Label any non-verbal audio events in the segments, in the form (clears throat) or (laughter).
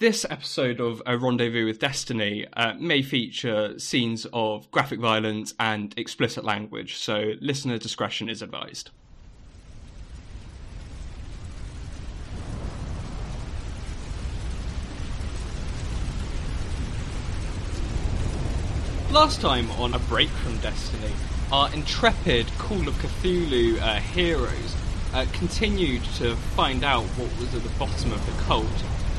This episode of A Rendezvous with Destiny uh, may feature scenes of graphic violence and explicit language, so listener discretion is advised. Last time on A Break from Destiny, our intrepid Call of Cthulhu uh, heroes uh, continued to find out what was at the bottom of the cult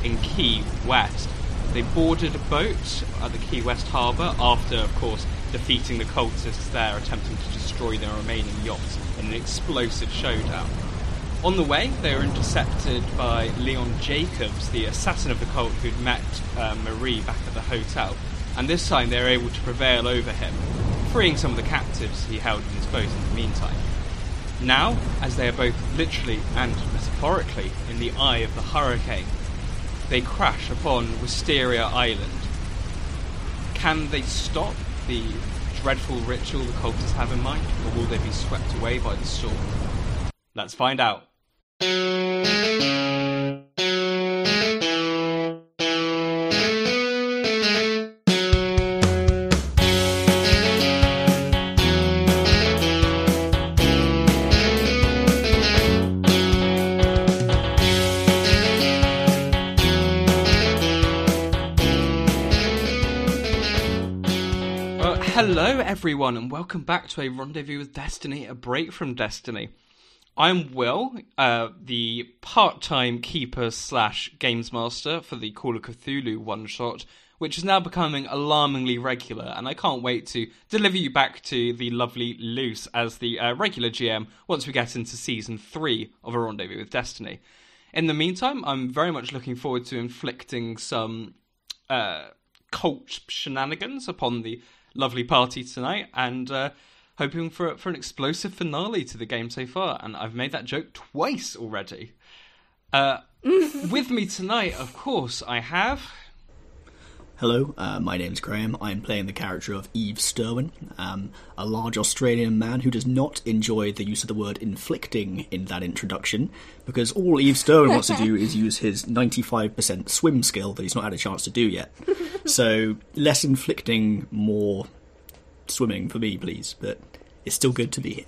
in Key West. They boarded a boat at the Key West harbour after, of course, defeating the cultists there, attempting to destroy their remaining yachts in an explosive showdown. On the way, they were intercepted by Leon Jacobs, the assassin of the cult who'd met uh, Marie back at the hotel, and this time they were able to prevail over him, freeing some of the captives he held in his boat in the meantime. Now, as they are both literally and metaphorically in the eye of the hurricane, they crash upon Wisteria Island. Can they stop the dreadful ritual the cultists have in mind, or will they be swept away by the storm? Let's find out. Hello everyone, and welcome back to a Rendezvous with Destiny, a break from Destiny. I'm Will, uh, the part-time keeper slash games master for the Call of Cthulhu one-shot, which is now becoming alarmingly regular, and I can't wait to deliver you back to the lovely Luce as the uh, regular GM once we get into season three of a Rendezvous with Destiny. In the meantime, I'm very much looking forward to inflicting some uh, cult shenanigans upon the lovely party tonight, and uh, hoping for for an explosive finale to the game so far. And I've made that joke twice already. Uh, (laughs) with me tonight, of course, I have. Hello, uh, my name's Graham. I'm playing the character of Eve Sterwin, um, a large Australian man who does not enjoy the use of the word inflicting in that introduction, because all Eve Sterwin wants to do (laughs) is use his 95% swim skill that he's not had a chance to do yet. (laughs) So, less inflicting, more swimming for me, please, but it's still good to be here.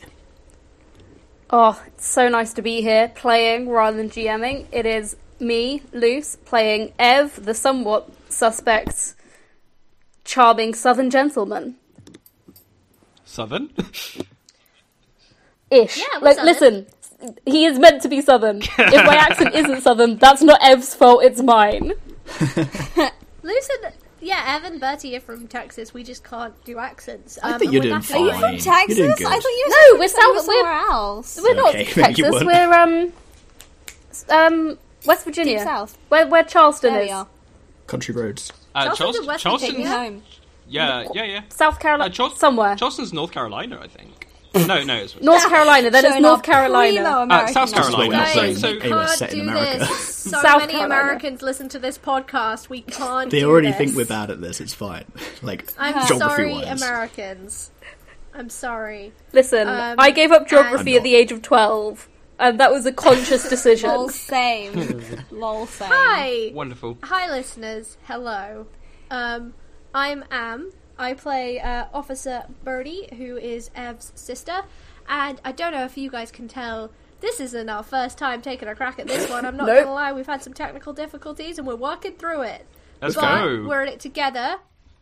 Oh, it's so nice to be here playing rather than GMing. It is me, Luce, playing Ev, the somewhat suspect, charming southern gentleman. Southern. Ish. Yeah, like, southern. listen, he is meant to be southern. if my accent (laughs) isn't southern, that's not Ev's fault, it's mine. (laughs) Lucid, yeah, Ev and Bertie are from Texas. We just can't do accents. I Um, think you're doing fine. at you from Texas? I thought you were No, said we're you south- were somewhere else. We're not Okay, (laughs) Texas, we're, um, um, West Virginia. Deep south. Where, where Charleston There is. We are. Country roads. Uh, Charleston's Charles- in West Charleston. Take home. Yeah, yeah, yeah. South Uh, Carolina. Somewhere. Charleston's North Carolina, I think. No, no, it's North Carolina, then it's Showing North Carolina. Uh, South. Carolina. Guys, Guys, So- we They can't set in do America. this. (laughs) So South many Carolina. Americans listen to this podcast. We can't. They do already this. think we're bad at this, it's fine. (laughs) like, I'm geography sorry, wise. Americans. I'm sorry. Listen, Um, I gave up geography at the age of 12, and that was a conscious (laughs) decision. Lol same. (laughs) Lol same. Hi, wonderful. hi, listeners. Hello. Um, I'm Am. I play uh, Officer Birdie, who is Ev's sister. And I don't know if you guys can tell. This isn't our first time taking a crack at this one. I'm not (laughs) Nope. gonna lie. We've had some technical difficulties, and we're working through it. Let's but go. we're in it together.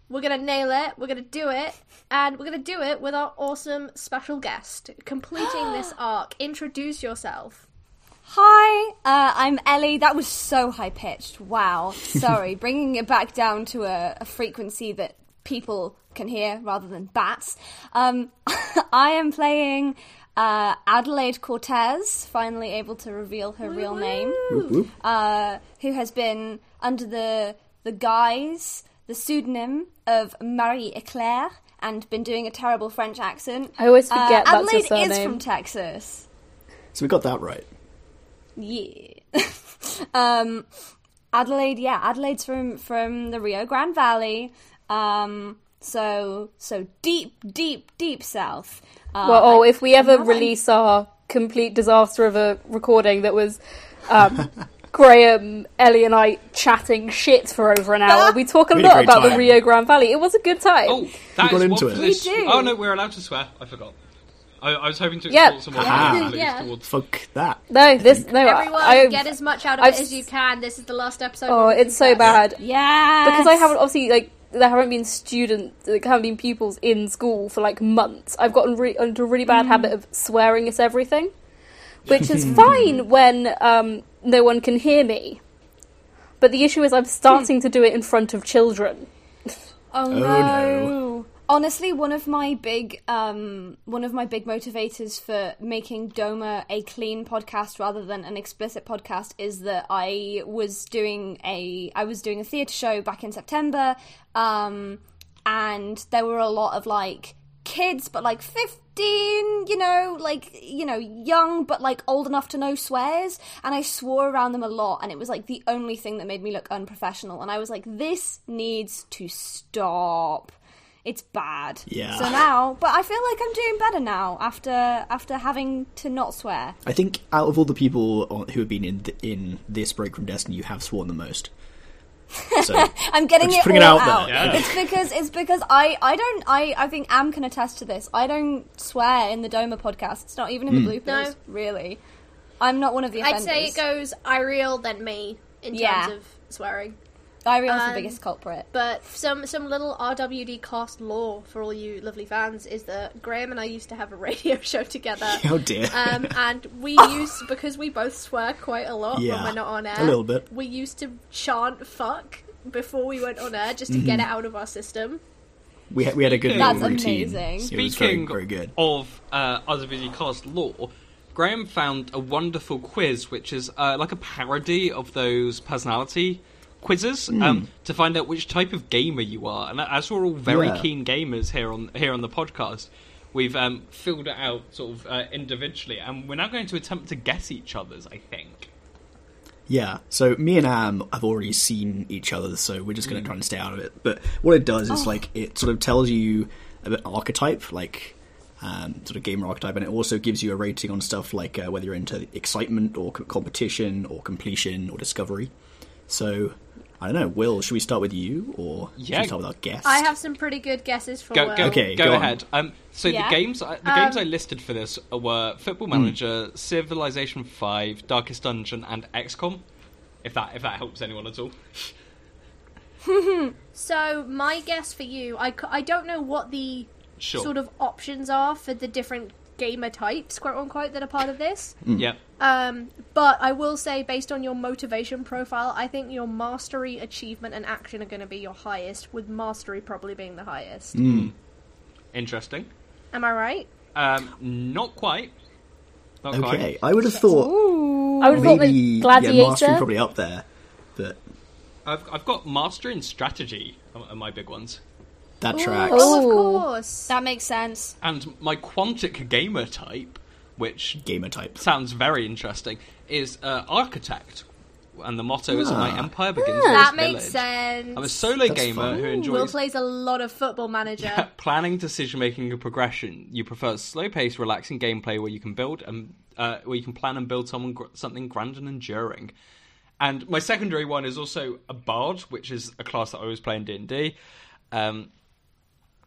We're gonna nail it. We're gonna do it, and we're gonna do it with our awesome special guest completing this (gasps) arc. Introduce yourself. Hi, uh, I'm Ellie. That was so high pitched. Wow. (laughs) Sorry, bringing it back down to a, a frequency that people can hear rather than bats. Um, (laughs) I am playing uh, Adelaide Cortez, finally able to reveal her real name, Whoop, whoop. uh, who has been under the the guise, the pseudonym of Marie Eclair, and been doing a terrible French accent. I always Uh, forget that's Adelaide surname. is from Texas. So we got that right. Yeah. (laughs) um, Adelaide, yeah, Adelaide's from from the Rio Grande Valley. Um, so so deep, deep, deep south. Uh, well, oh, I- if we ever now I'm- release our complete disaster of a recording that was um, (laughs) Graham, Ellie, and I chatting shit for over an hour. Ah! We talk a We had a lot great about the. Rio Grande Valley. It was a good time. Oh, that got is into it. for We do. Oh no, we're allowed to swear. I forgot. I, I was hoping to Yeah. explore some more Haha. Yeah. towards. Fuck that. No, this no. Everyone, I, get as much out of I've it as you can. This is the last episode. oh, it's so bad Yeah. because I haven't obviously like there haven't been students, like, haven't been pupils in school for like months. I've gotten re- into a really bad mm. habit of swearing at everything, which is (laughs) fine when um, no one can hear me. But the issue is I'm starting to do it in front of children. Oh, no. no. Honestly, one of my big um, one of my big motivators for making Doma a clean podcast rather than an explicit podcast is that I was doing a I was doing a theatre show back in September, um, and there were a lot of like kids, but like fifteen, you know, like you know, young but like old enough to know swears, and I swore around them a lot, and it was like the only thing that made me look unprofessional, and I was like, this needs to stop. It's bad. Yeah. So now, but I feel like I'm doing better now after after having to not swear. I think out of all the people who have been in th- in this break from Destiny, you have sworn the most. So (laughs) I'm getting Just it all it out out. there. Yeah. It's because it's because I I don't I I think Am can attest to this. I don't swear in the Doma podcast. It's not even in the hmm. bloopers. No. Really, I'm not one of the I'd offenders. say it goes Iriel then me in Yeah. terms of swearing. Iriel's um, the biggest culprit. But some some little RWD cast lore for all you lovely fans is that Graham and I used to have a (laughs) radio show together. (laughs) oh dear. Um, and we (laughs) used because we both swear quite a lot Yeah, when we're not on air. a little bit. We used to chant "fuck" before we went on air just to get it out of our system. we had, we had a good That's routine. amazing. Speaking very, very good. of uh, other cast lore. Graham found a wonderful quiz, which is uh, like a parody of those personality quizzes Hmm. um, to find out which type of gamer you are. And as we're all very Yeah. keen gamers here on here on the podcast, we've um, filled it out sort of uh, individually, and we're now going to attempt to guess each other's. I think. Yeah, so me and Am have already seen each other, so we're just going to try and stay out of it. But what it does is like it sort of tells you a bit archetype, like um, sort of gamer archetype, and it also gives you a rating on stuff like uh, whether you're into excitement or co- competition or completion or discovery. So I don't know, Will, should we start with you or should we start with our guest? I have some pretty good guesses for Go, Will. go, Okay, go, go ahead. Um, so Yeah. the games, I- the games Um, I listed for this were Football. Manager, Civilization Five, Darkest Dungeon, and XCOM. If that if that helps anyone at all. (laughs) So my guess for you, I, I don't know what the Sure. sort of options are for the different gamer types, quote unquote, that are part of this. Yeah. Um, but I will say, based on your motivation profile, I think your mastery, achievement, and action are going to be your highest, with mastery probably being the highest. Interesting. Am I right? Um, not quite. Not okay, quite. I would have thought I would have thought maybe the yeah, mastery probably up there, but I've I've got mastery and strategy are, are my big ones, that tracks. Oh, of course. That makes sense. and my quantic gamer type, which Gamer type. sounds very interesting, is uh, architect, and the motto is my Ah. empire begins that in makes village. That makes sense. I'm a solo That's gamer fun. who enjoys. Will plays a lot of football manager. (laughs) planning, decision making, and progression. You prefer slow paced, relaxing gameplay where you can build and uh, where you can plan and build someone gr- something grand and enduring. And my secondary one is also a bard, which is a class that I always play in D and D. Um,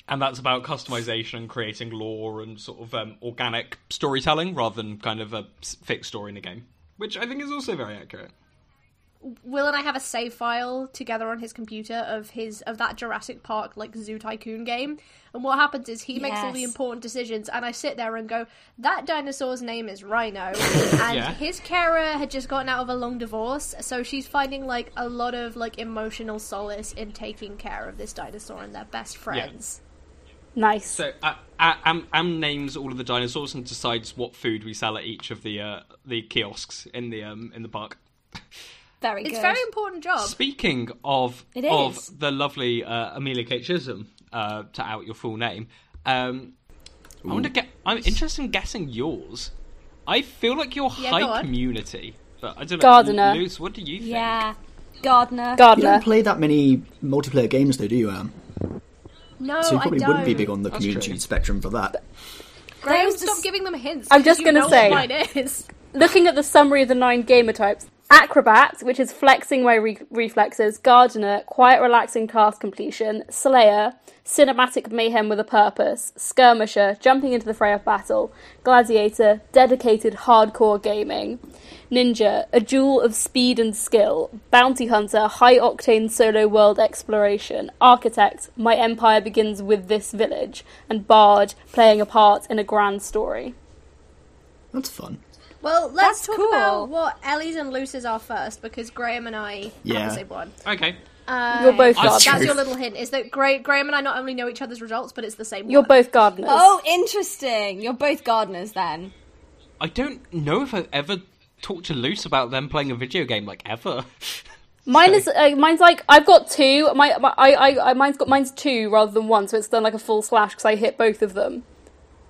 and that's about customization and creating lore and sort of um, organic storytelling rather than kind of a fixed story in a game, which I think is also very accurate. Will and I have a save file together on his computer of his of that Jurassic Park like Zoo Tycoon game. And what happens is he makes all the important decisions, and I sit there and go, "That dinosaur's name is Rhino," (laughs) and Yeah. his carer had just gotten out of a long divorce, so she's finding like a lot of like emotional solace in taking care of this dinosaur and their best friends. Nice. So uh, uh, Am, Am names all of the dinosaurs and decides what food we sell at each of the uh, the kiosks in the um, in the park. Very It's a very important job. Speaking of It of the lovely uh, Amelia Kate Chisholm, uh, to out your full name, um, I want to get. I'm interested in guessing yours. I feel like you're Yeah, high community, but I don't know. Gardener. Luce, what do you think? yeah. Gardener. Gardener. You don't play that many multiplayer games, though, do you, Am? No, So you I probably don't. wouldn't be big on the That's community true. spectrum for that. Graham, stop this- giving them hints. I'm just gonna say- is. (laughs) Looking at the summary of the nine gamer types, Acrobat, which is flexing my re- reflexes. Gardener, quiet, relaxing task completion. Slayer, cinematic mayhem with a purpose. Skirmisher, jumping into the fray of battle. Gladiator, dedicated hardcore gaming. Ninja, a jewel of speed and skill. Bounty Hunter, high octane solo world exploration. Architect, my empire begins with this village. And Bard, playing a part in a grand story. That's fun. Well, let's That's talk cool. about what Ellie's and Luce's are first because Graham and I have Yeah. the same one. Okay. Uh, You're both That's gardeners. That's true. your little hint. Is that Gra- Graham and I not only know each other's results, but it's the same You're one. both gardeners. Oh, interesting. You're both gardeners then. I don't know if I've ever talked to Luce about them playing a video game, like ever. (laughs) Mine is uh, mine's like I've got two. My, my I, I I mine's got mine's two rather than one, so it's done like a full slash because I hit both of them.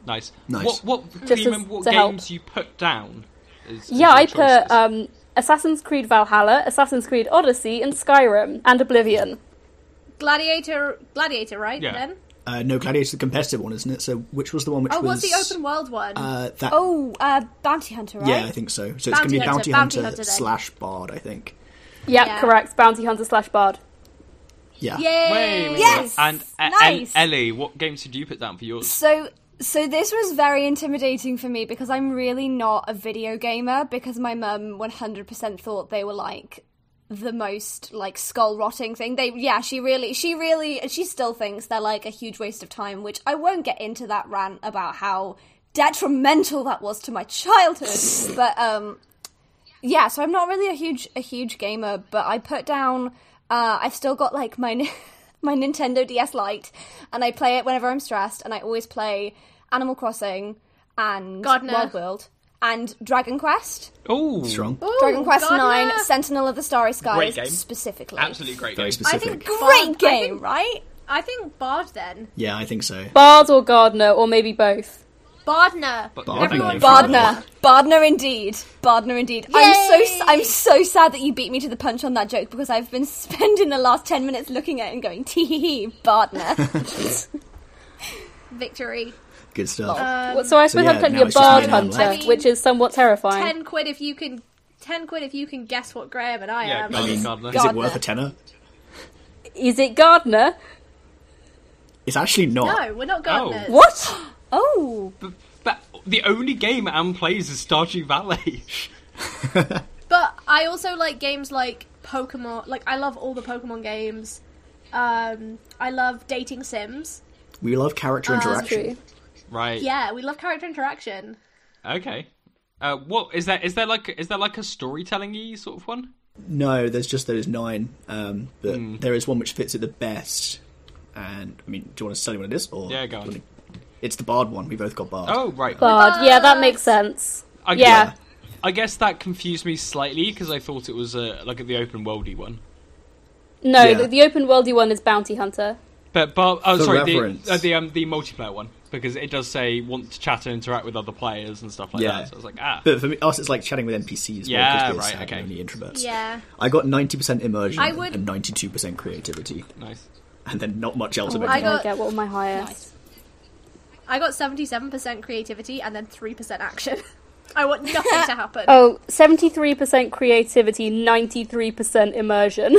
nice. Nice. What? What? Just can you remember what to help. games you put down? as- as Yeah, your I put um, Assassin's Creed Valhalla, Assassin's Creed Odyssey, and Skyrim and Oblivion. Gladiator, Gladiator, right? Yeah. Then. Uh, no, Gladiator's the competitive one, isn't it? So which was the one which Oh, was what's the open world one? Uh, that, Oh, uh, bounty hunter, right? yeah, I think so. So it's going to Bounty be Hunter, Bounty, Bounty Hunter, Hunter slash Bard, I think. Yep, Yeah. correct. Bounty Hunter slash Bard. Yeah. Yay! Wait, wait, Yes! wait. And uh, Nice. El- Ellie, what games did you put down for yours? So so this was very intimidating for me because I'm really not a video gamer because my mum 100% thought they were like the most like skull rotting thing. They yeah, she really she really she still thinks they're like a huge waste of time, which I won't get into that rant about how detrimental that was to my childhood. (laughs) but um yeah, so I'm not really a huge a huge gamer, but I put down uh I've still got like my (laughs) my Nintendo DS Lite and I play it whenever I'm stressed and I always play Animal Crossing and Gardener. Wild World and Dragon Quest. Oh, Strong. Ooh, Dragon Quest Gardener. 9 Sentinel of the Starry Skies Great game. specifically. absolutely great Very game. I specific. think Great Bard- I game, think, right? I think Bard then. Yeah, I think so. Bard or Gardener, or maybe both. Bardner. But- Everyone. Bardner. Bardner. Bardner indeed. Bardner indeed. I'm so I'm so sad that you beat me to the punch on that joke because I've been (laughs) spending the last 10 minutes looking at it and going tee hee hee Bardner. (laughs) Victory. Good stuff. Well, so I suppose yeah, I'm technically now a it's Bard me and Em Hunter. I mean, which is somewhat terrifying. Ten quid if you can. Ten quid if you can guess what Graham and I Yeah, am. Gardener, mean, Gardener. Is it worth a tenner? Is it Gardener? It's actually not. No, we're not gardeners. What? (gasps) oh. But, but the only game Anne plays is Stardew Valley. (laughs) But I also like games like Pokemon. Like I love all the Pokemon games. Um, I love dating sims. We love character Uh, That's interaction. True. right. Yeah, we love character interaction. Okay. Uh, what is that? Is there like is there like a storytelling-y sort of one? No, there's just those nine. Um, but Hmm. there is one which fits it the best. And I mean, do you want to tell me what it is? Or Yeah, go on. wanna- It's the Bard one. We both got Bard. Oh, right. Bard. Yeah, that makes sense. I Yeah. guess, I guess that confused me slightly because I thought it was uh, like the open worldy one. No, Yeah. the, the open worldy one is Bounty Hunter. But Bar- oh, For sorry, reference. the uh, the um, the multiplayer one because it does say want to chat and interact with other players and stuff like Yeah. that. So I was like, ah, But for me, us, it's like chatting with NPCs. Yeah, well, 'cause right, okay. Only introverts. Yeah. I got 90% immersion I would- and 92% creativity, nice. and then not much else Oh, about I I it. got- get what was my highest. I got seventy-seven percent creativity and then three percent action. (laughs) I want nothing to happen. (laughs) Oh, 73% creativity, 93% immersion.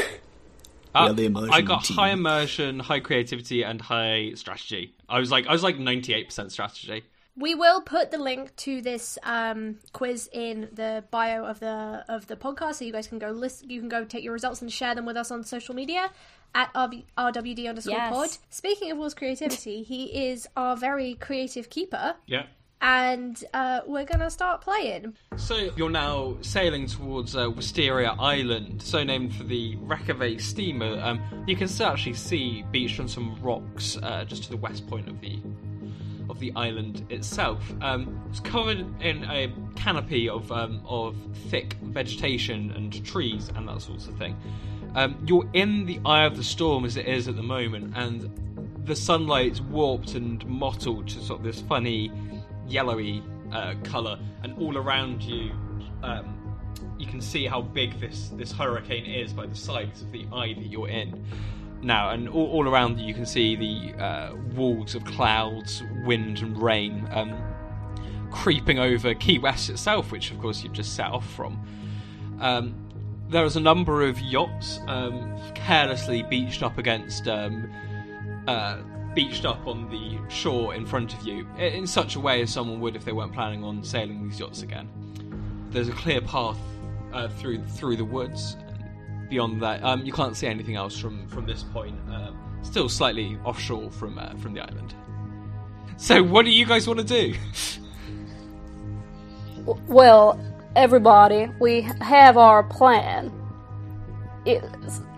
Uh, Yeah, the immersion I got team. high immersion, high creativity, and high strategy. I was like, I was like ninety eight percent strategy. We will put the link to this um, quiz in the bio of the of the podcast, so you guys can go list. You can go take your results and share them with us on social media at RB, RWD underscore Yes. pod. Speaking of Will's creativity, he is our very creative keeper, Yeah. And uh, we're gonna start playing. So you're now sailing towards uh, Wisteria Island, so named for the Reykjavik steamer. Um, you can still actually see beached on some rocks uh, just to the west point of the of the island itself. Um, it's covered in a canopy of um, of thick vegetation and trees and that sort of thing. Um, you're in the eye of the storm as it is at the moment, and the sunlight's warped and mottled to sort of this funny yellowy uh, color, and all around you, um, you can see how big this this hurricane is by the size of the eye that you're in now, and all, all around you, you can see the uh, walls of clouds, wind, and rain um, creeping over Key West itself, which of course you've just set off from. Um, there is a number of yachts um, carelessly beached up against, um, uh, beached up on the shore in front of you, in such a way as someone would if they weren't planning on sailing these yachts again. There's a clear path uh, through through the woods. Beyond that, um, you can't see anything else from from this point. Uh, still slightly offshore from uh, from the island. So, what do you guys want to do? Well, everybody, we have our plan. It,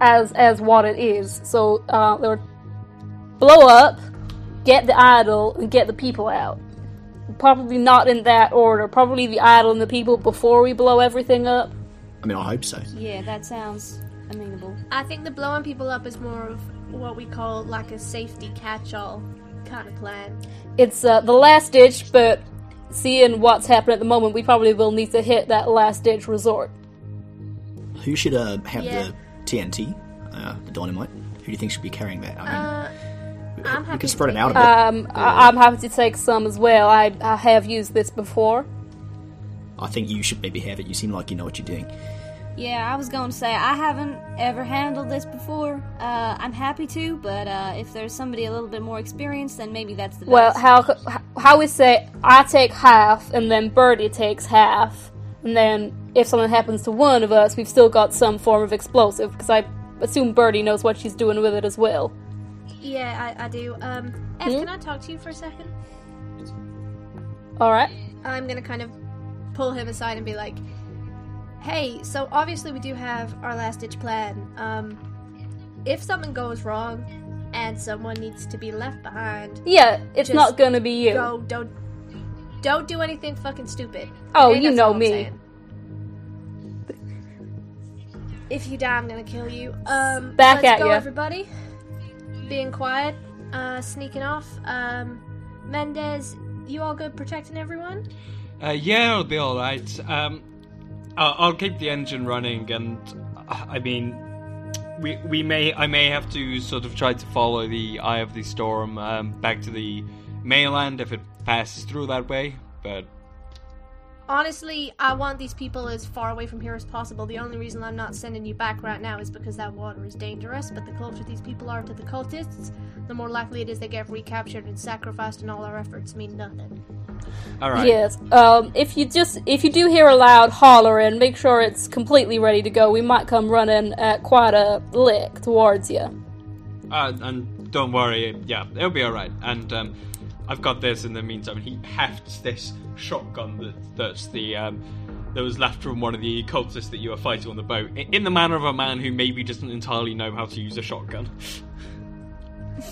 as as what it is. So, uh, they're blow up, get the idol, and get the people out. Probably not in that order. Probably the idol and the people before we blow everything up. I mean, I hope so. Yeah, that sounds amenable. I think the blowing people up is more of what we call like a safety catch-all kind of plan. It's uh, the last ditch, but seeing what's happening at the moment, we probably will need to hit that last ditch resort. Who should uh, have Yeah. the TNT, uh, the dynamite? Who do you think should be carrying that? I mean, Uh, I'm we happy can to spread it take out a bit. Um, I- I'm happy to take some as well. I, I have used this before. I think you should maybe have it. You seem like you know what you're doing. Yeah, I was going to say I haven't ever handled this before. Uh, I'm happy to, but uh, if there's somebody a little bit more experienced, then maybe that's the Well, best. how how we say I take half, and then Birdie takes half, and then if something happens to one of us, we've still got some form of explosive. Because I assume Birdie knows what she's doing with it as well. Yeah, I, I do. Um, F, Hmm? can I talk to you for a second? All right. I'm gonna kind of pull him aside and be like, "Hey, so obviously we do have our last ditch plan. Um, if something goes wrong and someone needs to be left behind, Yeah, it's not gonna be you. go don't don't do anything fucking stupid. Oh, Okay, you that's know me. If you die, I'm gonna kill you. Um, Back let's at go, ya. everybody. Being quiet, uh, sneaking off. Um, Mendez, you all good protecting everyone? Uh, yeah, it'll be all right. Um, I'll, I'll keep the engine running, and I mean, we we may I may have to sort of try to follow the eye of the storm um, back to the mainland if it passes through that way. But Honestly, I want these people as far away from here as possible. The only reason I'm not sending you back right now is because that water is dangerous. But the closer these people are to the cultists, the more likely it is they get recaptured and sacrificed, and all our efforts mean nothing. all right, Yes. Um, if you just if you do hear a loud hollering, make sure it's completely ready to go. We might come running at quite a lick towards you. uh, and don't worry, yeah, it'll be all right. And um, I've got this in the meantime. He hefts this shotgun that that's the um, that was left from one of the cultists that you were fighting on the boat, in the manner of a man who maybe doesn't entirely know how to use a shotgun. (laughs)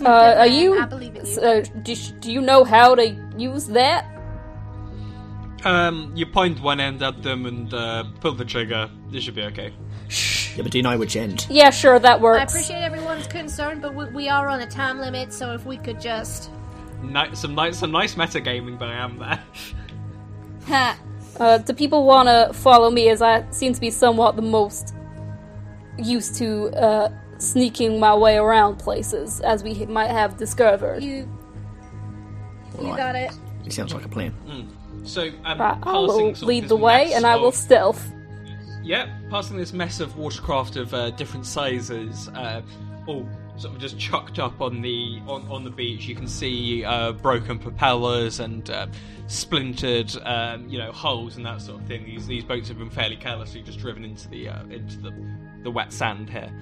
Uh, are you? I believe in you. Uh, do, do you know how to use that? Um, you point one end at them and uh, pull the trigger. This should be okay. Yeah, but do you know which end? Yeah, sure, that works. I appreciate everyone's concern, but we, we are on a time limit, so if we could just. Ni- some nice, some nice metagaming by Am there. Ha. (laughs) Uh, do people want to follow me as I seem to be somewhat the most used to uh, sneaking my way around places, as we might have discovered? You. You Right. got it. It sounds like a plan. So, um, Right, I will lead the way, mess and I will of- stealth. Yeah, passing this mess of watercraft of uh, different sizes, uh, all sort of just chucked up on the on, on the beach. You can see uh, broken propellers and uh, splintered, um, you know, hulls and that sort of thing. These these boats have been fairly carelessly just driven into the uh, into the the wet sand here.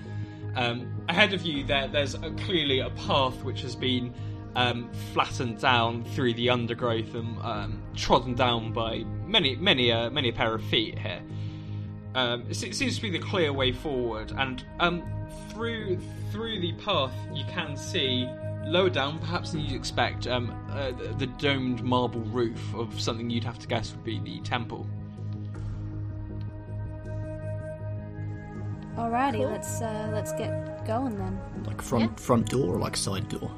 Um, ahead of you, there there's a, clearly a path which has been um, flattened down through the undergrowth and um, trodden down by many many uh, many a pair of feet here um, it seems to be the clear way forward. And um, through through the path, you can see lower down, perhaps than you'd expect, um, uh, the, the domed marble roof of something you'd have to guess would be the temple. Alrighty, let's uh, let's get going then. Like front front door or like side door?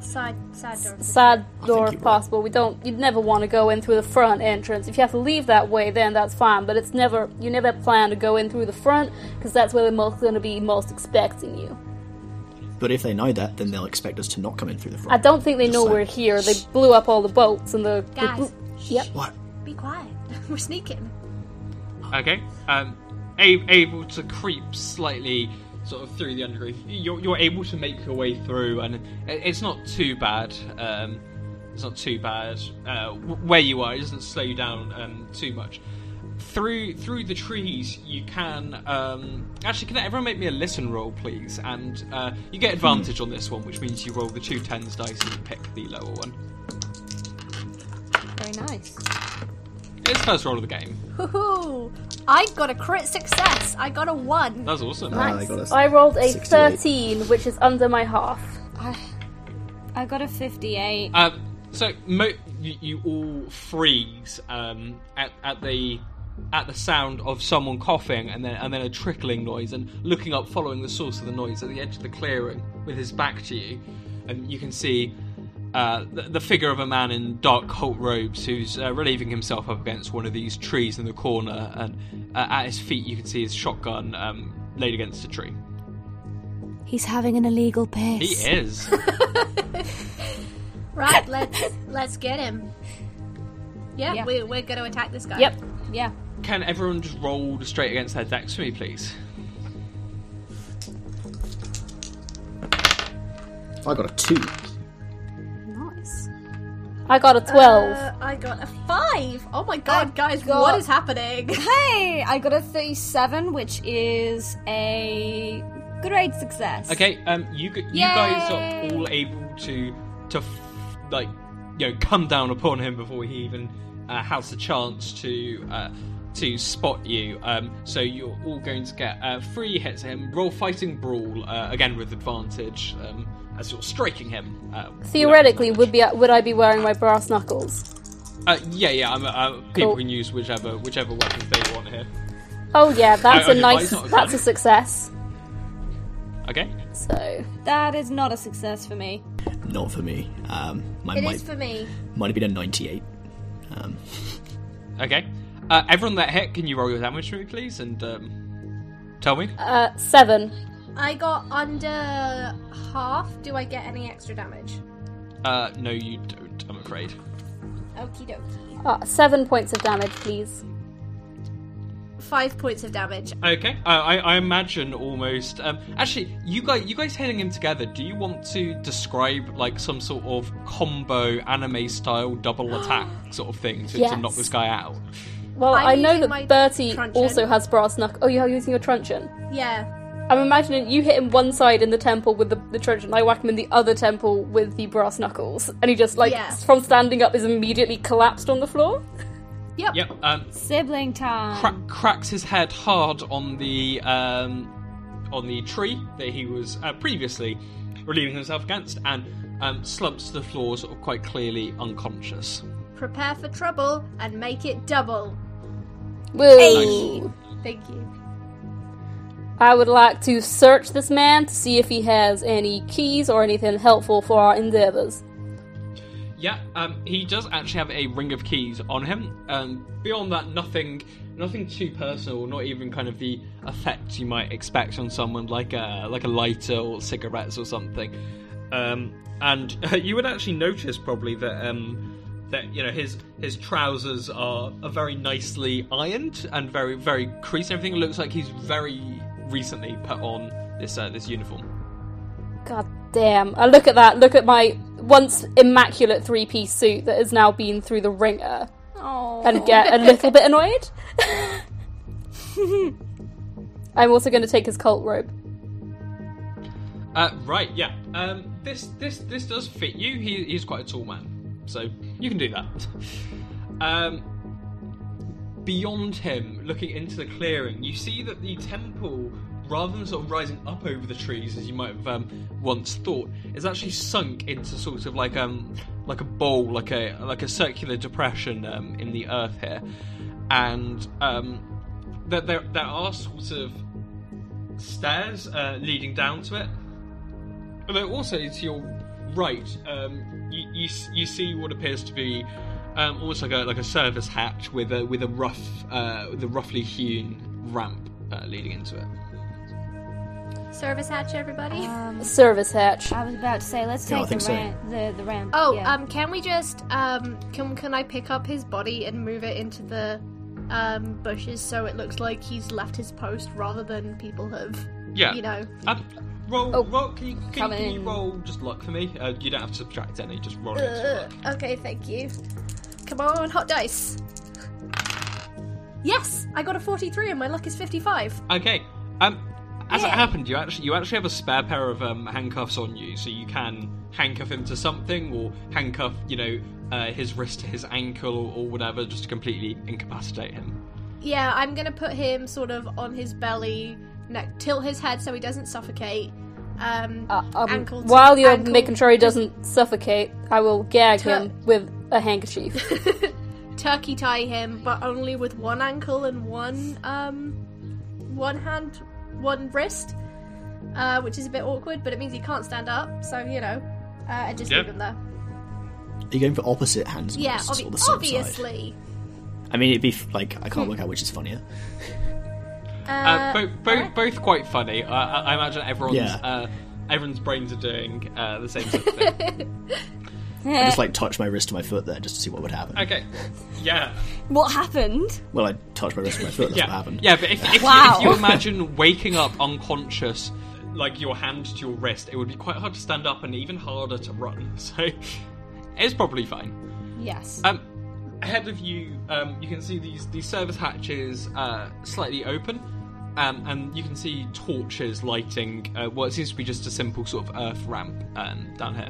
Side, side door. Side door if you're right. possible. We don't. You'd never want to go in through the front entrance. If you have to leave that way, then that's fine. But it's never. You never plan to go in through the front because that's where they're most going to be most expecting you. But if they know that, then they'll expect us to not come in through the front. I don't think they Just know saying. we're here. They blew up all the boats and the. the Guys, blo- yep. What? be quiet. (laughs) We're sneaking. Okay. Um, a- able to creep slightly sort of through the undergrowth. You're, you're able to make your way through, and it's not too bad. Um, it's not too bad uh, where you are. It doesn't slow you down um, too much. Through through the trees, you can um, actually. Can everyone make me a listen roll, please? And uh, you get advantage on this one, which means you roll the two tens dice and you pick the lower one. Very nice. It's first roll of the game. Woohoo! I got a crit success. I got a one. That's awesome. Ah, I got a I rolled a 68. 13, which is under my half. I, I got a 58. Um, so mo- you, you all freeze um, at, at the at the sound of someone coughing and then and then a trickling noise and looking up, following the source of the noise at the edge of the clearing with his back to you, and you can see. Uh, the, the figure of a man in dark cult robes who's uh, relieving himself up against one of these trees in the corner, and uh, at his feet you can see his shotgun um, laid against a tree. He's having an illegal piss. He is. (laughs) Right, let's let's get him. Yeah, Yeah. We, we're going to attack this guy. Yep. Yeah. Can everyone just roll straight against their DEX for me, please? I got a two. Nice. I got a 12. Uh, I got a five. Oh my god, I guys, got- what is happening? (laughs) Hey, I got a 37, which is a great success. Okay, um, you g- you guys are all able to to f- like you know come down upon him before he even uh, has the chance to uh, to spot you. Um, so you're all going to get uh, three hits at him. Roll fighting brawl uh, again with advantage um, as you're striking him. Uh, Theoretically, would be would I be wearing my brass knuckles? Uh, yeah, yeah. I'm, uh, people Cool. can use whichever whichever weapons they want here. Oh yeah, that's a nice. I thought it was That's a success. Okay. So That is not a success for me. Not for me. Um, mine It might, is for me. might have been a 98. Um, Okay. Uh, everyone that hit, can you roll your damage for me, please, and um, tell me? uh, seven. I got under half. Do I get any extra damage? Uh, no, you don't. I'm afraid. Okie dokie. Uh, seven points of damage, please. Five points of damage. Okay, uh, I, I imagine almost. Um, actually, you guys, you guys hitting him together. Do you want to describe like some sort of combo anime style double attack (gasps) sort of thing to, to Yes. knock this guy out? Well, I'm I know that Bertie truncheon. also has brass knuckles. Oh, you're using your truncheon. Yeah. I'm imagining you hit him one side in the temple with the, the truncheon. I whack him in the other temple with the brass knuckles, and he just like Yeah. from standing up is immediately collapsed on the floor. Yep. Yep. Um, Sibling time. cra- cracks his head hard on the um, on the tree that he was uh, previously relieving himself against, and um, slumps to the floor, sort of quite clearly unconscious. Prepare for trouble and make it double. Woo! Thank you. I would like to search this man to see if he has any keys or anything helpful for our endeavors. Yeah, um, he does actually have a ring of keys on him. Um, beyond that, nothing, nothing too personal. Not even kind of the effect you might expect on someone like a like a lighter or cigarettes or something. Um, and (laughs) you would actually notice probably that um, that you know his his trousers are, are very nicely ironed and very very creased. and Everything looks like he's very recently put on this uh, this uniform. God damn. I look at that, look at my once immaculate three piece suit that has now been through the ringer, Oh. and get a little bit annoyed. (laughs) I'm also going to take his cult robe. Uh, right, yeah. Um, this this this does fit you. He, he's quite a tall man, so you can do that. Um, beyond him, looking into the clearing, you see that the temple, rather than sort of rising up over the trees as you might have um, once thought, is actually sunk into sort of like um like a bowl, like a like a circular depression um, in the earth here, and um, there there, there are sort of stairs uh, leading down to it. Although also to your right, um, you, you you see what appears to be um, almost like a like a service hatch with a with a rough uh, with a roughly hewn ramp uh, leading into it. Service hatch, everybody. Um, Service hatch. I was about to say, let's Yeah, I take think the, so. ram- the the ramp. oh, yeah. um, can we just um, can can I pick up his body and move it into the um, bushes, so it looks like he's left his post rather than people have, Yeah. you know. Um, roll, Oh, roll. Can you, can, can you roll just luck for me? Uh, you don't have to subtract any. Just roll it. Uh, okay, thank you. Come on, hot dice. Yes, I got a 43 and my luck is 55. Okay. Um, as it happened, you actually you actually have a spare pair of um, handcuffs on you, so you can handcuff him to something, or handcuff, you know, uh, his wrist to his ankle, or, or whatever, just to completely incapacitate him. Yeah, I'm gonna put him sort of on his belly, neck, tilt his head so he doesn't suffocate. Um, Uh, um, ankle to while you're ankle. making sure he doesn't suffocate, I will gag Tur- him with a handkerchief. (laughs) turkey tie him, but only with one ankle and one um, one hand, one wrist, uh, which is a bit awkward. But it means he can't stand up, so you know, uh, I just Yeah. leave him there. Are you going for opposite hands and Yeah, obvi- or the same side? obviously. I mean, it'd be like I can't work out which is funnier. Uh, Uh, both, both, alright. both quite funny. Uh, I, I imagine everyone's Yeah. uh, everyone's brains are doing uh, the same sort of thing. (laughs) I just like touch my wrist to my foot there just to see what would happen. okay. Yeah. What happened? Well, I touched my wrist to my foot. That's yeah. what happened. Yeah, but if, if, Wow. if you imagine waking up unconscious, like your hand to your wrist, it would be quite hard to stand up and even harder to run. (laughs) So it's probably fine. Yes. Um, ahead of you, um, you can see these these service hatches uh, slightly open, um, and you can see torches lighting uh, what seems to be just a simple sort of earth ramp um, down here.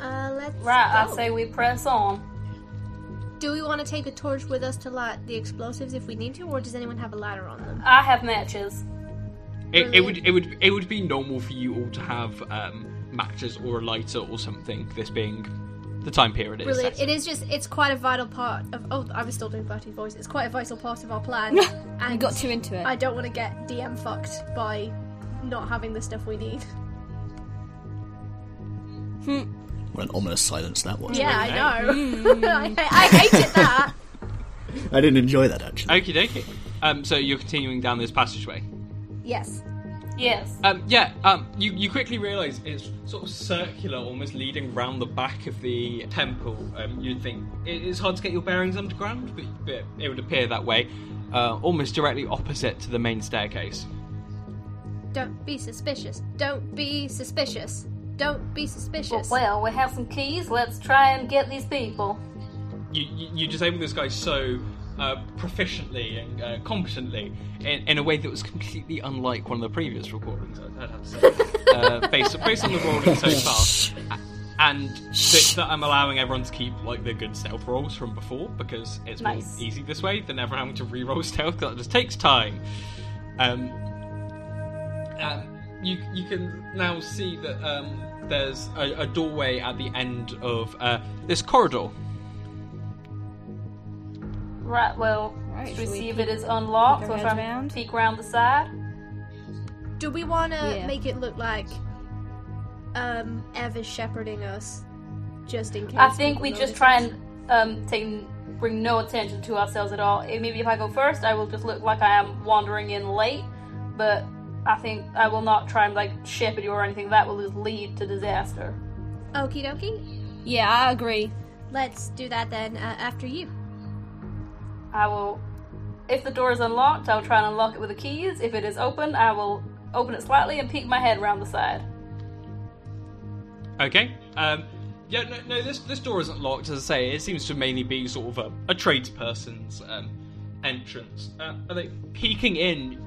Uh, let's right, I say we press on. Do we want to take a torch with us to light the explosives if we need to, or does anyone have a ladder on them? I have matches. It, it would it would it would be normal for you all to have um, matches or a lighter or something. This being the time period it is. Brilliant. set. It is just, it's quite a vital part of. Oh, I was still doing Bertie's voice. It's quite a vital part of our plan. (laughs) and you got too into it. I don't want to get DM fucked by not having the stuff we need. Hmm. What an ominous silence that was. Yeah, I know. (laughs) I, I hated that. I didn't enjoy that actually. Okie dokie. Um, so you're continuing down this passageway. yes. Yes. Um, yeah, um, you, you quickly realise it's sort of circular, almost leading round the back of the temple. Um, you'd think it is hard to get your bearings underground, but, but it would appear that way, uh, almost directly opposite to the main staircase. Don't be suspicious. Don't be suspicious. Don't be suspicious. Well, we have some keys. Let's try and get these people. You, you, you disable this guy so uh, proficiently and uh, competently in, in a way that was completely unlike one of the previous recordings, I'd- have to say, (laughs) uh, based, based on the rolling so far. And that, that I'm allowing everyone to keep like their good stealth rolls from before because it's Nice. more easy this way than ever having to re-roll (laughs) stealth because it just takes time. Um, um, you you can now see that um, there's a, a doorway at the end of uh, this corridor. Right, well, Right, should we shall we see if it is unlocked or heads try around? and peek around the side? Do we want to Yeah. make it look like um, Ev is shepherding us, just in case? I think we just try and um, take bring no attention to ourselves at all. Maybe if I go first, I will just look like I am wandering in late, but I think I will not try and like shepherd you or anything. That will just lead to disaster. Okie dokie. yeah, I agree. Let's do that then. Uh, after you. I will. If the door is unlocked, I will try and unlock it with the keys. If it is open, I will open it slightly and peek my head around the side. Okay. Um, yeah, no, no. This this door isn't locked. As I say, it seems to mainly be sort of a, a tradesperson's um, entrance. Uh, are they peeking in?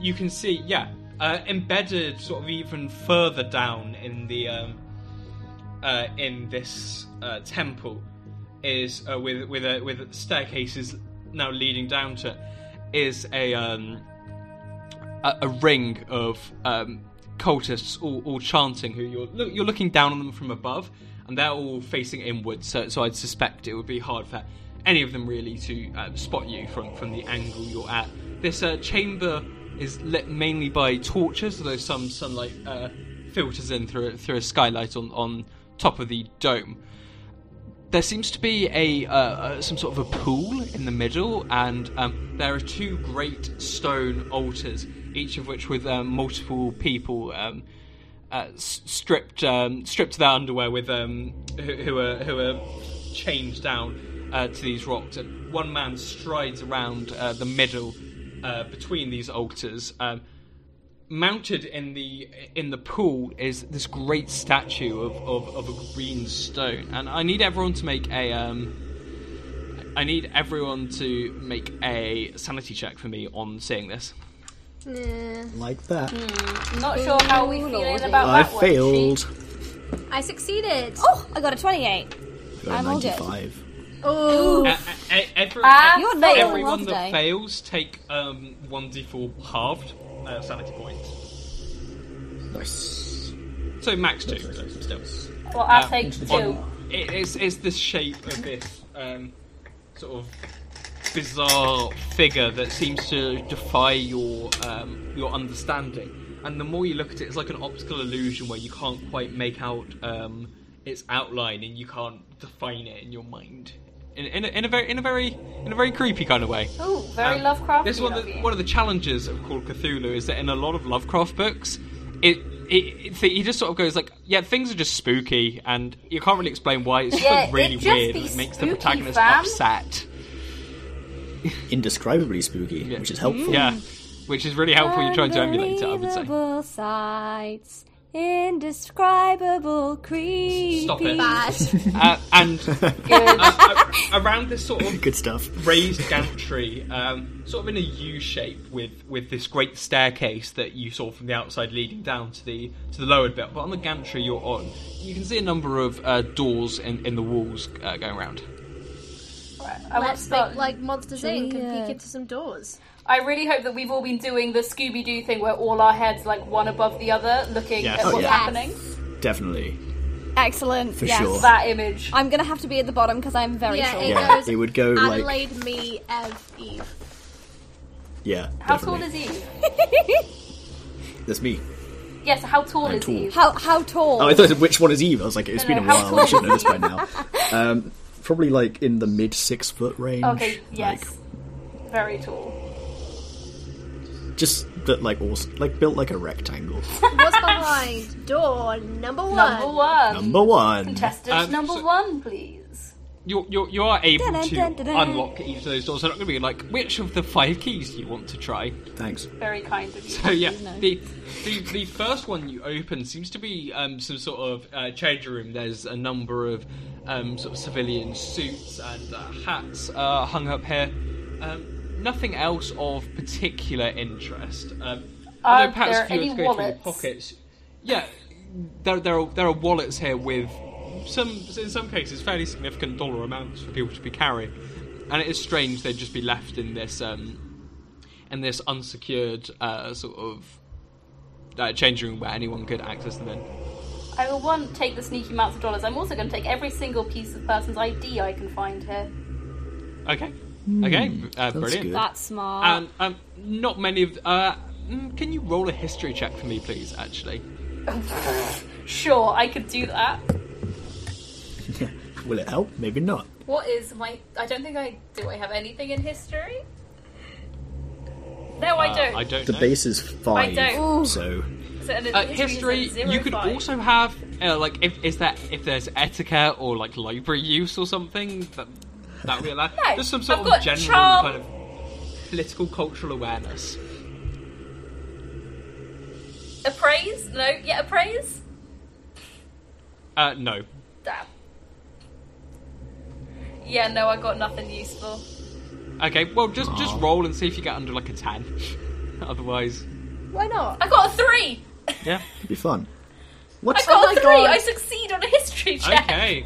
You can see, yeah, uh, embedded sort of even further down in the um, uh, in this uh, temple is uh, with with a with staircases now leading down to is a um, a, a ring of um, cultists all, all chanting. Who you're look, you're looking down on them from above, and they're all facing inwards. So, so I'd suspect it would be hard for any of them really to uh, spot you from from the angle you're at. This uh, chamber is lit mainly by torches, although some sunlight uh, filters in through through a skylight on on top of the dome there seems to be a uh, uh, some sort of a pool in the middle, and um, there are two great stone altars, each of which with um, multiple people um, uh, stripped um, stripped to their underwear with um, who, who are who are chained down. uh, to these rocks, and one man strides around uh, the middle uh, between these altars. Mounted in the in the pool is this great statue of, of, of a green stone, and I need everyone to make a um, I need everyone to make a sanity check for me on seeing this. Nah. Like that. I'm not sure how we Ooh, feeling lordy. about I that one, failed. I succeeded. Oh, I got a 28. Got a I'm all good. 95. Oh, Uh, uh, uh, every, You're fail. not everyone that fails take um, 1d4 halved uh, sanity points. Nice. So max two, but still. Well, I Uh, take two. on- it- it's, it's the shape of this um, sort of bizarre figure that seems to defy your um, your understanding. And the more you look at it, it's like an optical illusion where you can't quite make out um, its outline and you can't define it in your mind. In, in, a, in a very in a very in a very creepy kind of way. Oh, very Um, Lovecrafty This is one of, of the, one of the challenges of Call Cthulhu is that in a lot of Lovecraft books, it, it, it he just sort of goes like, yeah, things are just spooky, and you can't really explain why. It's just Yeah, like really just weird. and It makes the protagonist fam. upset. Indescribably spooky, Yeah. which is helpful. Yeah, which is really helpful. You're trying to emulate it, I would say. Unbelievable sights, indescribable creepy. Stop it. bad. Uh, and (laughs) uh, around this sort of Good stuff. raised gantry, um, sort of in a U shape, with with this great staircase that you saw from the outside leading down to the to the lowered bit. But on the gantry you're on, you can see a number of uh, doors in, in the walls uh, going around. I want Let's start. make like Monsters Inc. and peek into some doors. I really hope that we've all been doing the Scooby Doo thing where all our heads like one above the other, looking Yes. at Oh, what's yeah. happening. Definitely. Excellent. For yes. sure. That image. I'm gonna have to be at the bottom because I'm very Yeah, short. it Yeah, goes it would go like. Adelaide, me, Ev, Eve. Yeah, How definitely. tall is Eve? (laughs) That's me. Yes, how tall I'm is tall. Eve? How how tall? Oh, I thought which one is Eve? I was like, it's No, been no, a how while. tall I should know this by now. Um, probably like in the mid six foot range. Okay, yes. Like, Very tall. Just that, like, also, like built like a rectangle. (laughs) What's behind door number one? Number one. Number one. Contestant Um, number so- one, please. You you you are able to unlock each of those doors. They're not going to be like which of the five keys do you want to try. Thanks. Very kind of you. So yeah, No. the, the the first one you open seems to be um, some sort of uh, changing room. There's a number of um, sort of civilian suits and uh, hats uh, hung up here. Um, nothing else of particular interest. Um, although perhaps there if you were to go through wallets? the pockets, yeah, there there are, there are wallets here with some in some cases fairly significant dollar amounts for people to be carrying, and it is strange they'd just be left in this. Um, in this unsecured uh, sort of uh, changing room where anyone could access them in. I will one take the sneaky amounts of dollars. I'm also going to take every single piece of person's ID I can find here. Okay, okay, uh, that's brilliant. good. That's smart. And um, not many of. Uh, mm, can you roll a history check for me, please? Actually, (laughs) Sure, I could do that. (laughs) Will it help? Maybe not. What is my? I don't think I do. I have anything in history? No, I Uh, don't. I don't The know. base is five, don't. so So, Uh, history history. is at zero You could five. also have uh, like if is that if there's etiquette or like library use or something that that would be. No, Just some sort I've of got general charm. kind of political cultural awareness. appraise. No, yeah, appraise. Uh, no. Damn. Yeah, no, I got nothing useful. Okay, well just just roll and see if you get under like a ten. (laughs) Otherwise, Why not? I got a three. yeah. it'd be fun. What? I got a three. God. I succeed on a history check. Okay.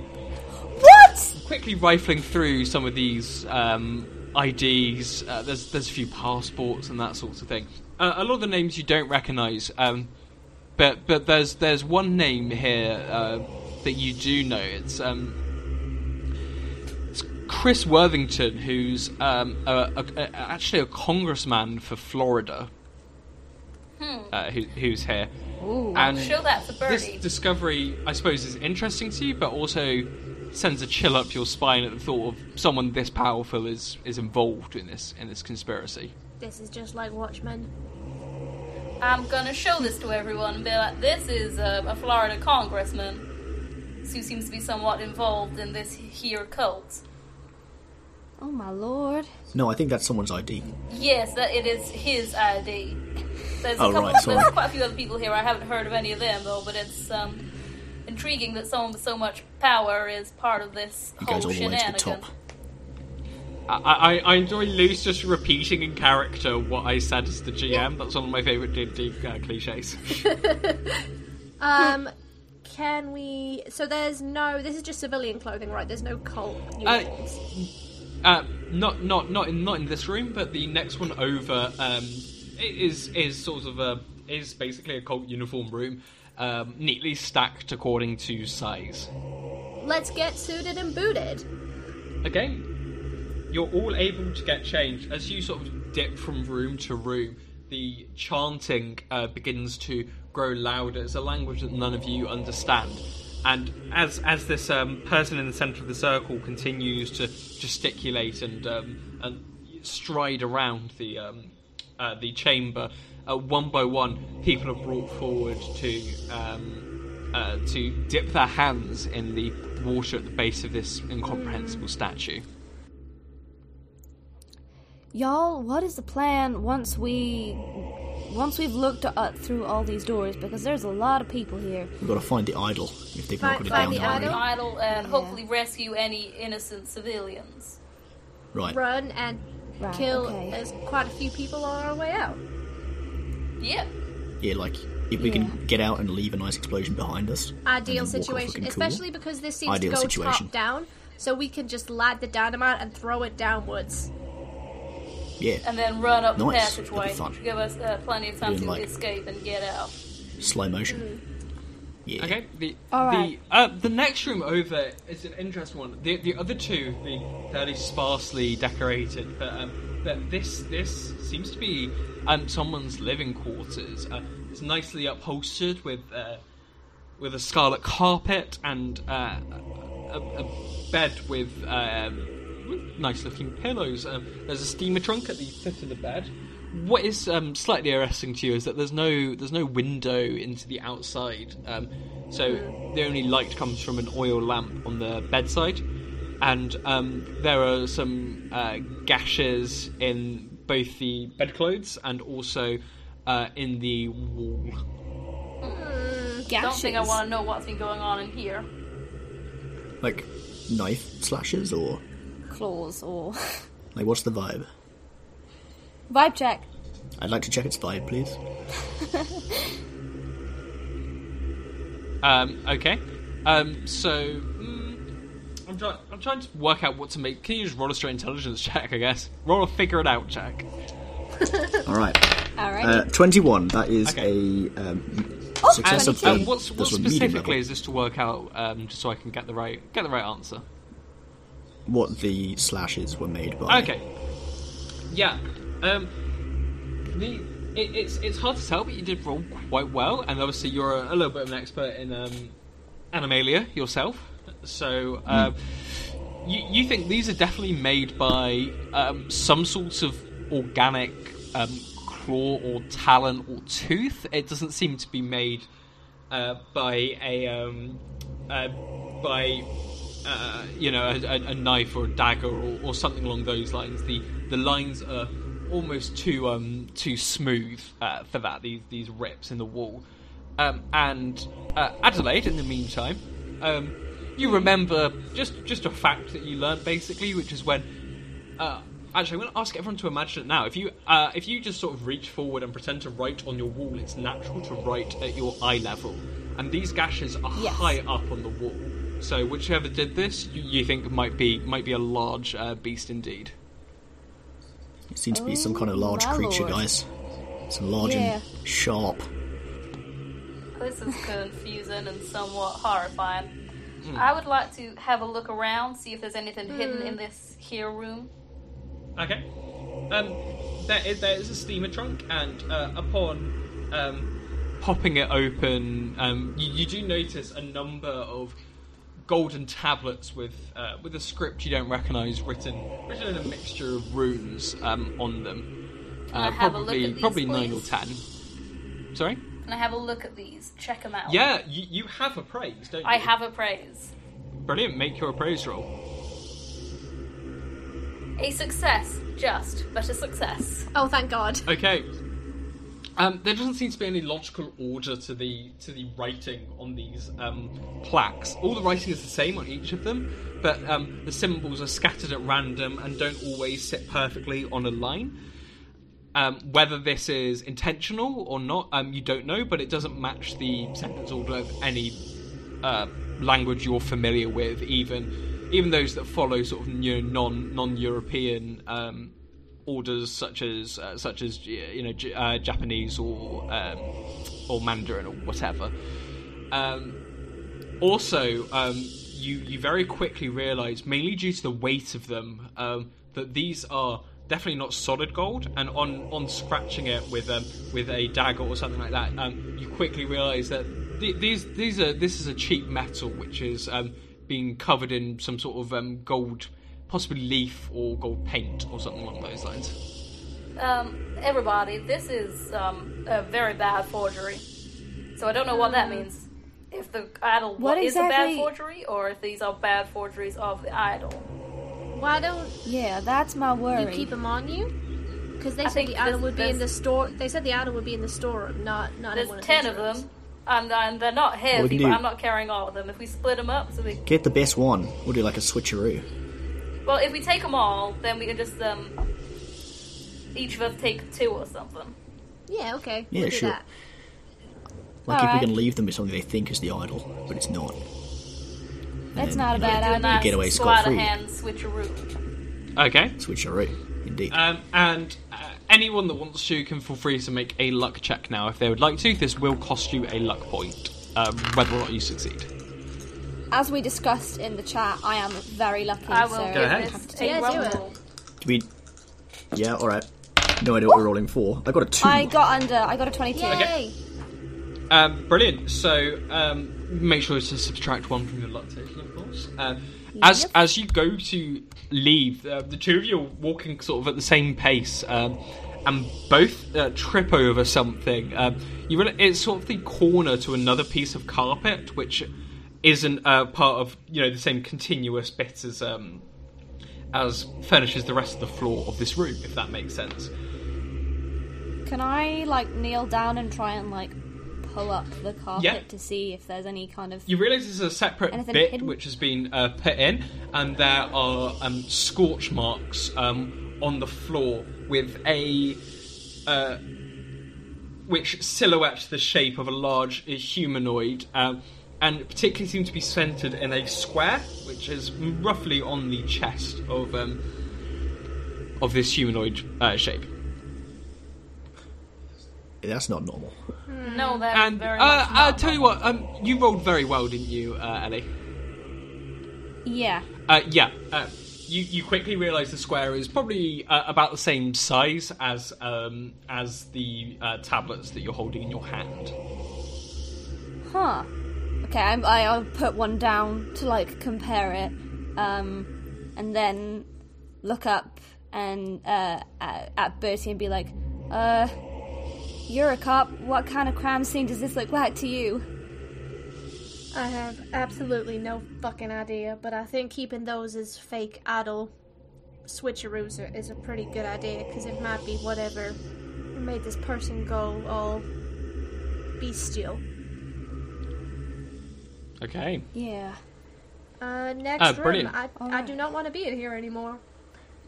What? quickly rifling through some of these um, IDs. Uh, there's there's a few passports and that sort of thing. Uh, a lot of the names you don't recognise, um, but but there's there's one name here uh, that you do know. It's um, it's Chris Worthington, who's um, a, a, a- actually a congressman for Florida. Uh, who, who's here? and Show that to this Birdie. discovery, I suppose, is interesting to you, but also sends a chill up your spine at the thought of someone this powerful is is involved in this in this conspiracy. This is just like Watchmen. I'm gonna show this to everyone and be like, this is uh, a Florida congressman who seems to be somewhat involved in this here cult. Oh my lord. No, I think that's someone's ID. Yes, that it is his ID. There's a Oh, couple. right, there's quite a few other people here. I haven't heard of any of them though, but it's um, intriguing that someone with so much power is part of this He whole goes all the way to the shenanigan. top. I, I, I enjoy Luce just repeating in character what I said as the GM. That's one of my favourite D&D uh, cliches. (laughs) Um, can we? So there's no. This is just civilian clothing, right? There's no cult uniforms. Uh, not not not in not in this room, but the next one over um, is is sort of a is basically a cult uniform room, um, neatly stacked according to size. Let's get suited and booted. Again, you're all able to get changed as you sort of dip from room to room. The chanting uh, begins to grow louder. It's a language that none of you understand. And as as this um, person in the centre of the circle continues to gesticulate and um, and stride around the um, uh, the chamber, uh, one by one, people are brought forward to um, uh, to dip their hands in the water at the base of this incomprehensible statue. Y'all, what is the plan once we once we've looked uh, through all these doors? Because there's a lot of people here. We've got to find the idol if they've Find- broken it find down the already. idol? Idle and hopefully rescue any innocent civilians. Right. Run and Right, kill okay. as quite a few people on our way out. Yeah. Yeah, like if we Yeah. can get out and leave a nice explosion behind us. Ideal then walk off situation, looking cool. especially because this seems Ideal to go situation. top down, so we can just light the dynamite and throw it downwards. Yeah, And then run up the passageway, fun. which give us uh, plenty of time Doing to like- escape and get out. slow motion. Mm-hmm. Yeah. Okay. The All right. the uh, the next room over is an interesting one. The the other two, the fairly sparsely decorated, but um, but this this seems to be um someone's living quarters. Uh, it's nicely upholstered with uh, with a scarlet carpet and uh, a, a bed with. Um, Nice looking pillows. Um, there's a steamer trunk at the foot of the bed. What is um, slightly arresting to you is that there's no there's no window into the outside, um, so the only light comes from an oil lamp on the bedside, and um, there are some uh, gashes in both the bedclothes and also uh, in the wall. Gashes. Don't think I want to know what's been going on in here. Like knife slashes or claws or (laughs) like what's the vibe? vibe check. I'd like to check its vibe, please. (laughs) Um, okay. Um, so mm, I'm trying. I'm trying to work out what to make. Can you just roll a straight intelligence check? I guess roll a figure it out check. (laughs) All right. All right. Uh, Twenty-one. That is Okay. a um, Oh, success of 22. Um, what's, what sort of specifically is this to work out? Um, just so I can get the right get the right answer. What the slashes were made by. Okay. Yeah. Um, the it, it's it's hard to tell, but you did roll quite well, and obviously you're a, a little bit of an expert in um, Animalia yourself. So um, you you think these are definitely made by um, some sorts of organic um, claw or talon or tooth. It doesn't seem to be made uh, by a um, uh, by uh, you know a, a, a knife or a dagger or, or something along those lines. The the lines are almost too um, too smooth uh, for that. These these rips in the wall. Um, and uh, Adelaide, in the meantime, um, you remember just just a fact that you learnt basically, which is when. Uh, actually, I'm going to ask everyone to imagine it now. If you uh, if you just sort of reach forward and pretend to write on your wall, it's natural to write at your eye level, and these gashes are Yes. high up on the wall. So whichever did this, you, you think might be might be a large uh, beast indeed. It seems to be some kind of Oh, large my creature, lord. guys. Some large Yeah. and sharp. This is confusing and somewhat horrifying. Hmm. I would like to have a look around, see if there's anything hidden in this here room. Okay. Um, there is there is a steamer trunk, and uh, upon um, popping it open, um, you, you do notice a number of golden tablets with uh, with a script you don't recognise written written in a mixture of runes um, on them. I Uh, have a look probably at these, probably nine or ten. Sorry. Can I have a look at these? Check them out. Yeah, you, you have appraised, don't you? I have appraise. Brilliant. Make your appraise roll. A success, just, but a success. Oh, thank God. Okay. Um, there doesn't seem to be any logical order to the to the writing on these um, plaques. All the writing is the same on each of them, but um, the symbols are scattered at random and don't always sit perfectly on a line. Um, whether this is intentional or not, um, you don't know, but it doesn't match the sentence order of any uh, language you're familiar with, even even those that follow sort of you know, non non European um, orders, such as uh, such as you know J- uh, Japanese or um, or Mandarin or whatever. Um, also, um, you you very quickly realise, mainly due to the weight of them, um, that these are definitely not solid gold. And on on scratching it with um, with a dagger or something like that, um, you quickly realise that th- these these are this is a cheap metal which is um, being covered in some sort of um, gold, possibly leaf or gold paint or something along those lines. Um, everybody, this is um, a very bad forgery. So I don't know what that means. If the idol What is a bad forgery, or if these are bad forgeries of the idol. Why don't Yeah, that's my worry. you keep them on you? Because they I said the idol would be in the store. They said the idol would be in the storeroom, not not There's in one of ten of them, and, and they're not we heavy, but I'm not carrying all of them. If we split them up, so we Get the best one. We'll do like a switcheroo. well, if we take them all, then we can just um, each of us take two or something. Yeah, okay. Yeah, we'll do sure. that. Like if Alright. we can leave them with something they think is the idol, but it's not. That's then, not a bad idea. nice get away sleight of scot-free. hand switcheroo. Okay. Switcheroo, indeed. Um, and uh, anyone that wants to can feel free to make a luck check now if they would like to. This will cost you a luck point, um, whether or not you succeed. As we discussed in the chat, I am very lucky. I will so give ahead. this a Yeah, do it. Do we? Yeah, all right. No idea what we're rolling for. I got a two. I got under. I got a twenty-two. Yay! Um, brilliant. So um, make sure to subtract one from your luck total, of course. Uh, as Yep. as you go to leave, uh, the two of you are walking sort of at the same pace, um, and both uh, trip over something. Um, you realize it's sort of the corner to another piece of carpet, which isn't uh, part of you know the same continuous bit as um, as furnishes the rest of the floor of this room, if that makes sense. Can I like kneel down and try and like pull up the carpet Yeah. to see if there's any kind of You realise there's a separate bit hidden? which has been uh, put in, and there are um, scorch marks um, on the floor with a. Uh, which silhouette the shape of a large uh, humanoid, um, and particularly seem to be centered in a square, which is roughly on the chest of um, of this humanoid uh, shape. That's not normal. No, that's And very uh, much I'll not tell you what, um, you rolled very well, didn't you, uh, Ellie? yeah. Uh, yeah. Uh, you, you quickly realise the square is probably uh, about the same size as um, as the uh, tablets that you're holding in your hand. Huh. Okay, I'm, I- I'll put one down to like compare it, um, and then look up and uh, at, at Bertie and be like, "Uh, you're a cop. What kind of crime scene does this look like to you?" I have absolutely no fucking idea, but I think keeping those as fake idol switcheroos are, is a pretty good idea because it might be whatever made this person go all bestial. Okay. Yeah. Uh, next Uh, room. brilliant. I, I Alright. do not want to be in here anymore.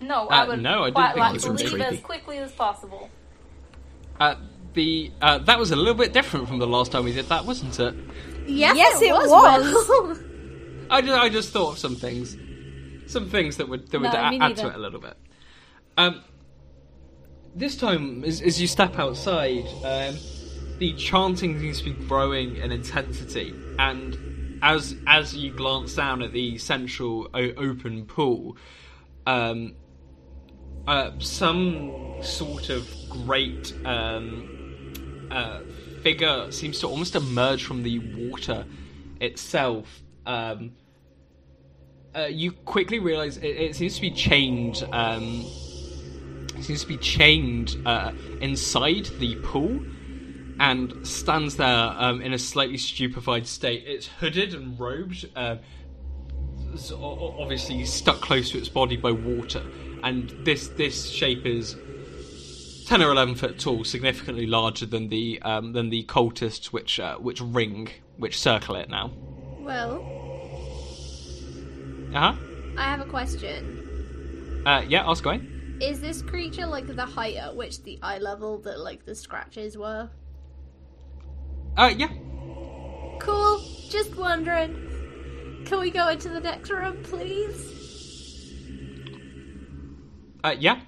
No, Uh, I would no, I didn't quite think like to leave creepy. as quickly as possible. Uh, the uh, that was a little bit different from the last time we did that, wasn't it? Yes, Yes, it was. Will. (laughs) I just, I just thought of some things, some things that would that would No, a- add to it a little bit. Um, this time, as, as you step outside, um, the chanting seems to be growing in intensity, and as as you glance down at the central o- open pool, um, uh, some sort of great um, uh, figure seems to almost emerge from the water itself. Um, uh, you quickly realize it, it seems to be chained. Um, seems to be chained uh, inside the pool and stands there um, in a slightly stupefied state. It's hooded and robed, uh, obviously stuck close to its body by water, and this this shape is ten or eleven foot tall, significantly larger than the um, than the cultists which uh, which ring which circle it now. Well, Uh huh. I have a question. Uh, yeah, ask away. Is this creature like the height at which the eye level that like the scratches were? Uh, yeah. Cool. Just wondering. Can we go into the next room, please? Uh, yeah.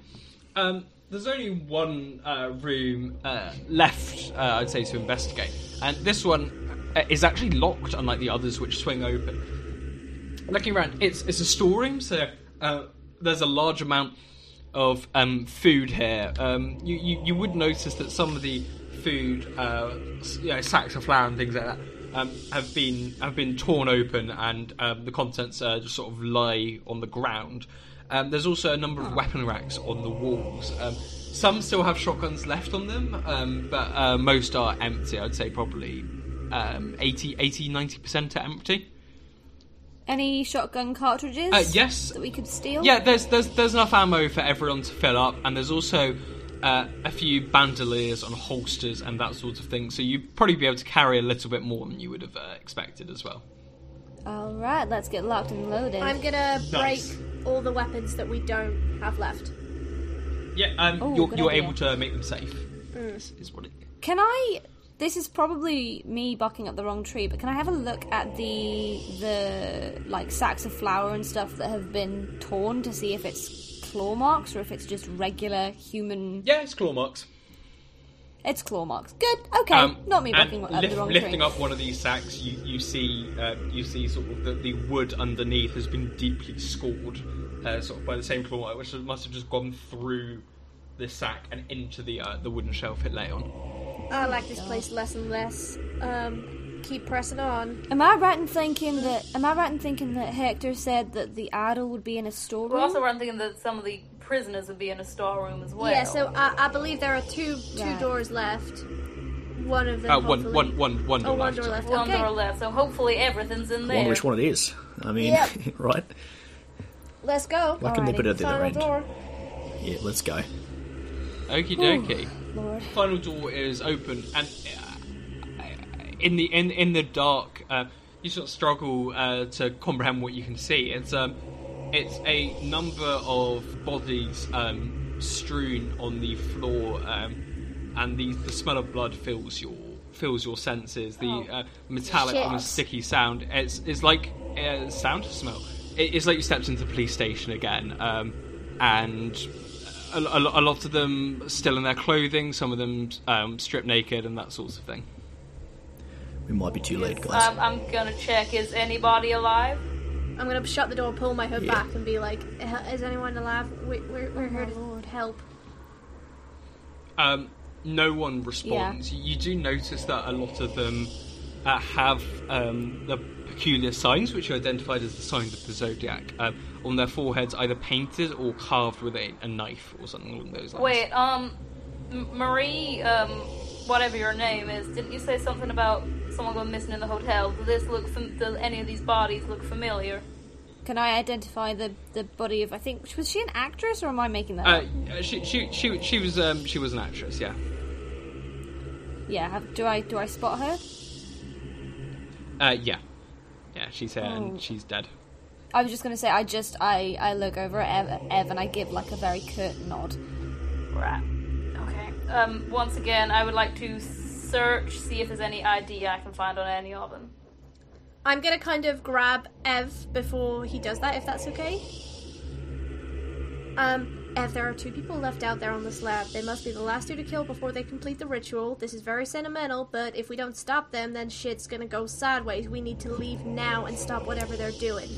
Um, there's only one uh, room uh, left, uh, I'd say, to investigate, and this one uh, is actually locked, unlike the others, which swing open. Looking around, it's it's a storeroom, so uh, there's a large amount of um, food here. Um, you, you you would notice that some of the food, uh, you know, sacks of flour and things like that, um, have been have been torn open, and um, the contents uh, just sort of lie on the ground. Um, there's also a number of weapon racks on the walls. Um, some still have shotguns left on them, um, but uh, most are empty. I'd say probably um, 80, 80 90% are empty. Any shotgun cartridges? Uh, yes. That we could steal? Yeah, there's there's there's enough ammo for everyone to fill up, and there's also uh, a few bandoliers and holsters and that sort of thing. So you'd probably be able to carry a little bit more than you would have uh, expected as well. Alright, let's get locked and loaded. I'm gonna break all the weapons that we don't have left. Yeah, um, Oh, you're good you're idea. able to make them safe. Is, is what it. Can I? This is probably me bucking up the wrong tree, but can I have a look at the the like sacks of flour and stuff that have been torn to see if it's claw marks or if it's just regular human? Yeah, it's claw marks. It's claw marks. Good. Okay. Um, Not me and bucking up lift- the wrong lifting tree. up one of these sacks, you you see uh, you see sort of the, the wood underneath has been deeply scored, uh, sort of by the same claw mark, which must have just gone through the sack and into the uh, the wooden shelf it lay on. I like this place less and less. Um, keep pressing on. Am I right in thinking that? Am I right in thinking that Hector said that the idol would be in a storeroom? We're also right in thinking that some of the prisoners would be in a storeroom as well. Yeah, so I, I believe there are two two Right. doors left. One of them. Uh, one, hopefully- one, one, one Oh, door one left. door left. one okay. door left, so hopefully everything's in I there. wonder which one it is. I mean, Yep. (laughs) right? Let's go. Why couldn't they put at the other Final end? door. Yeah, let's go. Okie dokie. Lord. Final door is open, and uh, in the in in the dark, uh, you sort of struggle uh, to comprehend what you can see. It's um, it's a number of bodies um, strewn on the floor, um, and the the smell of blood fills your fills your senses. The uh, metallic, Shit. almost sticky sound. It's it's like uh, sound smell. It, it's like you stepped into the police station again, um, and a, a, a lot of them still in their clothing, some of them um, stripped naked, and that sort of thing. We might be too late, guys. Um, I'm gonna check. Is anybody alive? I'm gonna shut the door, pull my hood Yeah. back, and be like, "Uh, "Is anyone alive? We, we're we're here to Lord. help." Um, no one responds. Yeah. You do notice that a lot of them uh, have um, the peculiar signs, which are identified as the signs of the zodiac, um, on their foreheads, either painted or carved with a, a knife or something along those lines. Wait, um, Marie, um, whatever your name is, didn't you say something about someone going missing in the hotel? Does this look? Fam- does any of these bodies look familiar? Can I identify the the body of? I think was she an actress or am I making that Uh, up? she, she, she, she was um, she was an actress, yeah. Yeah. Have, do I do I spot her? Uh, yeah, yeah. She's here Oh. and she's dead. I was just gonna say I just I I look over at Ev, Ev and I give like a very curt nod. Right. Okay. Um, once again, I would like to search, see if there's any ID I can find on any of them. I'm gonna kind of grab Ev before he does that, if that's okay. Um, Ev, there are two people left out there on the slab. They must be the last two to kill before they complete the ritual. This is very sentimental, but if we don't stop them, then shit's gonna go sideways. We need to leave now and stop whatever they're doing.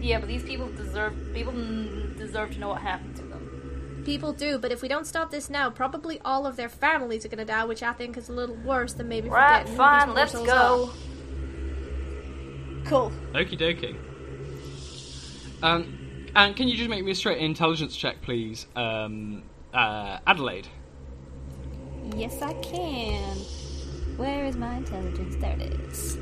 Yeah, but these people deserve. People deserve to know what happened. People do, but if we don't stop this now, probably all of their families are gonna die, which I think is a little worse than maybe Right. forgetting who Fine. these Let's go. are. Cool. Okie dokie. Um, and can you just make me a straight intelligence check, please, um, uh, Adelaide? Yes, I can. Where is my intelligence? There it is.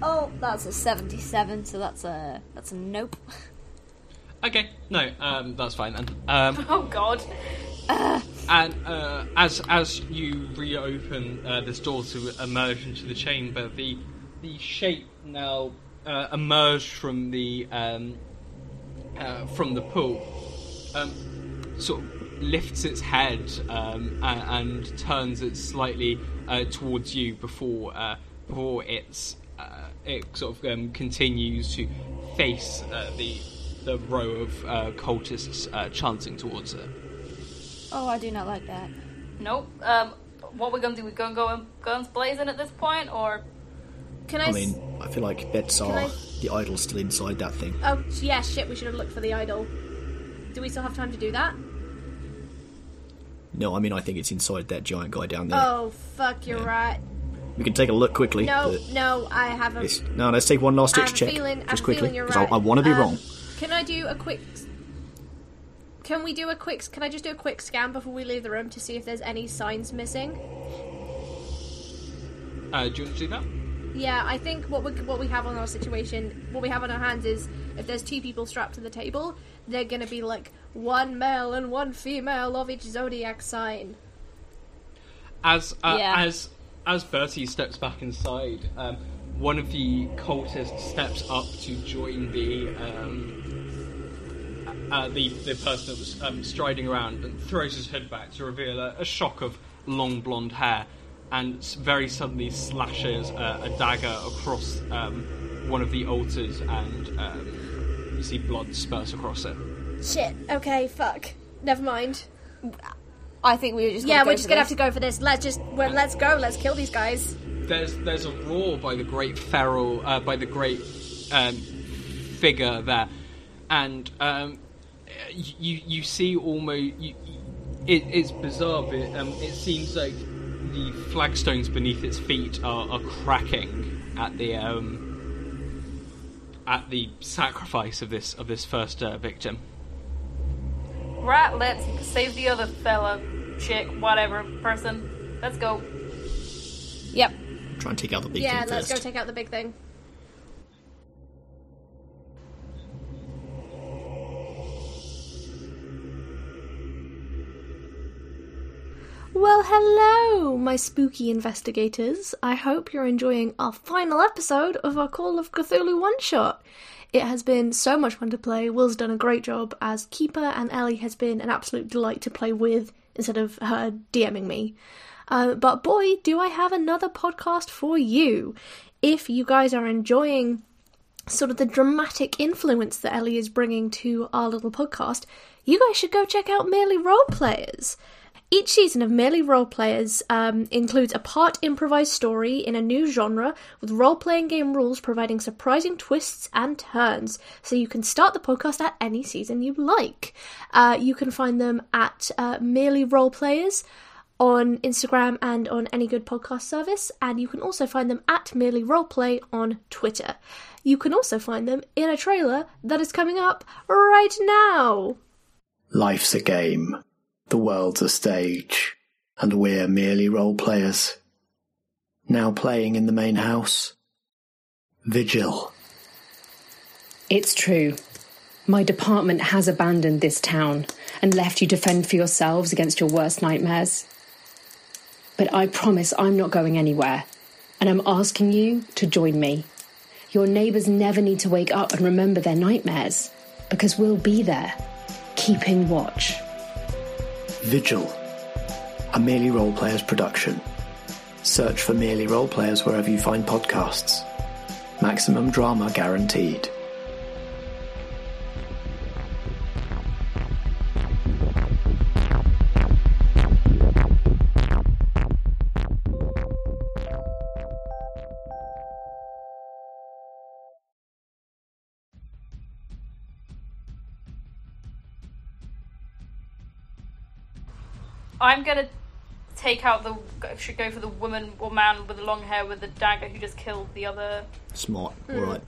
Oh, that's a seventy-seven. So that's a that's a nope. (laughs) Okay, no, um, that's fine then. Um, (laughs) Oh God. and uh, as as you reopen uh, this door to emerge into the chamber, the the shape now uh, emerged from the um, uh, from the pool, um, sort of lifts its head um, and, and turns it slightly uh, towards you before uh, before it's uh, it sort of um, continues to face uh, the the row of uh, cultists uh, chanting towards it. Oh, I do not like that. Nope. Um, what we're gonna do? We're gonna go in guns blazing at this point, or Can I? I s- mean, I feel like bets are I- the idol's still inside that thing. oh yeah, shit. We should have looked for the idol. Do we still have time to do that? No, I mean I think it's inside that giant guy down there. Oh fuck, you're Yeah. right. We can take a look quickly. No, no, I haven't. it's- no, let's take one last I'm ditch check feeling. I'm just quickly feeling you're 'cause right. I, I want to be Um, wrong. Can I do a quick? Can we do a quick? Can I just do a quick scan before we leave the room to see if there's any signs missing? Uh, do you want to do that? Yeah, I think what we what we have on our situation, what we have on our hands is if there's two people strapped to the table, they're gonna be like one male and one female of each zodiac sign. As uh, Yeah. as as Bertie steps back inside, um, one of the cultists steps up to join the um, uh, the the person that was um, striding around and throws his head back to reveal a, a shock of long blonde hair, and very suddenly slashes uh, a dagger across um, one of the altars, and um, you see blood spurts across it. Shit. Okay. Fuck. Never mind. I think we were just. Yeah, gonna we're just gonna have to go for this. Let's just well, let's go. Let's kill these guys. there's there's a roar by the great feral uh, by the great um, figure there, and um, you you see almost you, it, it's bizarre, but um, it seems like the flagstones beneath its feet are, are cracking at the um, at the sacrifice of this of this first uh, victim. right? Let's save the other fella, chick, whatever person. Let's go. Yep. Try and take out the big yeah, thing let's go take out the big thing. Well, hello, my spooky investigators. I hope you're enjoying our final episode of our Call of Cthulhu one shot. It has been so much fun to play. Will's done a great job as keeper, and Ellie has been an absolute delight to play with instead of her DMing me. Uh, but boy, do I have another podcast for you. If you guys are enjoying sort of the dramatic influence that Ellie is bringing to our little podcast, you guys should go check out Merely Role Players. Each season of Merely Role Players um, includes a part improvised story in a new genre, with role playing game rules providing surprising twists and turns, so you can start the podcast at any season you like. Uh, you can find them at uh, Merely Role Players on Instagram and on any good podcast service, and you can also find them at Merely Roleplay on Twitter. You can also find them in a trailer that is coming up right now. Life's a game, the world's a stage, and we're merely role players. Now playing in the main house. Vigil. It's true. My department has abandoned this town and left you to fend for yourselves against your worst nightmares. But I promise I'm not going anywhere, and I'm asking you to join me. Your neighbours never need to wake up and remember their nightmares, because we'll be there, keeping watch. Vigil. A Merely Role Players production. Search for Merely Role Players wherever you find podcasts. Maximum drama guaranteed. I'm gonna take out the. Should go for the woman or man with the long hair with the dagger who just killed the other. Smart. Hmm. All right.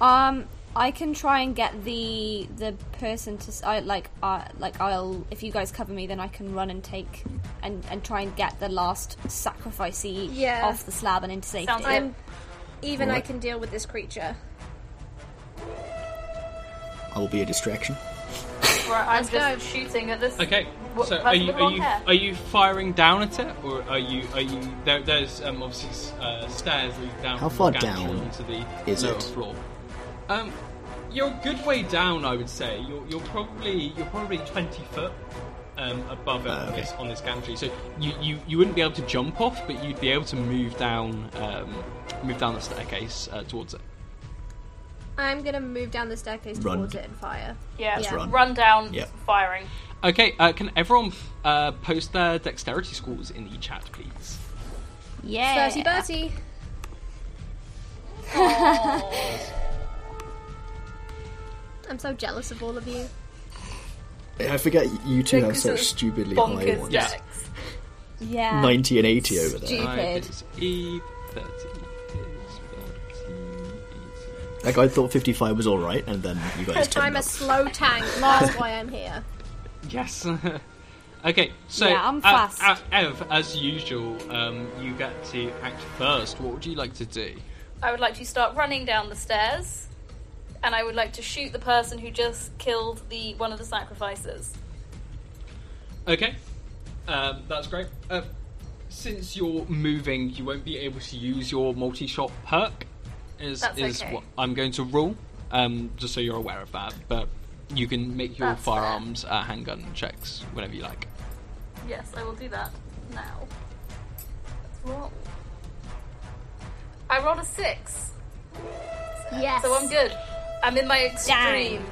Um, I can try and get the the person to s- I like uh, like I'll if you guys cover me, then I can run and take and and try and get the last sacrificee Yeah. off the slab and into safety. Sounds. I'm even I can deal with this creature. I will be a distraction. Right, I'm Let's just shooting at this. Okay, What so are you are you hair? are you firing down at it, or are you are you there? There's um, obviously uh, stairs leading down. How far down onto the is lower it? floor? Um, you're a good way down, I would say. You're, you're probably you're probably twenty foot um, above it Ah, on okay. this on this gantry. So you, you, you wouldn't be able to jump off, but you'd be able to move down um, move down the staircase uh, towards it. I'm gonna move down the staircase Run. towards it and fire. Yeah, yeah. Run. run down, Yeah. firing. Okay, uh, can everyone uh, post their dexterity scores in the chat, please? Yeah. Bertie, Bertie. (laughs) I'm so jealous of all of you. I forget you two have such stupidly high ones. Yeah. yeah. 90 and 80 over there. Stupid. E30. Like, I thought 55 was alright, and then you guys turned I'm a slow tank. That's why I'm here. (laughs) Yes. (laughs) okay, so Yeah, I'm uh, fast. uh, Ev, as usual, um, you get to act first. What would you like to do? I would like to start running down the stairs, and I would like to shoot the person who just killed the one of the sacrifices. Okay, um, that's great. Uh, since you're moving, you won't be able to use your multi-shot perk. Is That's is okay. what I'm going to rule. Um, just so you're aware of that. But you can make your That's firearms uh, handgun checks whenever you like. Yes, I will do that now. Let's roll. I rolled a six, Yes. so I'm good. I'm in my extreme.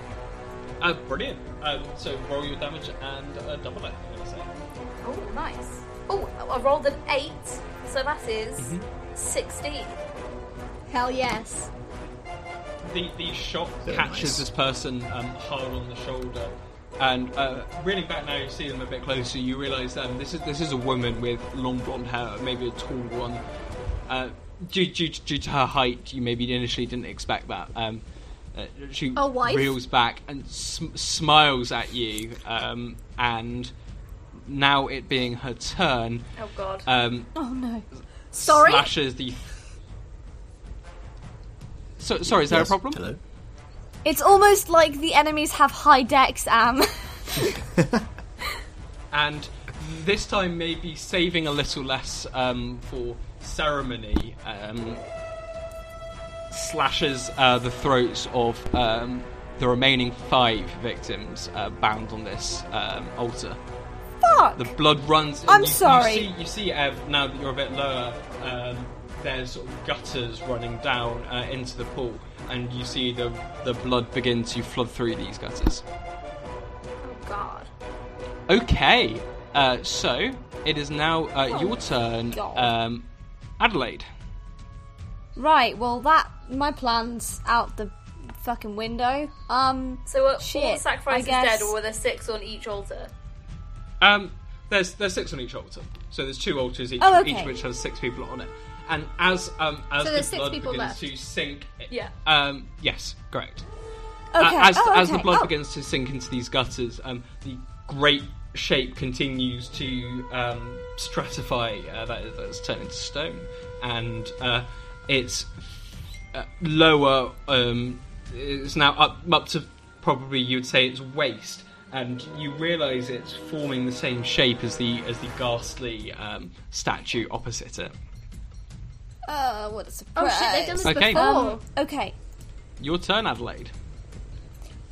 Uh, brilliant. Um, so roll your damage and uh, double it. I'm gonna say. Oh, nice. Oh, I rolled an eight, so that is Mm-hmm. 16. Hell yes. The the shot Very catches nice. this person um, hard on the shoulder, and uh, reeling back now, you see them a bit closer. You realise um, this is this is a woman with long blonde hair, maybe a tall one. Uh, due, due, due to her height, you maybe initially didn't expect that. Um, uh, she A wife? reels back and sm- smiles at you, um, and now it being her turn, Oh, God. um, Oh no. Sorry. slashes the. So, sorry, is there Yes, a problem? Hello? It's almost like the enemies have high DEX, Am. (laughs) and this time maybe saving a little less um, for ceremony um, slashes uh, the throats of um, the remaining five victims uh, bound on this um, altar. Fuck. The blood runs. I'm you, sorry. You see, you see, Ev, now that you're a bit lower, um, there's sort of gutters running down uh, into the pool, and you see the the blood begin to flood through these gutters. oh, God. Okay, uh, so it is now uh, Oh, your turn, um, Adelaide. Right. Well, that my plan's out the fucking window. Um. So are all Shit, the sacrifices I guess- dead, or were there six on each altar? Um, there's there's six on each altar, so there's two altars each, Oh, okay. each of which has six people on it. And as um as So the six blood people begins left. to sink, Yeah. um, yes, correct. Okay. Uh, as, oh, as the blood Oh. begins to sink into these gutters, um, the great shape continues to um, stratify. Uh, that is, that's turned into stone, and uh, it's uh, lower. Um, it's now up up to probably you'd say its waist, and you realise it's forming the same shape as the as the ghastly um, statue opposite it. Uh, what a surprise. Oh shit, they've done this Okay. before. Um, okay. Your turn, Adelaide.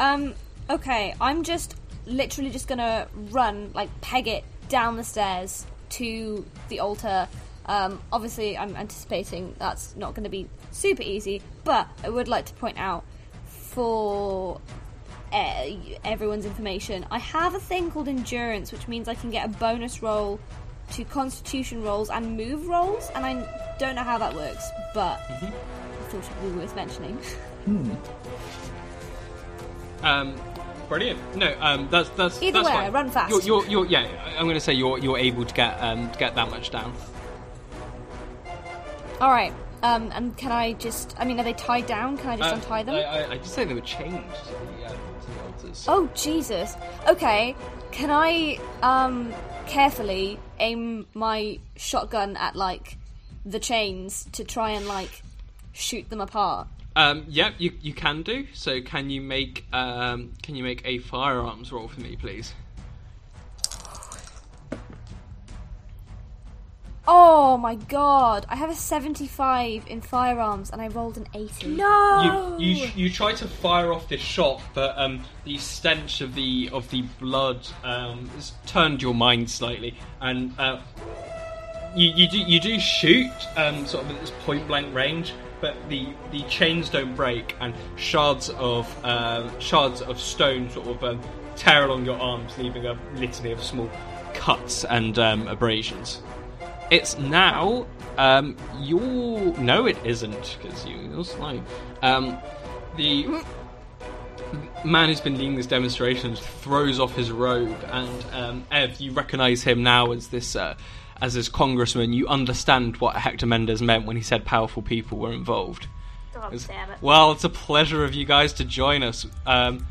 Um, okay, I'm just literally just gonna run, like, peg it down the stairs to the altar. Um, obviously, I'm anticipating that's not gonna be super easy, but I would like to point out for uh, everyone's information, I have a thing called endurance, which means I can get a bonus roll to constitution rolls and move rolls, and I don't know how that works, but I thought it would be worth mentioning. Um, brilliant. No, um, that's that's Either that's way, fine. run fast. You're, you're, you're yeah. I'm going to say you're you're able to get um to get that much down. All right. Um, and can I just? I mean, are they tied down? Can I just Uh, untie them? I, I, I just say they were chained to the, um, to the altars. Oh Jesus. Okay. Can I um carefully aim my shotgun at like the chains to try and like shoot them apart? Um, yep, you you can do. So can you make um, can you make a firearms roll for me, please? Oh my god! I have a 75 in firearms and I rolled an 80. No. You, you you try to fire off this shot, but um, the stench of the of the blood um, has turned your mind slightly, and uh, you you do you do shoot um, sort of at this point blank range, but the the chains don't break, and shards of uh, shards of stone sort of um, tear along your arms, leaving a litany of small cuts and um, abrasions. It's now um, your no, it isn't because you, you're slow. Um, the man who's been leading this demonstration throws off his robe, and um, Ev, you recognise him now as this uh, as this congressman. You understand what Hector Mendes meant when he said powerful people were involved. God It's- damn it. Well, it's a pleasure of you guys to join us. Um,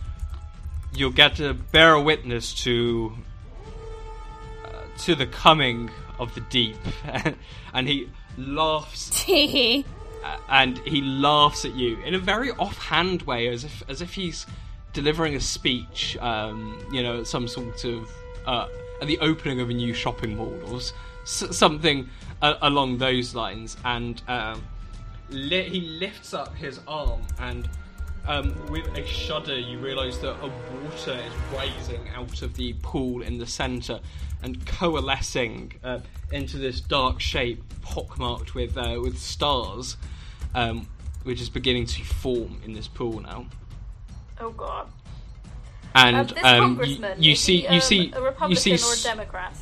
you'll get to bear witness to uh, to the coming of the deep, (laughs) and he laughs (laughs) and he laughs at you in a very offhand way, as if as if he's delivering a speech, um, you know, some sort of uh, at the opening of a new shopping mall or s- s- something uh, along those lines. And um, li- he lifts up his arm, and um, with a shudder, you realise that a water is rising out of the pool in the centre and coalescing uh, into this dark shape, pockmarked with uh, with stars, um, which is beginning to form in this pool now. Oh god. And Um, this um, you, congressman, you see, he, um, you see, a you Republican see. or a Democrat?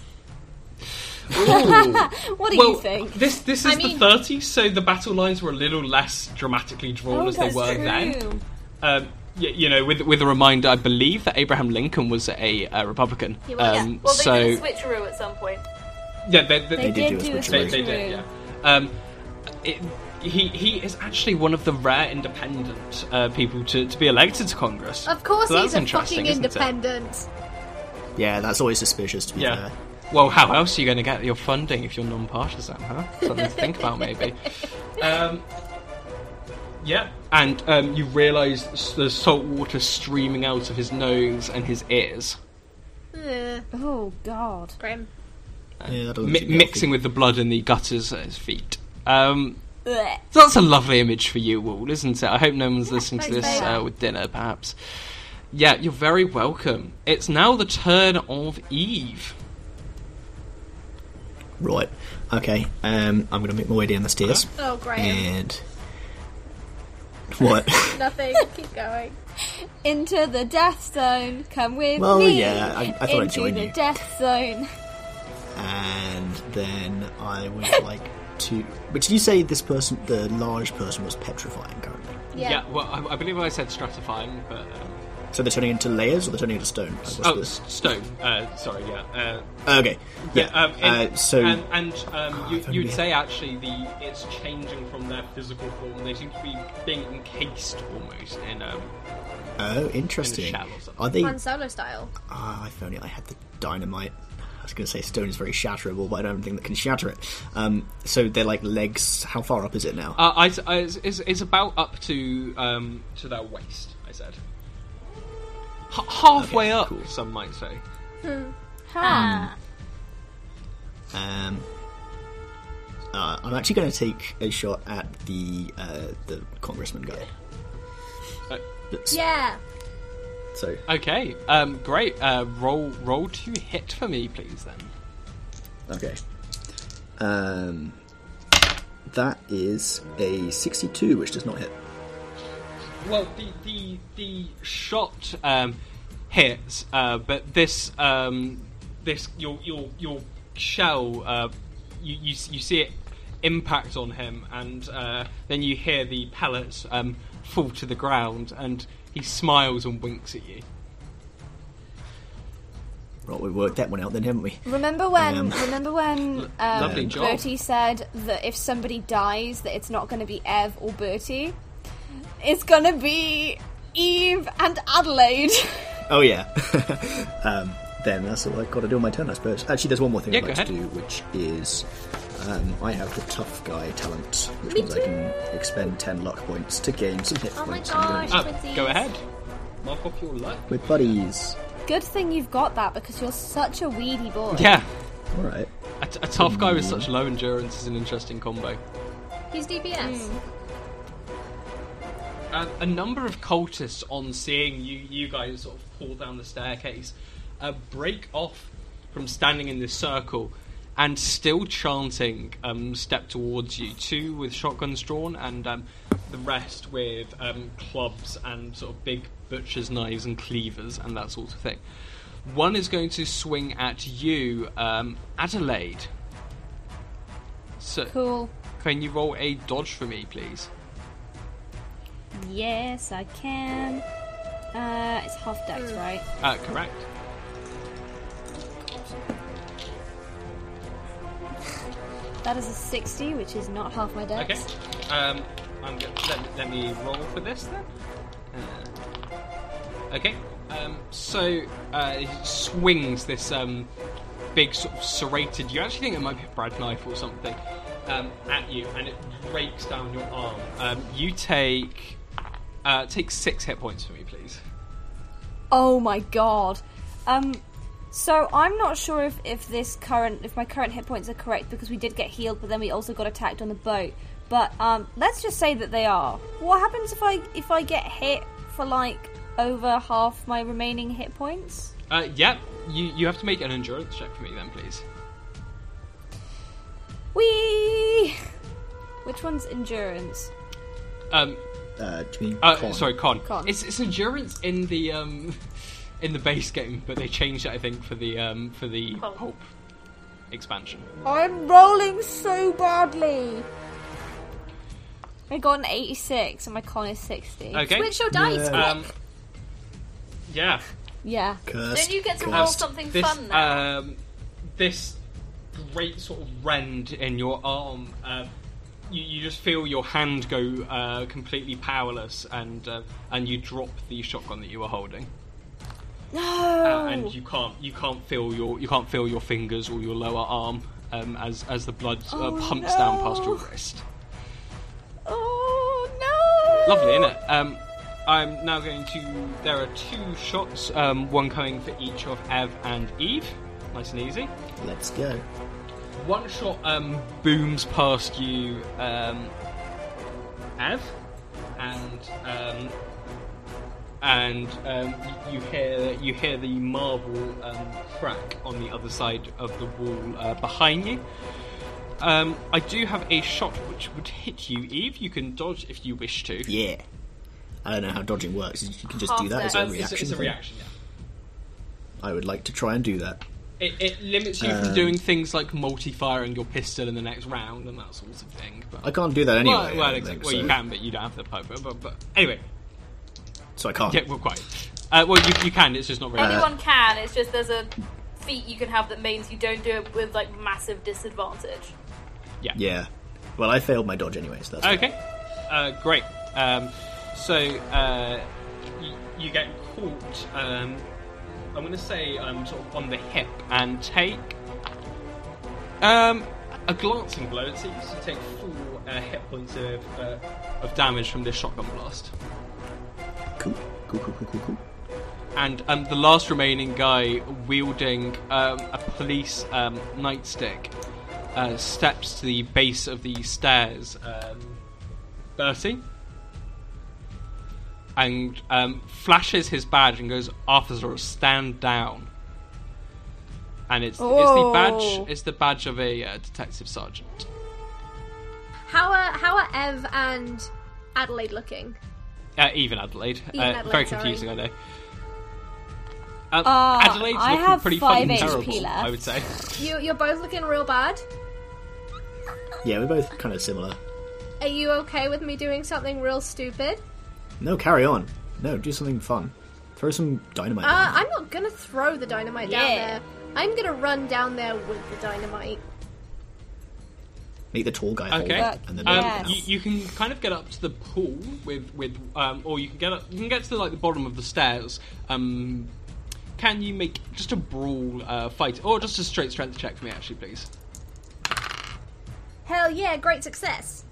Ooh. (laughs) What do well, you think? this this is I mean- the 30s, so the battle lines were a little less dramatically drawn Oh, as they were true. then. Um, y- you know, with with a reminder, I believe that Abraham Lincoln was a, uh Republican. He was, yeah. um, Well, they so did a switcheroo at some point. yeah, they, they, They, did did, do a switcheroo. they, switcheroo. they did. Yeah. Um, it, he he is actually one of the rare independent uh, people to, to be elected to Congress. Of course, So he's a fucking isn't it? independent. Yeah, that's always suspicious to be Yeah. fair. Well, how else are you going to get your funding if you're non-partisan, huh? Something to think about, maybe. Um, yeah, and um, you realise s- there's salt water streaming out of his nose and his ears, Eh, Oh god. grim. Yeah, mi- mixing with the blood in the gutters at his feet. Um, so that's a lovely image for you all, isn't it? I hope no one's listening to this uh, with dinner, perhaps. Yeah, you're very welcome. It's now the turn of Eve. Right. Okay. Um, I'm going to make my way down the stairs. Oh, great. And. What? (laughs) Nothing. Keep going. Into the death zone. Come with Well, me. yeah, I- I thought I'd Into join the you. death zone. and then I would (laughs) like to. But did you say this person, the large person, was petrifying currently? Yeah. well, I, I believe I said stratifying, but. Um, So they're turning into layers or they're turning into stone? Like, Oh, the- s- stone. Uh, sorry, yeah. Uh, Okay. Yeah. um, and, uh, so. and, and um, you, if only you'd we say actually the it's changing from their physical form. They seem to be being encased almost in um, oh, in a interesting. shell or. Are they? Han Solo style. Ah, if only I had the dynamite. I was going to say stone is very shatterable, but I don't think that can shatter it. Um, so they're like legs. How far up is it now? Uh, I, I, it's, it's- it's about up to um, to their waist. I said. H- halfway Okay, up, cool. some might say. Ha. Um, uh, I'm actually going to take a shot at the uh, the congressman guy. Uh, That's- Yeah. So Okay, um, great. Uh, roll roll to hit for me, please. Then. okay. Um, that is a 62, which does not hit. Well, the the the shot um, hits, uh, but this um, this your your your shell uh, you, you you see it impact on him, and uh, then you hear the pellets um, fall to the ground, and he smiles and winks at you. Right, we worked that one out then, haven't we? Remember when? Um, remember when um. Bertie said that if somebody dies, that it's not going to be Ev or Bertie. It's going to be Eve and Adelaide. (laughs) Oh yeah. (laughs) um, then that's all I've got to do on my turn, I suppose. Actually, there's one more thing Yeah, I'd go like to do, which is Um, I have the tough guy talent, which Me means I can expend 10 luck points to gain some hit Oh my points. I'm gosh. be Uh, go ahead. Mark off your luck. With buddies. Good thing you've got that because you're such a weedy boy. Yeah. Alright. A, t- a tough guy with such low endurance is an interesting combo. He's DPS. Uh, a number of cultists, on seeing you, you guys sort of pull down the staircase, uh, break off from standing in this circle and still chanting, um, step towards you. Two with shotguns drawn, and um, the rest with um, clubs and sort of big butcher's knives and cleavers and that sort of thing. One is going to swing at you, um, Adelaide. So, Cool. can you roll a dodge for me, please? Yes, I can. Uh, it's half dex, right? Uh, correct. That is a 60, which is not half my dex. Okay. Um, I'm go- let, let me roll for this then. Uh, okay. Um, so uh, he swings this um, big sort of serrated. You actually think it might be a bread knife or something um, at you, and it breaks down your arm. Um, you take uh, take six hit points for me, please. Oh my god. Um, so I'm not sure if, if this current if my current hit points are correct because we did get healed, but then we also got attacked on the boat. But um, let's just say that they are. What happens if I if I get hit for like over half my remaining hit points? Uh, yep. You you have to make an endurance check for me then, please. Wee. Which one's endurance? Um, Uh, do you mean Uh, con? sorry, con. Con. It's, it's endurance in the um, (laughs) in the base game, but they changed it, I think, for the um, for the Pulp. Pulp expansion. I'm rolling so badly. I got an 86 and my con is 60. Okay. Switch your dice. Yeah. quick. Um, yeah. Yeah. Cursed, Don't you get to cursed. roll something This fun now? um, this great sort of rend in your arm. Uh, you, you just feel your hand go uh, completely powerless, and uh, and you drop the shotgun that you were holding. No. uh, and you can't you can't feel your you can't feel your fingers or your lower arm um, as as the blood uh, Oh, pumps down past your wrist. Oh no! Lovely, isn't it? Um, I'm now going to. There are two shots, um, one coming for each of Ev and Eve. Nice and easy. Let's go. One shot um, booms past you, um, Ev, and um, and um, you hear you hear the marble um, crack on the other side of the wall uh, behind you. Um, I do have a shot which would hit you, Eve. You can dodge if you wish to. Yeah. I don't know how dodging works. You can just Half do that. as a reaction. it's, it's a thing. reaction, yeah. I would like to try and do that. It, it limits you from Um, doing things like multi-firing your pistol in the next round and that sort of thing. But, I can't do that anyway. well, well, exactly. think, well, you can, but you don't have the power. But, but, but anyway, So I can't. yeah, well, quite. Uh, well, you, you can. It's just not very. Anyone can. It's just there's a feat you can have that means you don't do it with like massive disadvantage. yeah. Yeah. Well, I failed my dodge anyway, so that's fine. Okay. Uh, great. Um, so uh, you, you get caught. Um, I'm going to say um, sort of on the hip and take um, a glancing blow. It seems to take four uh, hit points of, uh, of damage from this shotgun blast. Cool. Cool, cool, cool, cool, cool. and um, the last remaining guy wielding um, a police um, nightstick uh, steps to the base of the stairs, um, Bertie, and um, flashes his badge and goes, "Officer, stand down." And it's, it's the Oh. badge. It's the badge of a uh, detective sergeant. How are how are Ev and Adelaide looking? Uh, even Adelaide. Even uh, Adelaide, very sorry. confusing, I know. Um, Uh, Adelaide's I looking have pretty five fucking HP terrible, left. I would say. You you're both looking real bad. Yeah, we're both kind of similar. Are you okay with me doing something real stupid? No, carry on. No, do something fun. Throw some dynamite. Uh, down there. I'm not gonna throw the dynamite down Yeah. there. I'm gonna run down there with the dynamite. Make the tall guy hold Okay. it, and then Um, Yes. you, you can kind of get up to the pool with with, um, or you can get up, you can get to like the bottom of the stairs. Um, can you make just a brawl uh, fight, or just a straight strength check for me, actually, please? Hell yeah, great success.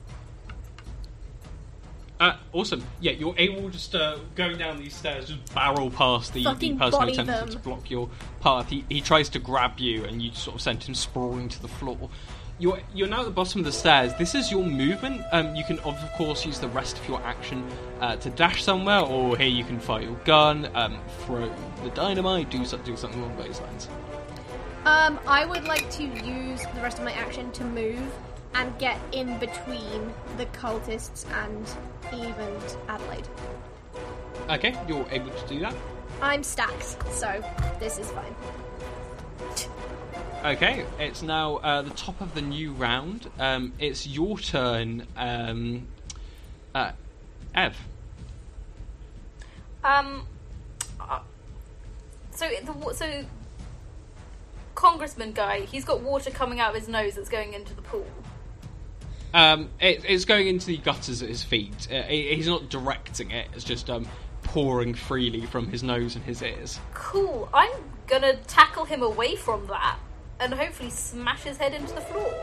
Uh, awesome. Yeah, you're able just uh, going down these stairs, just barrel past the, the person who attempted them. to block your path. He, he tries to grab you, and you sort of send him sprawling to the floor. You're you're now at the bottom of the stairs. This is your movement. Um, you can of course use the rest of your action uh, to dash somewhere, or here you can fire your gun, um, throw the dynamite, do so- do something along those lines. Um, I would like to use the rest of my action to move and get in between the cultists and Eve and Adelaide. Okay, you're able to do that. I'm stacked, so this is fine. Okay, it's now uh, the top of the new round. Um, it's your turn, um, uh, Ev. Um. uh, So the so congressman guy, he's got water coming out of his nose that's going into the pool. Um, it, it's going into the gutters at his feet. Uh, he- he's not directing it. It's just um, pouring freely from his nose and his ears. Cool. I'm gonna tackle him away from that and hopefully smash his head into the floor.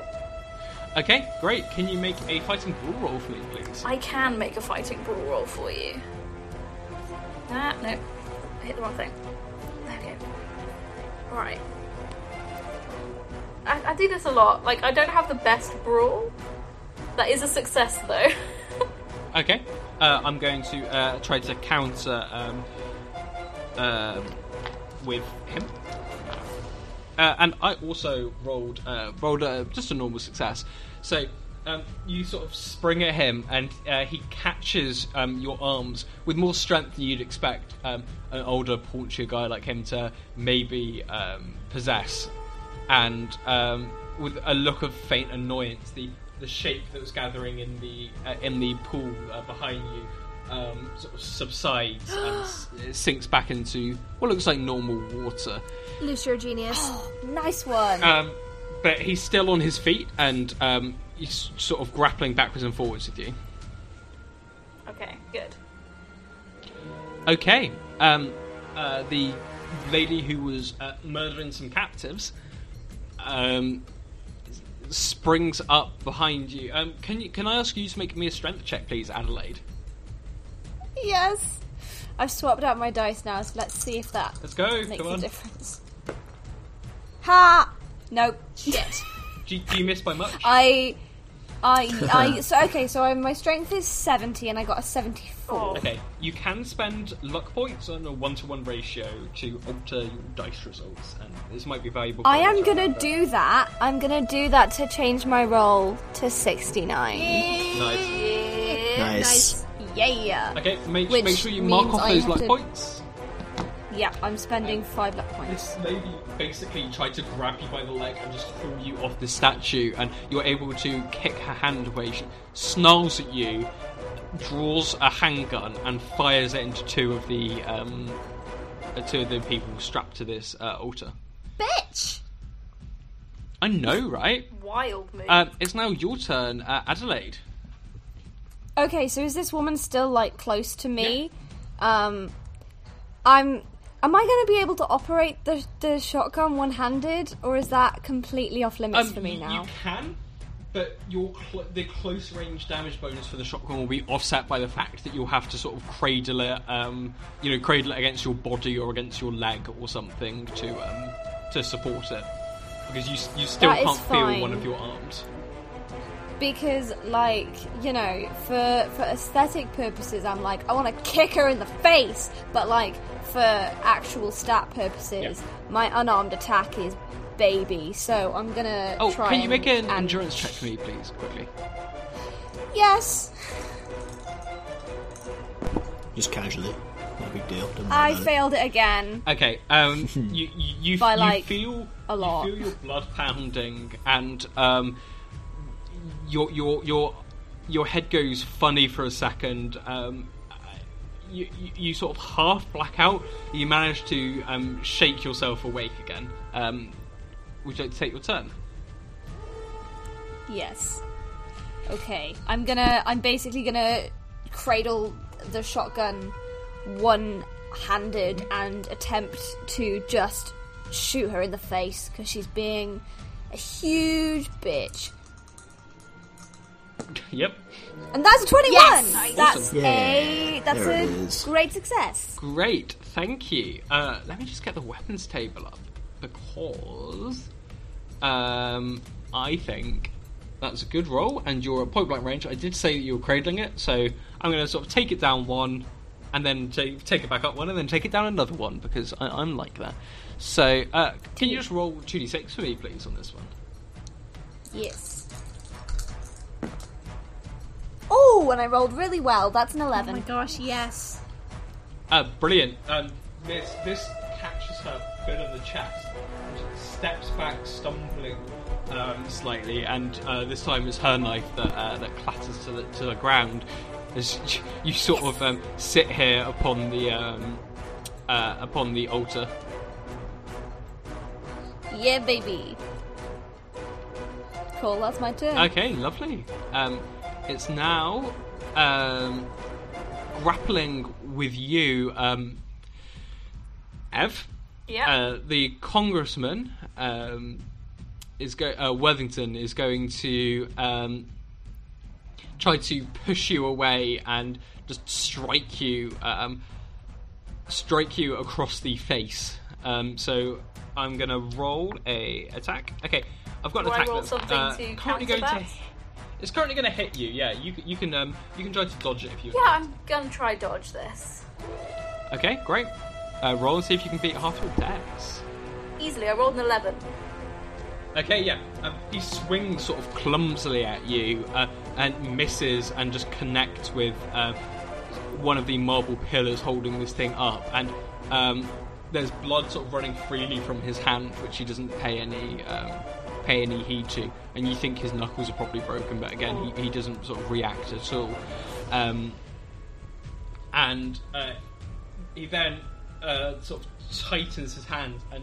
Okay, great. Can you make a fighting brawl roll for me, please? I can make a fighting brawl roll for you. Ah, no. I hit the wrong thing. Okay. Right. I, I do this a lot. Like, I don't have the best brawl. That is a success, though. (laughs) Okay, uh, I'm going to uh, try to counter um, um, with him. Uh, and I also rolled uh, rolled uh, just a normal success. So um, you sort of spring at him, and uh, he catches um, your arms with more strength than you'd expect um, an older, paunchier guy like him to maybe um, possess. And um, with a look of faint annoyance, the the shape that was gathering in the uh, in the pool uh, behind you um, sort of subsides and (gasps) s- it sinks back into what looks like normal water. Lucio genius. (gasps) Nice one. Um, but he's still on his feet and um, he's sort of grappling backwards and forwards with you. okay, good. Okay. Um, uh, the lady who was uh, murdering some captives um, springs up behind you. Um, can you? Can I ask you to make me a strength check, please, Adelaide? yes. I've swapped out my dice now, so let's see if that Let's go. makes Come a on. difference. Ha! Nope. Shit. (laughs) do, you- do you miss by much? I, I, I. So okay, so I, my strength is seventy, and I got a seventy-four. Okay, you can spend luck points on a one-to-one ratio to alter your dice results, and this might be valuable. I am gonna but- do that. I'm gonna do that to change my roll to sixty-nine. Nice. Nice. Yeah. Okay, make, Which make sure you mark means off I those luck to- points. Yeah, I'm spending five luck points. This lady basically tried to grab you by the leg and just haul you off the statue, and you're able to kick her hand away. She snarls at you, draws a handgun, and fires it into two of the um, uh, two of the people strapped to this uh, altar. Bitch! I know, right? Wild move. Um, it's now your turn, uh, Adelaide. Okay, so is this woman still like close to me? Um, I'm. Am I going to be able to operate the the shotgun one handed, or is that completely off limits for me Um, now? you can, but your cl- the close range damage bonus for the shotgun will be offset by the fact that you'll have to sort of cradle it, um, you know, cradle it against your body or against your leg or something to um, to support it, because you you still That can't feel one of your arms. Because, like, you know, for for aesthetic purposes, I'm like, I want to kick her in the face. But like, for actual stat purposes, Yeah. my unarmed attack is baby. So I'm gonna Oh, try. can you make an and- endurance check for me, please, quickly? Yes, Just casually. No big deal. I about it. failed it again. Okay, um, (laughs) you you, you, By, you like, feel a lot. You feel your blood pounding, and um, your your your your head goes funny for a second. Um, you, you, you sort of half black out. You manage to um, shake yourself awake again. Um, would you like to take your turn? Yes. Okay. I'm gonna. I'm basically gonna cradle the shotgun one-handed and attempt to just shoot her in the face because she's being a huge bitch. Yep. And that's a 21! Yes! That's Awesome. a that's There a great success. Great, thank you. Uh, let me just get the weapons table up because um, I think that's a good roll, and you're at point blank range. I did say that you were cradling it, so I'm going to sort of take it down one, and then take, take it back up one, and then take it down another one because I, I'm like that. So, uh, can you just roll 2d6 for me, please, on this one? Yes. Oh, and I rolled really well. That's an 11. Oh my gosh, yes. Uh, brilliant. Um, this this catches her foot on the chest, and she steps back, stumbling um, slightly, and uh, this time it's her knife that uh, that clatters to the to the ground. As you sort of um, sit here upon the um, uh, upon the altar. yeah, baby. Cool, that's my turn. Okay, lovely. Um, it's now um, grappling with you, um, Ev. Yeah. Uh, the congressman um, is go- uh, Worthington is going to um, try to push you away and just strike you, um, strike you across the face. Um, so I'm gonna roll a attack. Okay, I've got an Do I attack roll that's something uh, to currently going that? to. It's currently going to hit you. Yeah, you you can um you can try to dodge it if you. Yeah, I'm gonna try dodge this. Okay, great. Uh, roll and see if you can beat half your dex. Easily, I rolled an 11. Okay, yeah. Um, he swings sort of clumsily at you uh, and misses and just connects with uh, one of the marble pillars holding this thing up. And um, there's blood sort of running freely from his hand, which he doesn't pay any um, pay any heed to. And you think his knuckles are probably broken, but again, he, he doesn't sort of react at all. Um, and uh, he then uh, sort of tightens his hand and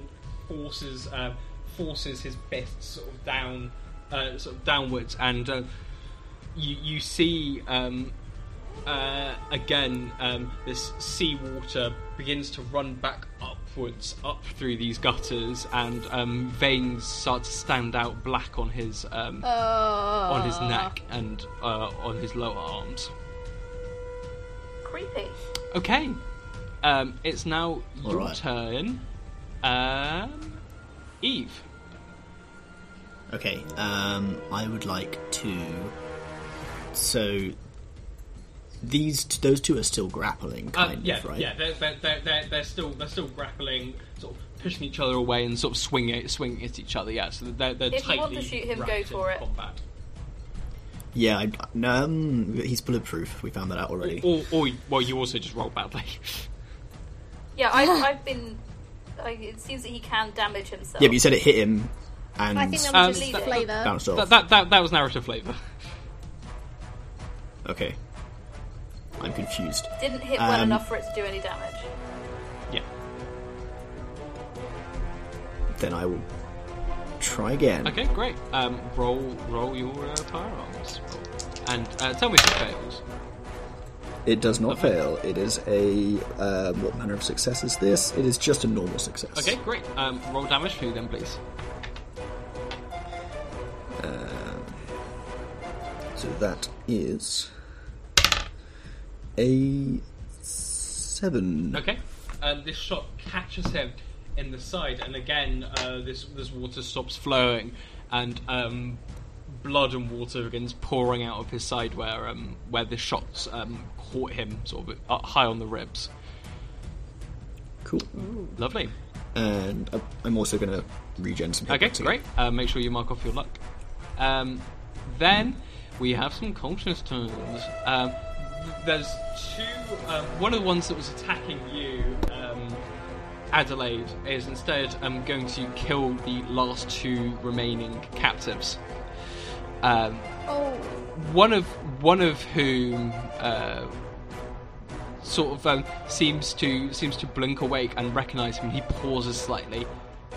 forces um, forces his fists sort of down, uh, sort of downwards, and uh, you you see um, uh, again um, this seawater begins to run back upwards up through these gutters, and um, veins start to stand out black on his um, on his neck and uh, on his lower arms. Creepy. Okay. Um, it's now your Alright. turn. Um, Eve. Okay, um, I would like to. So, these those two are still grappling, Uh, kind yeah, of, right? yeah. They're, they're, they're, they're, they're still they're still grappling, sort of pushing each other away and sort of swinging swinging at each other. Yeah, so they're they're If you tightly want to shoot him, go wrapped in for it. Combat. Yeah, I, no, um, he's bulletproof. We found that out already. Or, or well, you also just roll badly. (laughs) Yeah, I've, I've been. I, it seems that he can damage himself. Yeah, but you said it hit him, and I think that was just that- flavour. bounced off. that, that that that was narrative flavor. Okay, I'm confused. Didn't hit well Um, enough for it to do any damage. Yeah. Then I will try again. Okay, great. Um, roll roll your uh, firearms, and uh, tell me if it fails. It does not fail. It is a um, what manner of success is this? It is just a normal success. Okay, great. Um, roll damage for you then, please. So that is a seven. Okay. Um, this shot catches him in the side, and again, uh, this this water stops flowing, and um, blood and water begins pouring out of his side where um, where the shots um, caught him, sort of uh, high on the ribs. Cool. Lovely. And I'm also going to regen some. Okay, great. Uh, make sure you mark off your luck. Um, then we have some conscious turns. Um, there's two. Um, one of the ones that was attacking you, um, Adelaide, is instead um, going to kill the last two remaining captives. Um, Oh, one of one of whom uh, sort of um, seems to seems to blink awake and recognise him. He pauses slightly,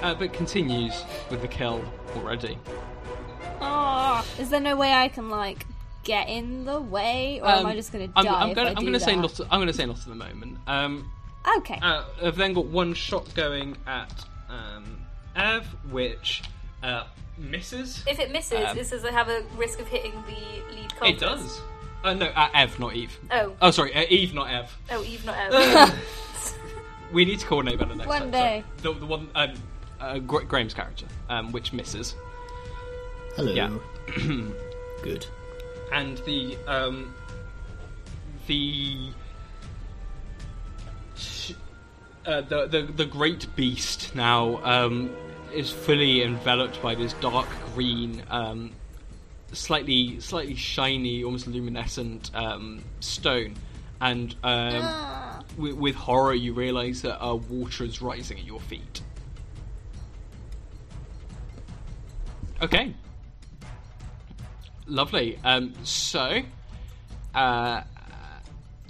uh, but continues with the kill already. Ah, is there no way I can like get in the way, or am I just going to die Um, I'm, I'm gonna, I'm gonna say not. I'm gonna say not at the moment. Um, Okay. uh, I've then got one shot going at um, Ev, which uh, misses. If it misses, Um, it says I have a risk of hitting the lead cultist. It does. Uh, no, uh, Ev, not Eve. Oh, Oh, sorry, uh, Eve, not Ev. oh, Eve, not Ev. (laughs) We need to coordinate better next One time. day. Sorry. The, the one, um, uh, Gra- Graham's character, um, which misses. Hello. Yeah. (clears throat) Good. and the um, the uh, the, the the great beast now um, is fully enveloped by this dark green, um, slightly slightly shiny, almost luminescent um, stone, and um, with, with horror you realise that uh, water is rising at your feet. Okay. Lovely. Um, so, uh,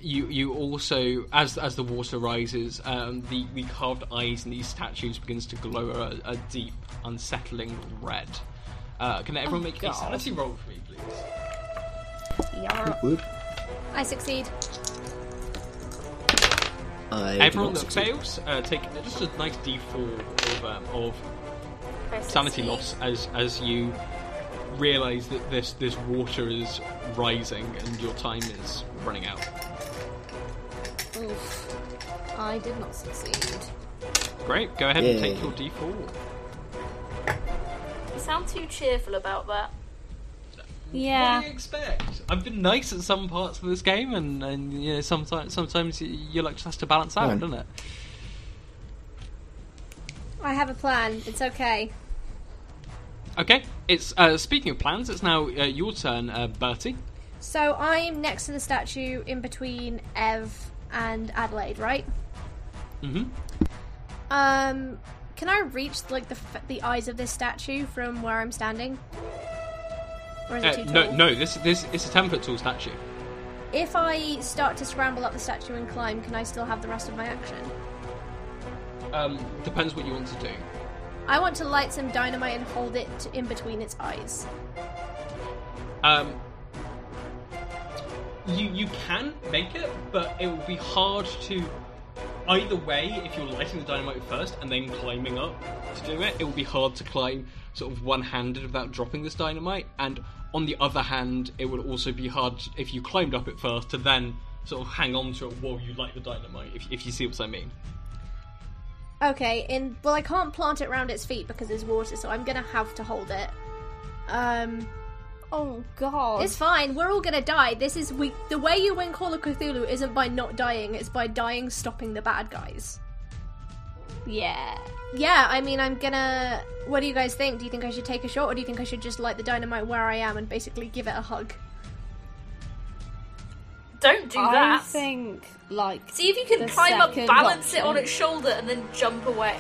you you also as as the water rises, um, the the carved eyes in these statues begins to glow a, a deep, unsettling red. Uh, can everyone make a sanity roll for me, please? yeah. I succeed. I do Everyone that succeed. fails, uh, take just a nice D4 of um, of sanity loss as as you realise that this this water is rising and your time is running out. Oof. I did not succeed. Great, go ahead and take your D4. You sound too cheerful about that. What Yeah. do you expect? I've been nice at some parts of this game, and, and you know, sometimes sometimes y- your luck just has to balance out, Fine. doesn't it? I have a plan. It's okay. Okay, it's uh, speaking of plans. It's now uh, your turn, uh, Bertie. So I'm next to the statue in between Ev and Adelaide, right? Mm-hmm. Um, can I reach like the the eyes of this statue from where I'm standing? Or is it Uh, too no, no, this this it's a ten foot tall statue. If I start to scramble up the statue and climb, can I still have the rest of my action? Um, depends what you want to do. I want to light some dynamite and hold it in between its eyes. Um, you you can make it, but it will be hard to. Either way, if you're lighting the dynamite first and then climbing up to do it, it will be hard to climb sort of one-handed without dropping this dynamite. And on the other hand, it would also be hard if you climbed up it first to then sort of hang on to it while you light the dynamite. If, if you see what I mean. Okay, in well, I can't plant it around its feet because there's water, so I'm gonna have to hold it. Um, Oh god. it's fine. We're all gonna die. This is we. The way you win Call of Cthulhu isn't by not dying; it's by dying stopping the bad guys. yeah. Yeah, I mean, I'm gonna. What do you guys think? Do you think I should take a shot, or do you think I should just light the dynamite where I am and basically give it a hug? Don't do I that. I think like See if you can climb up, second balance it on its shoulder, and then jump away.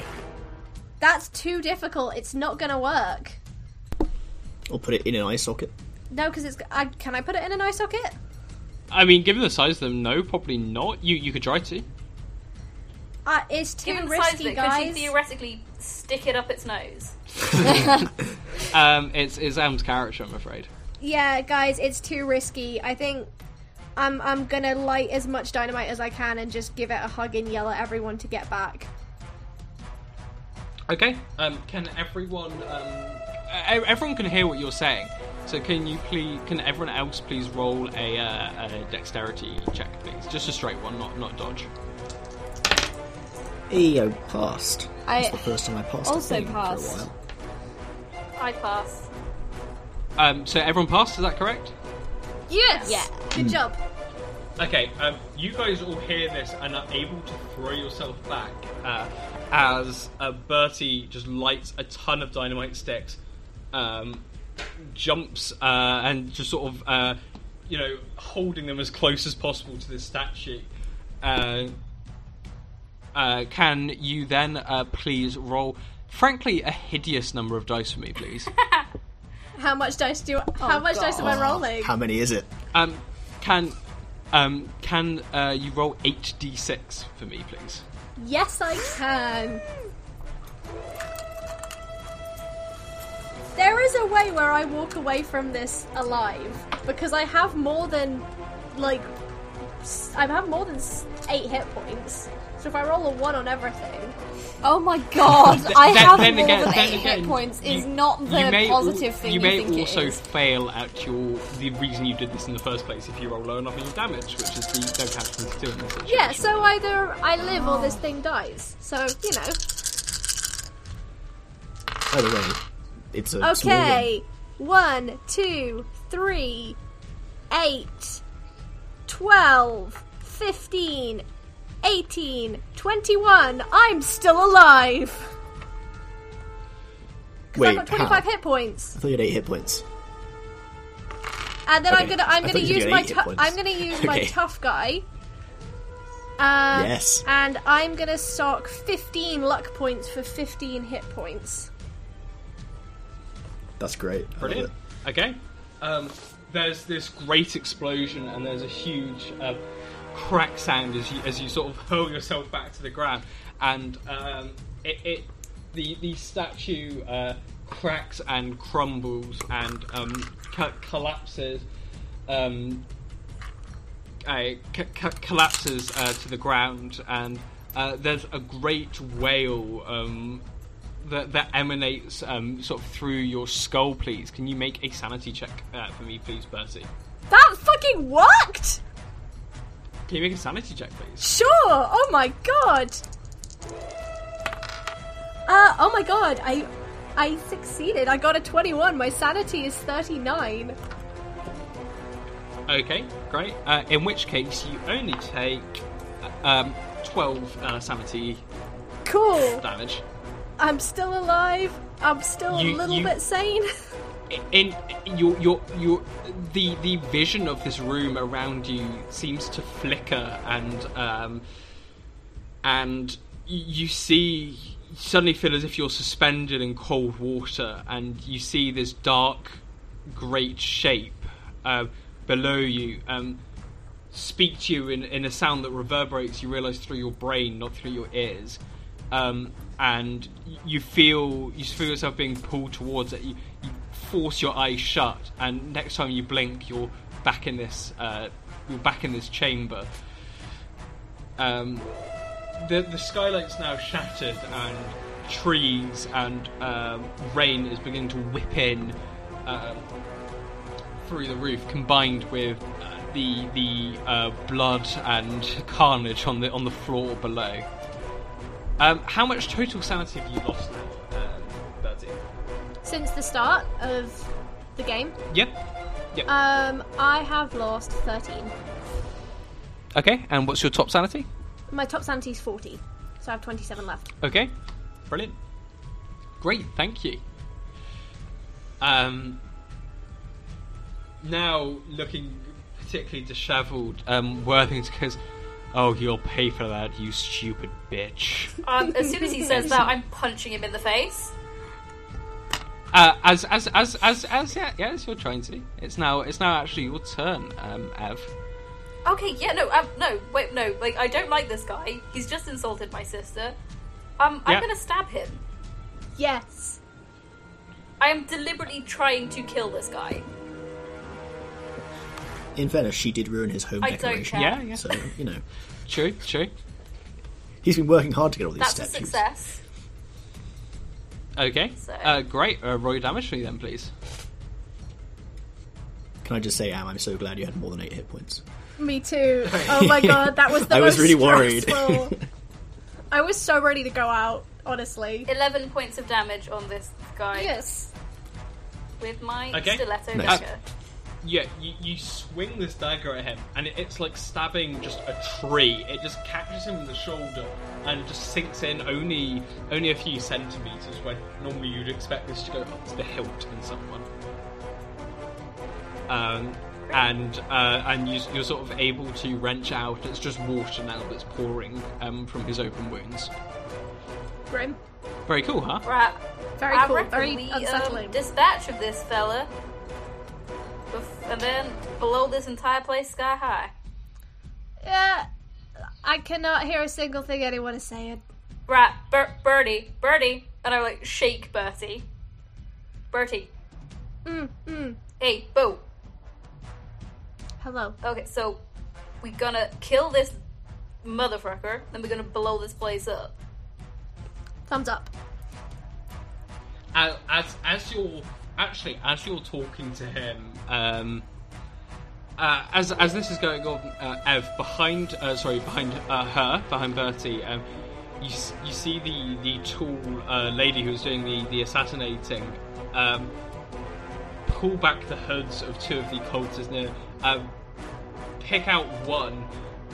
That's too difficult. It's not gonna work. Or put it in an eye socket. No, because it's. I, can I put it in an eye socket? I mean, given the size of them, no, probably not. You you could try to. Uh, it's too Given the size of risky, it, could you guys. theoretically stick it up its nose? (laughs) Um, it's it's Am's character, I'm afraid. Yeah, guys, it's too risky. I think I'm I'm gonna light as much dynamite as I can and just give it a hug and yell at everyone to get back. Okay. Um, can everyone? Um, e- everyone can hear what you're saying. So can you please? Can everyone else please roll a, uh, a dexterity check, please? Just a straight one, not not dodge. Hey, I passed. I That's the first time I passed also a passed. for a while. I pass. Um, so everyone passed. Is that correct? Yes. Yeah. Good job. Okay. Um, you guys all hear this and are able to throw yourself back uh, as uh, Bertie just lights a ton of dynamite sticks, um, jumps uh, and just sort of uh, you know holding them as close as possible to this statue. Uh, uh, can you then uh, please roll, frankly, a hideous number of dice for me, please? (laughs) How much dice do? You, how much dice am I rolling? How many is it? um, can um, can uh, you roll eight d six for me, please? Yes, I can. There is a way where I walk away from this alive because I have more than like I have more than eight hit points. So if I roll a one on everything, Oh my god, Th- (laughs) I then- have then more again- than then eight again, hit points is not the may positive al- thing you you, may think also it is. fail at your the reason you did this in the first place if you roll low enough in your damage, which is the no catch 22 in this situation. yeah. So either I live or this thing dies. So you know. By the way, it's a. Okay. One, two, three, eight, twelve, fifteen, eighteen, twenty-one. I'm still alive. 'Cause Wait, I've got twenty-five how? hit points. I thought you had eight hit points. And then I'm Okay, gonna I'm I gonna use my eight hit tu- points. I'm gonna use (laughs) my Okay. tough guy. Uh, Yes. And I'm gonna stock 15 luck points for 15 hit points. That's great. Brilliant. Okay. Um, there's this great explosion, and there's a huge uh, crack sound as you as you sort of hurl yourself back to the ground, and um, it, it the the statue uh, cracks and crumbles and um, co- collapses. Um, uh, collapses uh, to the ground, and uh, there's a great wail um, that, that emanates um, sort of through your skull. Please, can you make a sanity check uh, for me, please, Percy? That fucking worked! Can you make a sanity check, please? Sure! Oh my god! Uh, oh my god, I I succeeded. I got a 21. My sanity is 39. Okay, great. Uh, in which case, you only take um, twelve uh, sanity Cool. damage. I'm still alive. I'm still You- a little you- bit sane. (laughs) in your your your the the vision of this room around you seems to flicker and um and you see you suddenly feel as if you're suspended in cold water and you see this dark great shape uh, below you um speak to you in, in a sound that reverberates you realize through your brain not through your ears um, and you feel you feel yourself being pulled towards it you, you force your eyes shut and next time you blink you're back in this uh, you're back in this chamber um, the the skylight's now shattered and trees and um, rain is beginning to whip in um, through the roof, combined with uh, the the uh, blood and (laughs) carnage on the on the floor below. Um, how much total sanity have you lost now, um, Bertie? Since the start of the game, Yep. Yep. um, I have lost 13. okay. And what's your top sanity? My top sanity is 40, so I have 27 left. Okay, brilliant. Great, thank you. Um, now looking particularly dishevelled, um, Worthington goes, (laughs) "Oh, you'll pay for that, you stupid bitch." Um, as soon as he says that, I'm punching him in the face. Uh, as as as as as yeah, yeah, as you're trying to. It's now it's now actually your turn, um, Ev. Okay, yeah, no, um, no, wait, no, like, I don't like this guy. He's just insulted my sister. Um, I'm Yeah. gonna stab him. Yes. I am deliberately trying to kill this guy. In fairness, she did ruin his home I don't decoration. care. Yeah, yeah. So, you know, True, true. he's been working hard to get all these steps. That's a statues. success. Okay, So- uh, great. Uh, roll your damage for me then, please. Can I just say, Am, I'm so glad you had more than eight hit points. Me too. (laughs) Oh my god, that was the I was most really worried. stressful. (laughs) I was so ready to go out, honestly. 11 points of damage on this guy Yes. with my Okay. stiletto Nice. dagger. Yeah, you, you swing this dagger at him, and it, it's like stabbing just a tree. It just catches him in the shoulder and just sinks in only only a few centimeters where normally you'd expect this to go up to the hilt in someone. Um, and uh, and you, you're sort of able to wrench out. It's just water now that's pouring um, from his open wounds. Grim. Very cool, huh? Right. Very I cool. Very we unsettling. Um, dispatch of this fella, bef- and then blow this entire place sky high. Yeah. I cannot hear a single thing anyone is saying. Right, Ber- Bertie, Birdie, and I like shake Bertie. Bertie, Mm, mm. hey, boo. Hello. Okay, so we're gonna kill this motherfucker, then we're gonna blow this place up. Thumbs up. as, as as you're actually as you're talking to him, um, uh, as as this is going on, uh, Ev behind, uh, sorry, behind uh, her, behind Bertie, um, you you see the the tall uh, lady who's doing the the assassinating. Um, pull back the hoods of two of the cultists near, um, pick out one,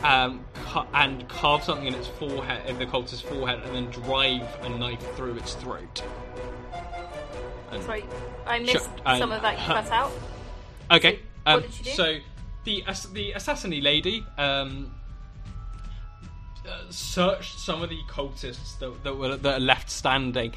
um, cu- and carve something in its forehead, in the cultist's forehead, and then drive a knife through its throat. Sorry, I missed Sure, um, some of that you cut out. (laughs) Okay. What Um, did she do? So the the assassin lady um, uh, searched some of the cultists that, that were that are left standing,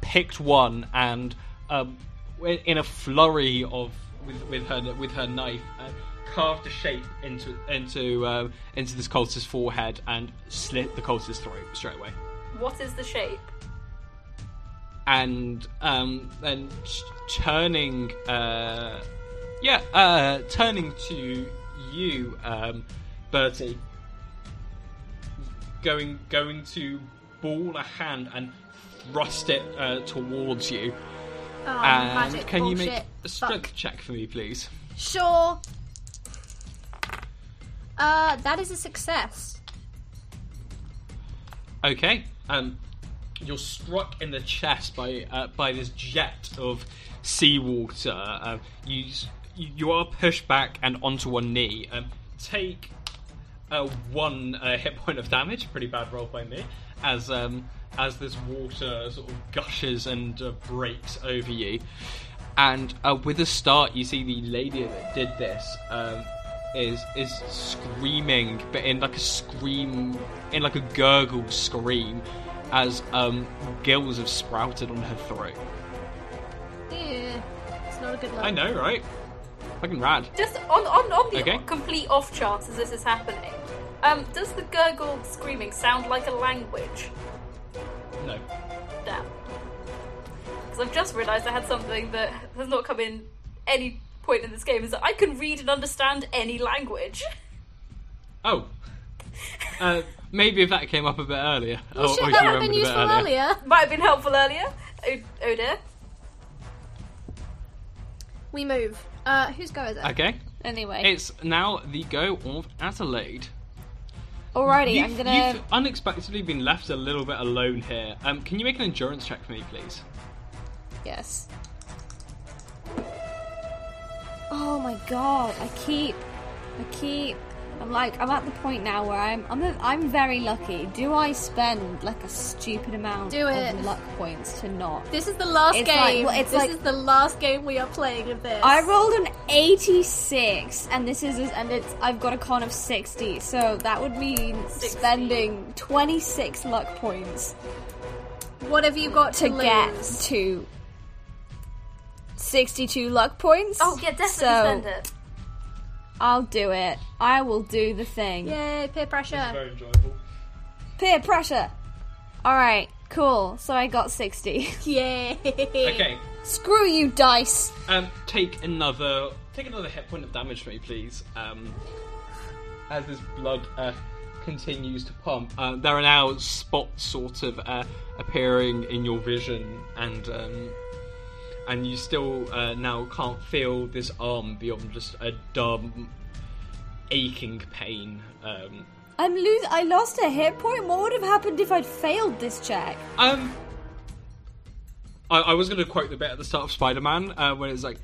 picked one, and um, in a flurry of with, with her with her knife. Uh, Carved a shape into into um, into this cultist's forehead and slit the cultist's throat straight away. What is the shape? And um, then ch- turning, uh, yeah, uh, turning to you, um, Bertie, going going to ball a hand and thrust it uh, towards you. Oh, and can you make a strength Fuck. check for me, please? Sure. Uh, that is a success. Okay. Um, you're struck in the chest by uh, by this jet of seawater. Uh, you you are pushed back and onto one knee. Um, take uh, one uh, (laughs) hit point of damage. Pretty bad roll by me. As um, as this water sort of gushes and uh, breaks over you. And uh, with a start, you see the lady that did this um, is is screaming, but in like a scream, in like a gurgled scream, as um, gills have sprouted on her throat. Yeah, it's not a good look. I know, right? Fucking rad. Just on on, on the Okay. complete off chance as this is happening, um, does the gurgled screaming sound like a language? No. Damn. Because I've just realised I had something that has not come in any point in this game is that I can read and understand any language. Oh. (laughs) Uh, maybe if that came up a bit earlier. Well, or- shit, or that would have been remembered a bit useful earlier. Might have been helpful earlier. Oh, oh dear. We move. Uh, whose go is it? Okay. Anyway, It's now the go of Adelaide. alrighty, You've, I'm gonna. you've unexpectedly been left a little bit alone here. Um, can you make an endurance check for me, please? Yes. Oh my god! I keep, I keep. I'm like, I'm at the point now where I'm, I'm, a, I'm very lucky. Do I spend like a stupid amount Do of luck points to not? This is the last It's like- game. well, it's this like- is the last game we are playing of this. I rolled an 86, and this is, and it's, I've got a con of 60, so that would mean 60. spending 26 luck points What have you got to, to get to 62 luck points. Oh yeah, definitely so spend it. I'll do it. I will do the thing. Yay, peer pressure. enjoyable. Peer pressure. All right, cool. So I got 60. (laughs) Yay. Okay. Screw you, dice. Um, take another take another hit point of damage for me, please. Um, as this blood uh, continues to pump, uh, there are now spots sort of uh, appearing in your vision, and um, and you still uh, now can't feel this arm beyond just a dumb aching pain. Um, I'm lose. I lost a hit point. What would have happened if I'd failed this check? Um, I, I was going to quote the bit at the start of Spider-Man uh, when it's like,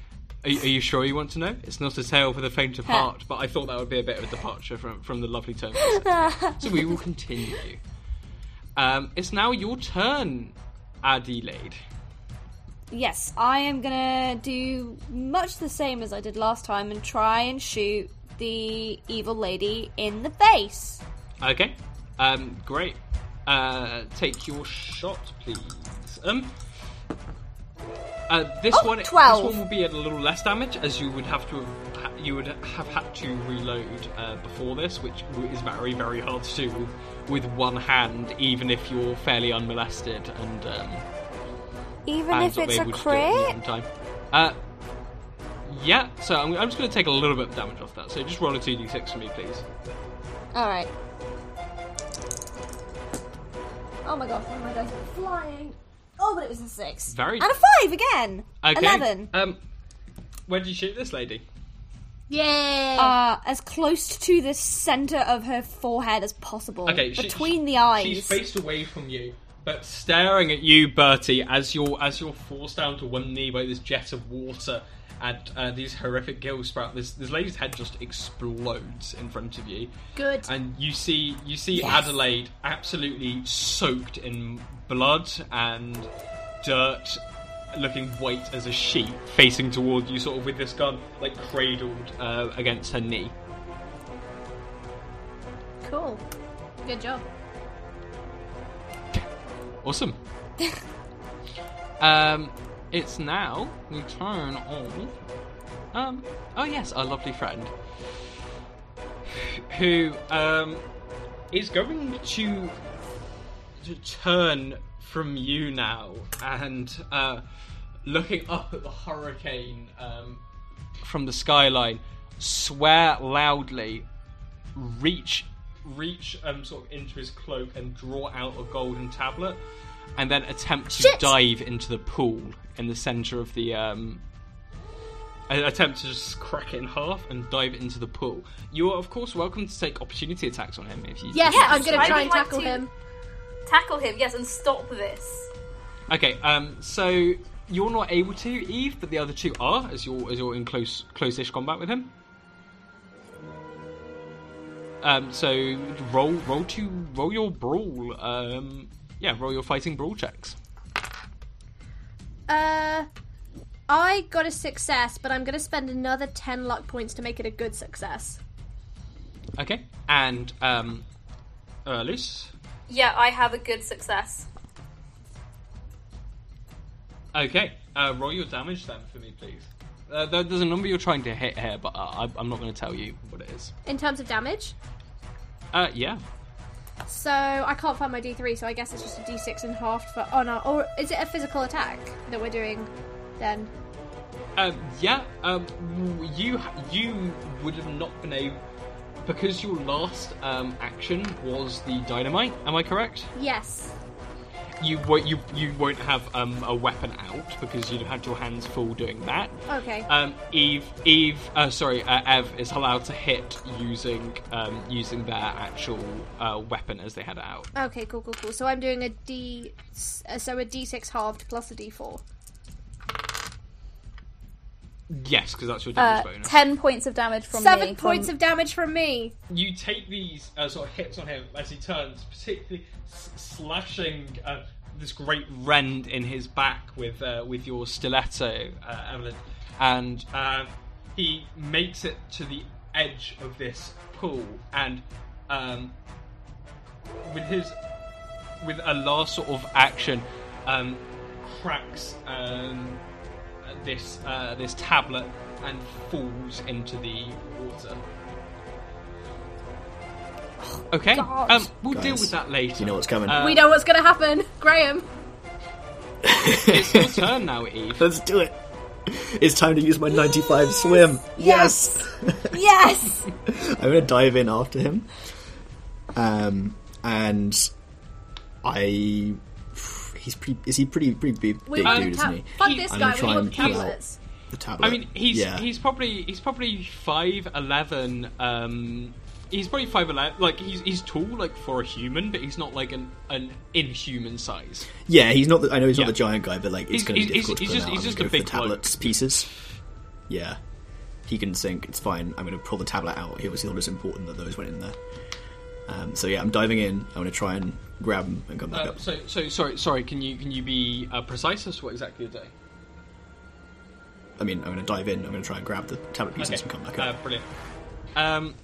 are, you- "Are you sure you want to know? It's not a tale for the faint of (laughs) heart." But I thought that would be a bit of a departure from from the lovely tone. of the set. so we will continue. Um, it's now your turn, Adelaide. Yes, I am gonna do much the same as I did last time and try and shoot the evil lady in the face. Okay. Um, great. Uh, take your shot, please. Um. Uh, this Oh, one, 12. this one will be at a little less damage, as you would have to have, you would have had to reload uh, before this, which is very, very hard to do with, with one hand, even if you're fairly unmolested and um, Even if it's a able it crit? time. Uh, yeah, so I'm, I'm just going to take a little bit of damage off that. So just roll a 2d6 for me, please. All right. Oh my god, one of my dice are flying. Oh, but it was a six. Very- And a five again. Okay. Eleven. Um, where did you shoot this lady? Yeah. Uh, as close to the center of her forehead as possible. Okay, she- between she- the eyes. She's faced away from you, but staring at you, Bertie, as you're as you're forced down to one knee by this jet of water and uh, these horrific gill sprout. This this lady's head just explodes in front of you, Good. and you see you see Yes. Adelaide absolutely soaked in blood and dirt. Looking white as a sheet, facing toward you, sort of with this gun like cradled uh, against her knee. Cool. Good job. Awesome. (laughs) um, it's now the turn of um. Oh yes, our lovely friend, who um is going to to turn from you now and uh, looking up at the hurricane um, from the skyline, swear loudly, reach reach um, sort of into his cloak and draw out a golden tablet, and then attempt to Shit! dive into the pool in the center of the. Um, attempt to just crack it in half and dive into the pool. You are, of course, welcome to take opportunity attacks on him if you. Yes, if you I'm gonna try and like tackle him. Tackle him, yes, and stop this. Okay, um, so you're not able to, Eve, but the other two are, as you're as you're in close close-ish combat with him. Um, so roll roll to roll your brawl. Um, yeah, roll your fighting brawl checks. Uh, I got a success, but I'm gonna spend another ten luck points to make it a good success. Okay, and um, uh, Luce. Yeah, I have a good success. Okay, uh, roll your damage then for me, please. Uh, there- there's a number you're trying to hit here, but uh, I, I'm not going to tell you what it is. In terms of damage, Uh, yeah. so I can't find my D3, so I guess it's just a D6 and half for. honor. or is it a physical attack that we're doing? Then Um, yeah, um, you you would have not been able because your last um, action was the dynamite. Am I correct? yes. You won't you you won't have um, a weapon out because you'd have had your hands full doing that. Okay. Um, Eve Eve uh, sorry uh, Ev is allowed to hit using um, using their actual uh, weapon as they had it out. Okay, cool, cool, cool. So I'm doing a D, uh, so a D6 halved plus a D4. Yes, because that's your damage Uh, bonus. ten points of damage from Seven me. points from... of damage from me. you take these uh, sort of hits on him as he turns, particularly s- slashing uh, this great rend in his back with uh, with your stiletto, uh, Evelyn, and uh, he makes it to the edge of this pool, and um, with his with a last sort of action, um, cracks um, this uh, this tablet and falls into the water. Okay, God. um, we'll deal with that later. You know what's coming. Uh, we know what's gonna happen, Graham. (laughs) it's your turn now, Eve. (laughs) Let's do it. It's time to use my 95 swim. Yes. Yes. (laughs) I'm gonna dive in after him. Um, and I. He's pretty. Is he pretty pretty big, We big want dude, ta- isn't he? fuck He- this I'm guy. gonna We try want and pull tablets. the tablet. I mean, he's yeah. he's probably he's probably five eleven. Um, he's probably five eleven. Like he's he's tall, like for a human, but he's not like an an inhuman size. Yeah, he's not. The, I know he's Yeah. not the giant guy, but like He's- it's going to be he's- difficult he's to pull just- out. he's I'm just gonna a for big the bloke. pieces. Yeah, he can think. It's fine. I'm going to pull the tablet out. He obviously thought it's important that those went in there. Um, so yeah, I'm diving in. I'm going to try and grab them and come back Uh, up. so so sorry sorry. Can you can you be uh, precise as to what exactly you're doing? I mean, I'm going to dive in. I'm going to try and grab the tablet pieces and come back Uh, up. brilliant. Um,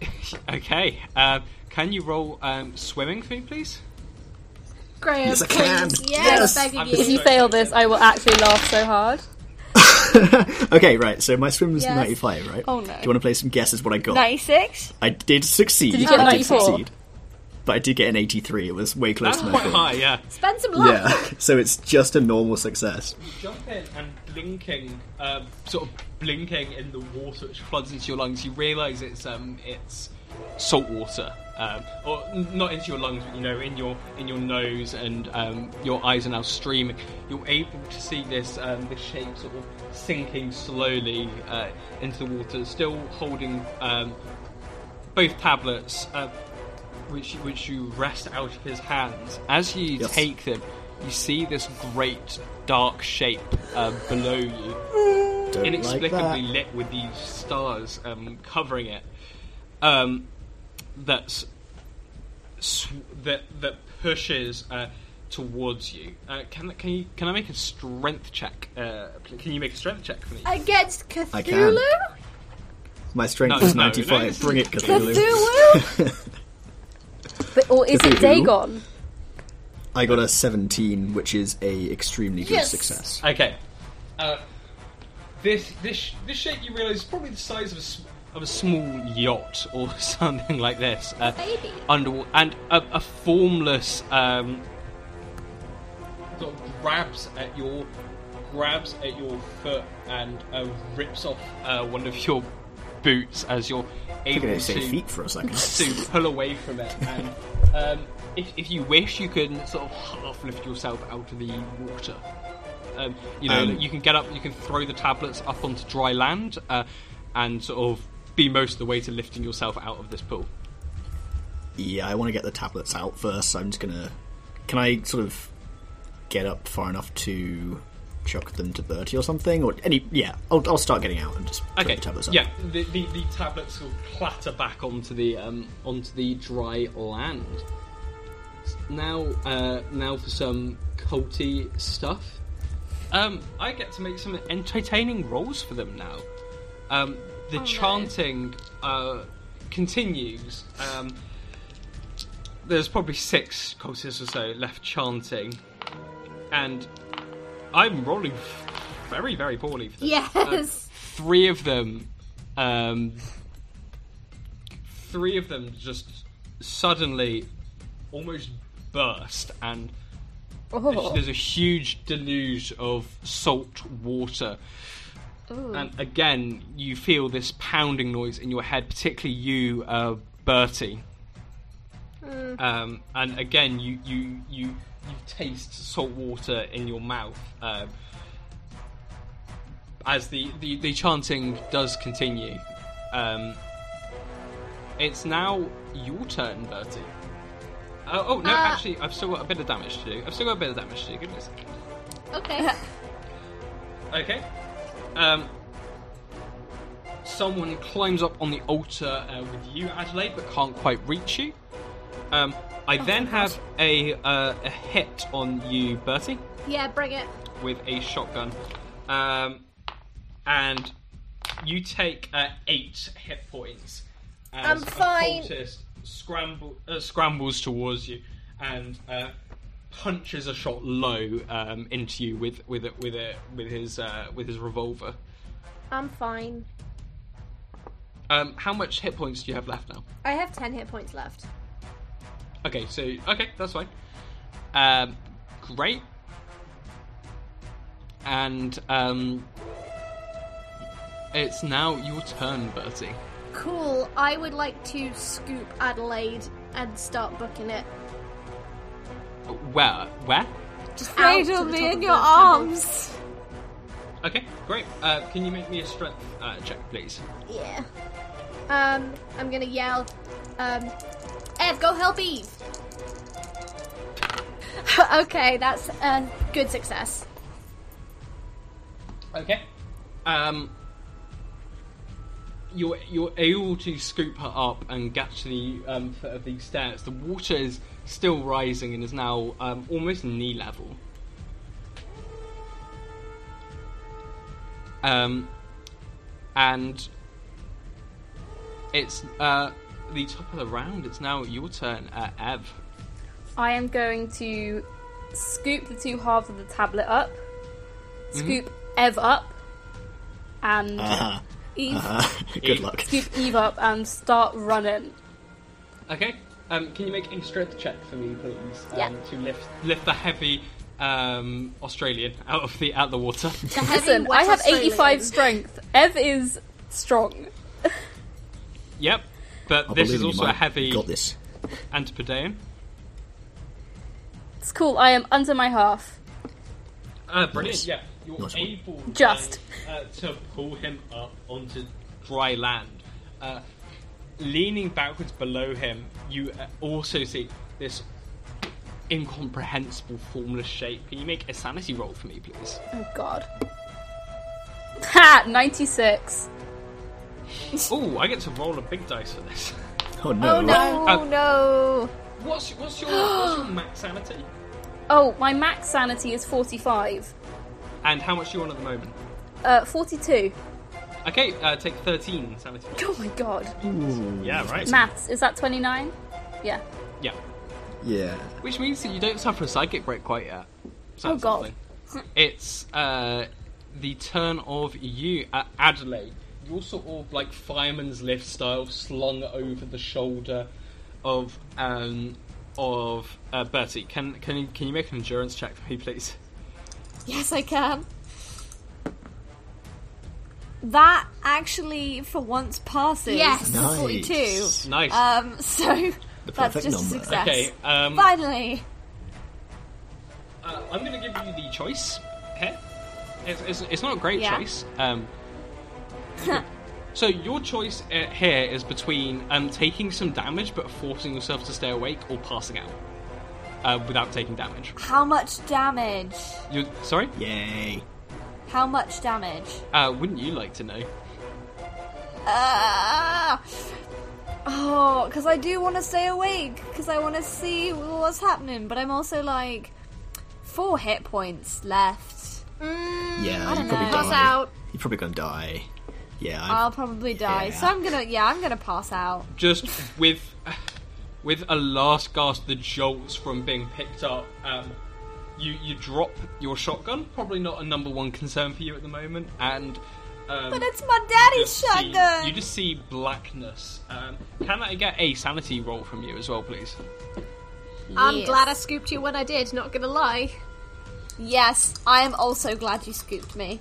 (laughs) okay. Um, can you roll um, swimming for me, please? Graham, Yes, I can. please. Yes. Yes, you. If you fail this, I will actually laugh so hard. (laughs) okay, right. So my swim was Yes. 95, right? Oh, no. Do you want to play some guesses what I got? Ninety-six. I did succeed. Did you get I 94? succeed. But I did get an 83. It was way closer That's than I quite high, yeah. Spend some luck. Yeah, (laughs) so it's just a normal success. Jump in, and blinking, um, sort of blinking in the water which floods into your lungs. You realise it's um, it's salt water, um, or n- not into your lungs, but you know, in your in your nose, and um, your eyes are now streaming. You're able to see this um, this shape sort of sinking slowly uh, into the water, still holding um, both tablets. Uh, which which you wrest out of his hands. As you Yes. take them, you see this great dark shape uh, below you, Don't inexplicably that. lit with these stars um, covering it. Um, that's sw- that that pushes uh, towards you. Uh, can can you can I make a strength check? Uh, can you make a strength check for me? Against I Cthulhu? can. My strength No, is no, no, 95. this Bring it, is- Cthulhu. (laughs) But, or is it Dagon? I got a 17, which is a extremely good Yes. success. Okay. Uh, this this this shape you realise is probably the size of a s- of a small yacht or (laughs) something like this. Uh, Baby. Underwater and a, a formless um, sort of grabs at your grabs at your foot and uh, rips off uh, one of your boots as you're able think I say to feet for a second. (laughs) to pull away from it. And um, if, if you wish, you can sort of (laughs) half lift yourself out of the water. Um, you know, Um, you can get up, you can throw the tablets up onto dry land, uh, and sort of be most of the way to lifting yourself out of this pool. Yeah, I want to get the tablets out first. So I'm just gonna. Can I sort of get up far enough to chuck them to Bertie or something? Or any? Yeah, I'll, I'll start getting out and just put Okay. the tablets up. Yeah, the, the, the tablets will clatter back onto the um, onto the dry land. Now, uh, now for some culty stuff. Um, I get to make some entertaining rolls for them now. Um, the chanting uh, continues. Um, there's probably six cultists or so left chanting, and I'm rolling very, very poorly for this. Yes. three of them um three of them just suddenly almost burst and Oh. there's a huge deluge of salt water and again you feel this pounding noise in your head particularly you uh, bertie um, and again you, you you you taste salt water in your mouth um, as the, the, the chanting does continue. Um, it's now your turn, Bertie. Oh, oh no, Uh, actually, I've still got a bit of damage to do. I've still got a bit of damage to do. Give me a second. Okay. (laughs) Okay. Um, someone climbs up on the altar uh, with you, Adelaide, but can't quite reach you. Um, I then have a uh, a hit on you, Bertie. yeah, bring it. with a shotgun. Um, and you take uh, eight hit points. As I'm fine. A cultist scramble, uh, scrambles towards you and uh, punches a shot low um, into you with with a, with a, with his uh, with his revolver. I'm fine. Um, how much hit points do you have left now? I have 10 hit points left. Okay, so okay, that's fine. Um, great. And um, it's now your turn, Bertie. Cool. I would like to scoop Adelaide and start booking it. Where? Where? Just out Cradle me in your the temple. arms. Okay, great. Uh, can you make me a strength uh, check, please? Yeah. Um, I'm gonna yell, um, Ev, go help Eve! (laughs) okay, that's a good success. Okay. Um, you're you're able to scoop her up and get to the um, foot of these stairs. The water is still rising and is now um, almost knee level. Um, and it's uh, the top of the round. It's now your turn, uh, Ev. I am going to scoop the two halves of the tablet up, scoop Ev up, and Uh-huh. Eve. Uh, (laughs) good Eve. luck. Scoop Eve up and start running. Okay. Um, can you make a strength check for me, please? Um, Yeah. To lift lift the heavy um, Australian out of the out of the water. (laughs) The Listen, I have 85 strength. Ev is strong. (laughs) yep, but I this is in you, also a heavy Got this. Antipodean. It's cool. I am under my half. Uh, brilliant. Nice. Yeah, you're Nice one. able Just. uh, uh, to pull him up onto dry land. Uh, leaning backwards below him, you uh, also see this incomprehensible formless shape. Can you make a sanity roll for me, please? Oh god. Ha! 96. Oh, I get to roll a big dice for this. Oh no. Oh no, Uh, no. What's what's your what's your max sanity? Oh, my max sanity is 45. And how much are you on at the moment? Uh, 42. Okay, uh, take thirteen sanity. (laughs) Oh my god. Yeah, right. Maths, is that 29? Yeah. Yeah, Yeah. which means that you don't suffer a psychic break quite yet. So Oh, God. something. It's uh, the turn of you, uh, Adelaide. You're sort of like fireman's lift style, slung over the shoulder of um, of uh, Bertie. Can can you, can you make an endurance check for me, please? Yes, I can. That actually, for once, passes. Yes. Nice. 42. Nice. Um, so The that's perfect just a number. success. okay. Um, Finally. Uh, I'm going to give you the choice here. It's, it's, it's not a great Yeah. choice. Um, (laughs) so your choice uh, here is between um, taking some damage but forcing yourself to stay awake, or passing out uh, without taking damage. How much damage? You sorry? Yay. How much damage? Uh, wouldn't you like to know? Ah! Oh, because I do want to stay awake because I want to see what's happening, but I'm also like four hit points left. Mm, Yeah, I don't you probably know. pass die. out. You're probably gonna die. Yeah. I've- I'll probably die, so I'm gonna yeah, I'm gonna pass out. Just with with a last gasp, the jolts from being picked up. Um, you you drop your shotgun. Probably not a number one concern for you at the moment, and. Um, But it's my daddy's just see- shotgun. you just see blackness. Um, can I get a sanity roll from you as well, please? I'm Yes. glad I scooped you when I did, not gonna lie. Yes, I am also glad you scooped me.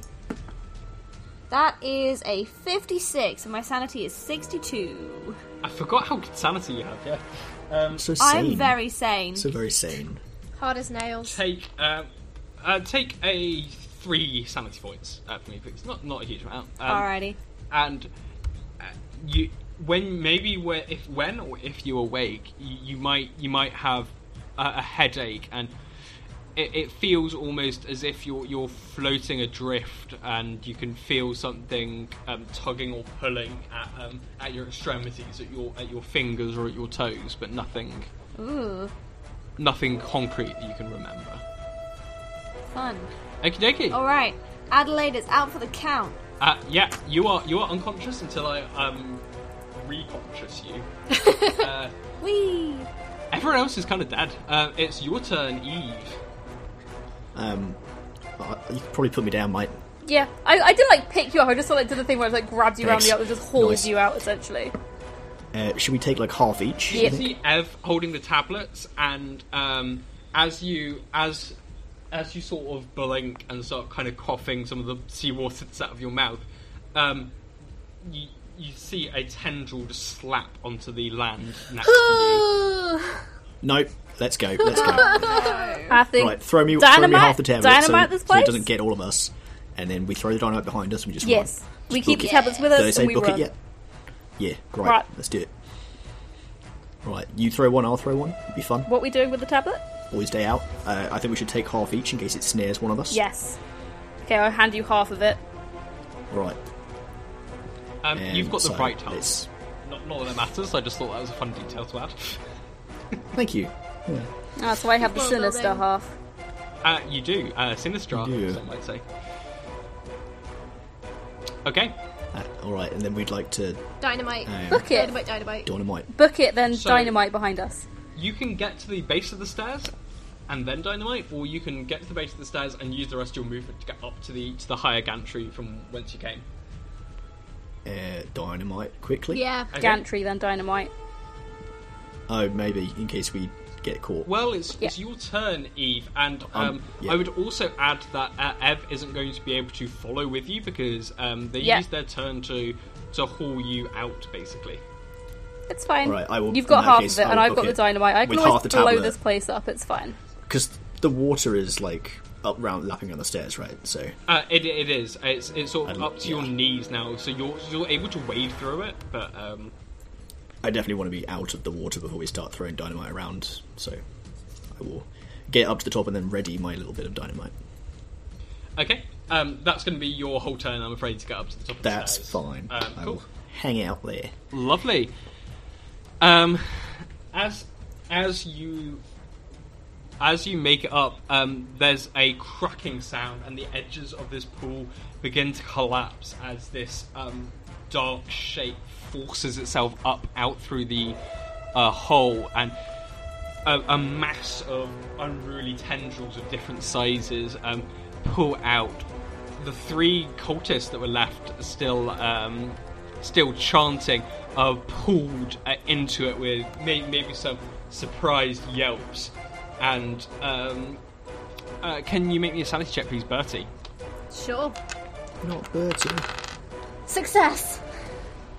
That is a 56, and my sanity is 62. I forgot how good sanity you have. Yeah. Um, so sane. I'm very sane. So very sane. Hard as nails. take um, uh, take a three sanity points uh, for me, please. Not not a huge amount. Um, Alrighty. and uh, you when maybe where if when or if you awake you, you might you might have a, a headache and it, it feels almost as if you're you're floating adrift and you can feel something um, tugging or pulling at um, at your extremities at your at your fingers or at your toes but nothing Ooh, nothing concrete that you can remember fun. Okie dokie. Alright, Adelaide is out for the count. Uh, yeah, you are you are unconscious until I um reconscious you. (laughs) uh, Whee! everyone else is kind of dead. Uh, it's your turn, Eve. Um, I- you could probably put me down, mate. Yeah, I, I didn't like pick you up. I just sort of like, did the thing where I like grabbed you around Nice. the other, just hauled Nice. you out essentially. Uh, should we take like half each? Yeah. You see Ev holding the tablets, and um, as you as as you sort of blink and start kind of coughing some of the seawater that's out of your mouth, um, you you see a tendril just slap onto the land next to you. (sighs) Nope. Let's go. Let's go. (laughs) I think right, throw me, throw me dynamite, half the tablet dynamite so, this so place. it doesn't get all of us, and then we throw the dynamite behind us and we just Yes, run. we Just keep the it. tablets with Did I us say and we book run. it yet? Yeah, great. Right. Let's do it. Right, you throw one, I'll throw one. It'd be fun. What we doing with the tablet? Always day out. Uh, I think we should take half each in case it snares one of us. Yes. Okay, I'll hand you half of it. Right. Um, and you've got the so bright tusk. Not, not that it matters. I just thought that was a fun detail to add. (laughs) Thank you. Ah, so I have the sinister building. half. Uh, you do. Uh, Sinistra, You do. some might say. Okay. Uh, all right, and then we'd like to Dynamite. um, Book it. Dynamite, dynamite. dynamite. Book it, then So- dynamite behind us. You can get to the base of the stairs and then dynamite, or you can get to the base of the stairs and use the rest of your movement to get up to the to the higher gantry from whence you came. Uh, dynamite quickly. Yeah. Okay. Gantry, then dynamite. Oh, maybe in case we get caught. Well, it's, Yeah. it's your turn, Eve, and um, Um, yeah. I would also add that uh, Ev isn't going to be able to follow with you because um, they Yeah. use their turn to to haul you out, basically. It's fine. Right, I will- You've got half case, of it, and I've got the dynamite. I can always the blow this place up. It's fine. because the water is like up round lapping on the stairs, right? So Uh, it, it is. It's, it's sort of I- up to your knees now, so you're you're able to wade through it. But um, I definitely want to be out of the water before we start throwing dynamite around. So I will get up to the top and then ready my little bit of dynamite. okay, um, that's going to be your whole turn. I'm afraid to get up to the top. of That's stairs. fine. Um, I cool. will hang out there. Lovely. Um, as as you as you make it up, um, there's a cracking sound, and the edges of this pool begin to collapse as this um, dark shape forces itself up out through the uh, hole, and a, a mass of unruly tendrils of different sizes um, pull out. The three cultists that were left still um, still chanting are pulled uh, into it with may- maybe some surprised yelps. And um, uh, can you make me a sanity check, please, Bertie? Sure. Not Bertie. Success.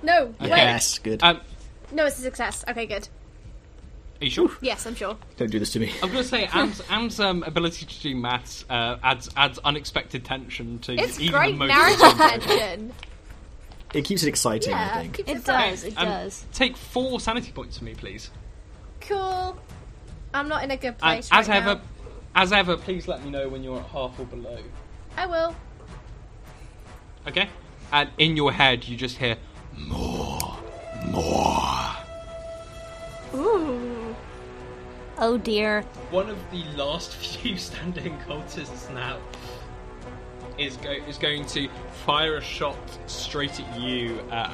No, wait. Yes, good. Um, No, it's a success. Okay, good. are you sure? Yes, I'm sure. Don't do this to me. I'm going to say Am's, Am's um, ability to do maths uh, adds adds unexpected tension to It's even great the most narrative tension. It keeps it exciting, I Yeah, think. keeps It it fun. does. It Um, does. Take four sanity points for me, please. Cool. I'm not in a good And place as right ever, now. as ever, please let me know when you're at half or below. I will. Okay? And in your head, you just hear more, more. Ooh. Oh dear. One of the last (laughs) few standing cultists now is go- is going to fire a shot straight at you, uh,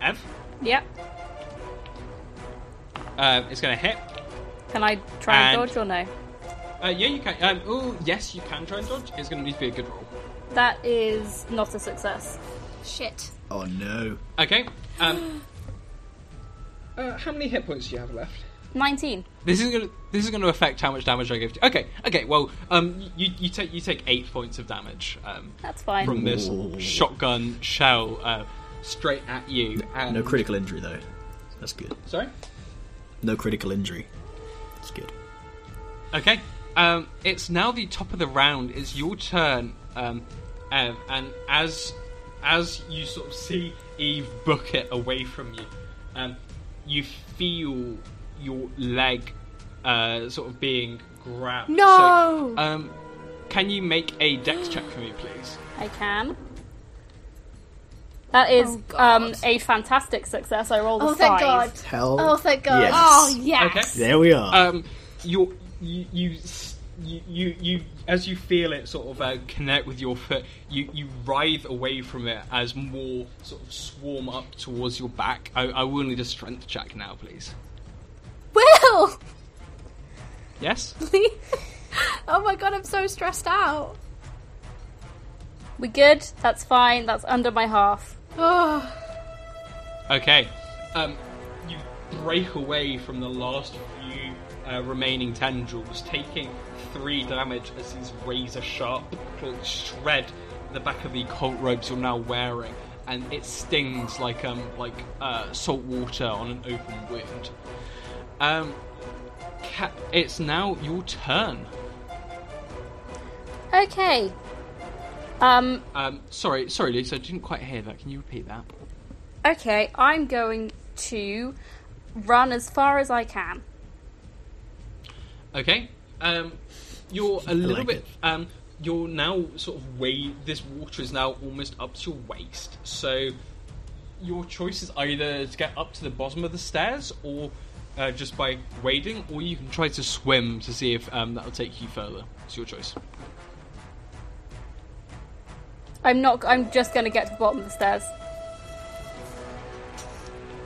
Ev. Yep. Uh, it's going to hit. Can I try and, And- dodge or no? Uh, yeah, you can. Um, oh, yes, you can try and dodge. It's going to need to be a good roll. That is not a success. Shit. Oh no. Okay. Um, (gasps) uh, how many hit points do you have left? 19. This is gonna this is gonna affect how much damage I give to. Okay, okay. Well, um, you, you take you take eight points of damage um, That's fine. from this Ooh. shotgun shell uh, straight at you. And, No critical injury though. That's good. Sorry. No critical injury. That's good. Okay. Um, it's now the top of the round. It's your turn, um, Ev, and as as you sort of see Eve book it away from you, um, you feel your leg uh, sort of being grabbed. No! So, um, can you make a dex check for me, please? I can. That is Oh, um, a fantastic success. I rolled a Oh, thank five. God. Hell. Oh, thank God. Yes. Oh yes. Okay. There we are. um, you, you, you, you, you, as you feel it sort of uh, connect with your foot, you, you writhe away from it as more sort of swarm up towards your back. I, I will need a strength check now, please. Will! Yes. (laughs) oh my god, I'm so stressed out. We're good? That's fine. That's under my half. Oh, (sighs) Okay. Um, you break away from the last few uh, remaining tendrils, taking three damage as these razor sharp claws shred the back of the cult robes you're now wearing, and it stings like um like uh, salt water on an open wound. Um, it's now your turn. Okay. Um, Um, sorry, sorry, Lisa, I didn't quite hear that. Can you repeat that? okay, I'm going to run as far as I can. Okay. Um, you're a little like bit. Um, you're now sort of way. This water is now almost up to your waist. So your choice is either to get up to the bottom of the stairs, or uh, just by wading, or you can try to swim to see if um, that'll take you further. It's your choice. I'm not. I'm just going to get to the bottom of the stairs.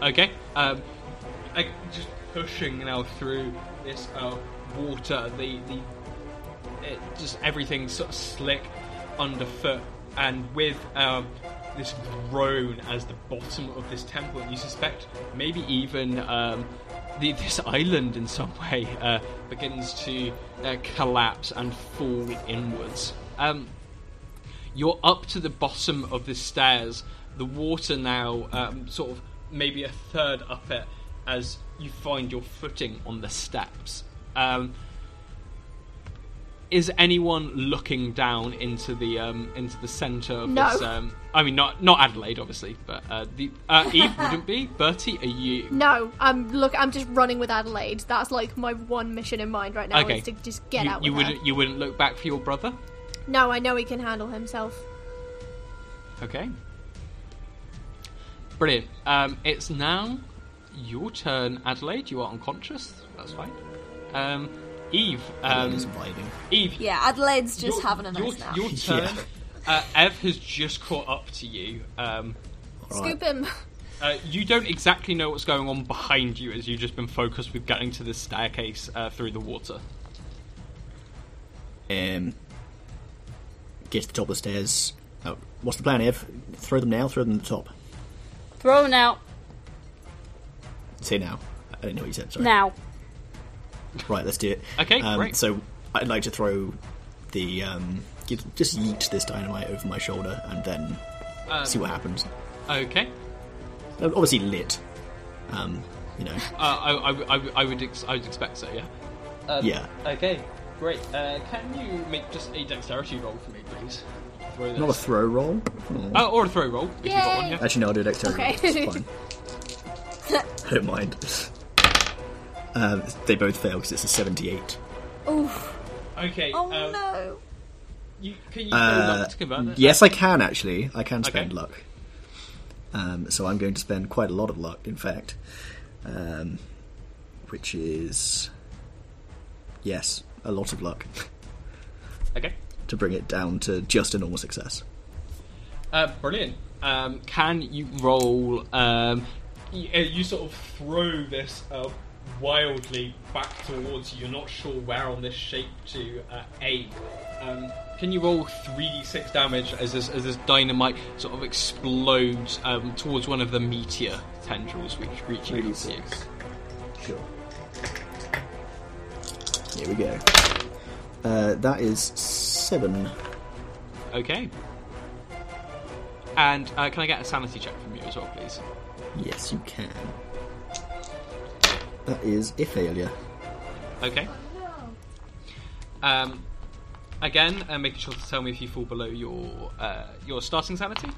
Okay. Um, I, just pushing now through this uh, water, the the it, just everything sort of slick underfoot, and with um, this groan as the bottom of this temple, you suspect maybe even um, the, this island in some way uh, begins to uh, collapse and fall inwards. Um, you're up to the bottom of the stairs. The water now, um, sort of maybe a third up it, as you find your footing on the steps. Um, is anyone looking down into the um, into the centre of No. this? Um, I mean, not not Adelaide, obviously, but uh, the uh, (laughs) Eve wouldn't be. Bertie, are you? No, I'm look. I'm just running with Adelaide. That's like my one mission in mind right now Okay. is to just get you, out you her. wouldn't you wouldn't look back for your brother? No, I know he can handle himself. Okay. Brilliant. Um, it's now your turn, Adelaide. You are unconscious. That's fine. Um, Eve. Um, He's vibing. Eve. Yeah, Adelaide's just your- having a nice your, nap. Your (laughs) turn. Yeah. Uh, Ev has just caught up to you. Um, Scoop him. uh, you don't exactly know what's going on behind you as you've just been focused with getting to the staircase uh, through the water. Um, get to the top of the stairs. Oh, what's the plan, Ev? Throw them now. Throw them to the top. Throw them now. Say now. I didn't know what you said. Sorry. now. Right, let's do it. Okay, um, great. So I'd like to throw the um, just yeet this dynamite over my shoulder and then Um, see what happens. Okay. Uh, Obviously lit. Um, you know, Uh, I, I, I, I would ex- I would expect so. Yeah. Um, yeah. Okay, great. Uh, can you make just a dexterity roll for me, please? Not a throw roll. Oh. Oh, or a throw roll if you've got one. Yeah. Actually, no, I'll do a dexterity Okay. roll. It's fine. (laughs) I don't mind. Um, they both fail because it's a 78. Oh. Okay. oh um, no. You, can you Uh, luck to convert that? Yes, I can actually. I can spend Okay. luck. Um, so I'm going to spend quite a lot of luck, in fact. Um, which is. Yes, a lot of luck (laughs) Okay. to bring it down to just a normal success. Uh, brilliant. Um, can you roll? Um, you, you sort of throw this uh, wildly back towards you. You're not sure where on this shape to uh, aim. Um, can you roll 3d6 damage as this, as this dynamite sort of explodes um, towards one of the meteor tendrils which reaching out to you? Sure. Here we go. Uh, that is seven. Okay. And uh, can I get a sanity check from you as well, please? Yes, you can. That is a failure. Okay. Um, again, uh, making sure to tell me if you fall below your uh, your starting sanity.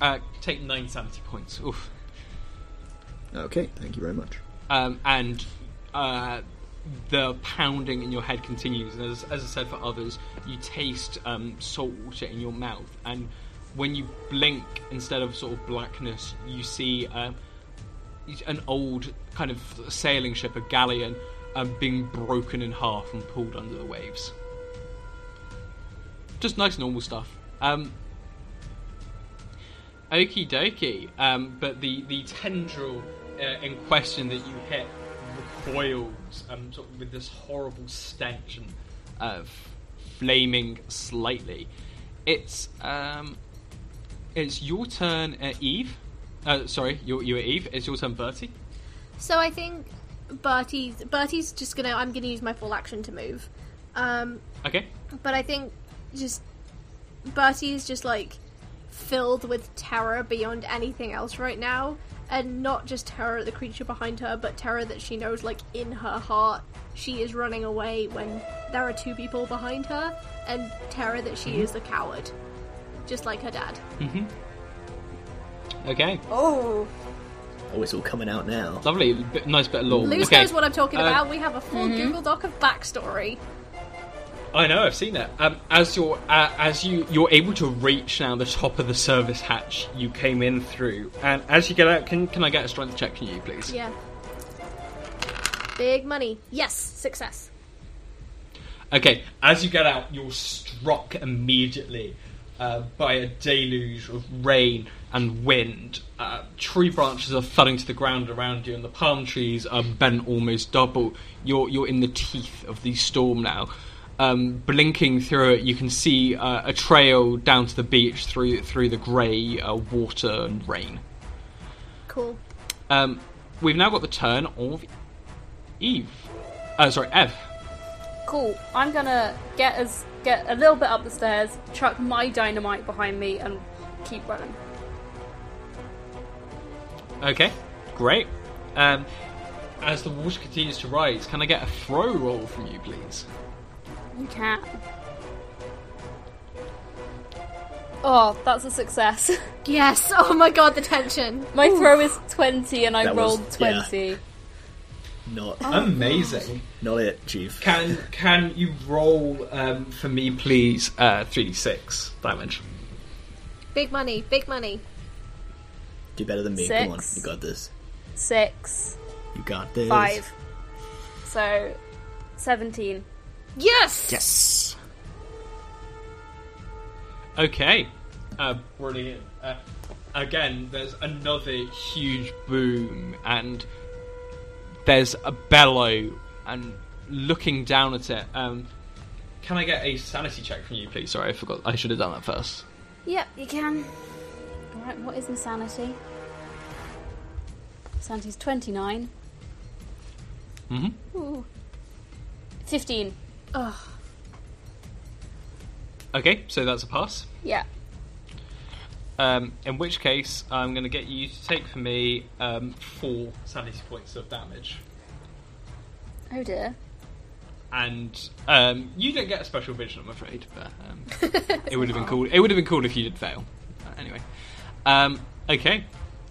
Uh, take nine sanity points. Oof. Okay, thank you very much. Um, and uh, the pounding in your head continues. And as, as I said for others, you taste um, salt water in your mouth, and when you blink, instead of sort of blackness, you see uh, an old kind of sailing ship, a galleon, um, being broken in half and pulled under the waves. Just nice, normal stuff. Um, Okie dokie. Um, but the, the tendril uh, in question that you hit recoils um, sort of with this horrible stench and uh, flaming slightly. It's um, it's your turn, uh, Eve. Uh, sorry, you're, you're Eve. It's your turn, Bertie. So I think Bertie's Bertie's just gonna. I'm gonna use my full action to move. Um, Okay. but I think just Bertie is just like filled with terror beyond anything else right now, and not just terror at the creature behind her, but terror that she knows, like in her heart, she is running away when there are two people behind her, and terror that she is the coward, just like her dad. Okay. Oh. Oh, it's all coming out now. Lovely. Bit, nice bit of lore. Luce okay. knows what I'm talking Uh, about. We have a full Google Doc of backstory. I know, I've seen it. Um, as you're uh, as you you're able to reach now the top of the service hatch you came in through, and as you get out, can can I get a strength check from you, please? Yeah. Big money. Yes, success. Okay, as you get out, you're struck immediately uh, by a deluge of rain and wind. Uh, tree branches are thudding to the ground around you, and the palm trees are bent almost double. You're you're in the teeth of the storm now. Um, blinking through it, you can see uh, a trail down to the beach through through the grey uh, water and rain. Cool. Um, we've now got the turn of Eve. Uh, sorry, Ev. Cool. I'm gonna get as get a little bit up the stairs, chuck my dynamite behind me, and keep running. Okay, great. Um, as the water continues to rise, can I get a throw roll from you, please? You can. Oh, that's a success. (laughs) Yes. Oh my god, the tension. my throw is twenty, and I That was- rolled yeah. twenty. Not, Amazing. Not it, Chief. Can can you roll um, for me, please? Uh, three d six damage. Big money. Big money. Do better than me. Come on, you got this. Six, You got this. five. So, seventeen. Yes. Yes. Okay, uh, brilliant. Uh, again, there's another huge boom, and there's a bellow, and looking down at it. Um, can I get a sanity check from you, please? Sorry, I forgot. I should have done that first. Yep, you can. Alright, what is insanity? Sanity's 29. Mm-hmm. Ooh. 15. Okay, so that's a pass. Yeah. Um, in which case, I'm going to get you to take for me um, four sanity points of damage. Oh dear. and um, you don't get a special vision, I'm afraid. But um, it would have been cool. It would have been cool if you did fail. Uh, anyway, um, okay,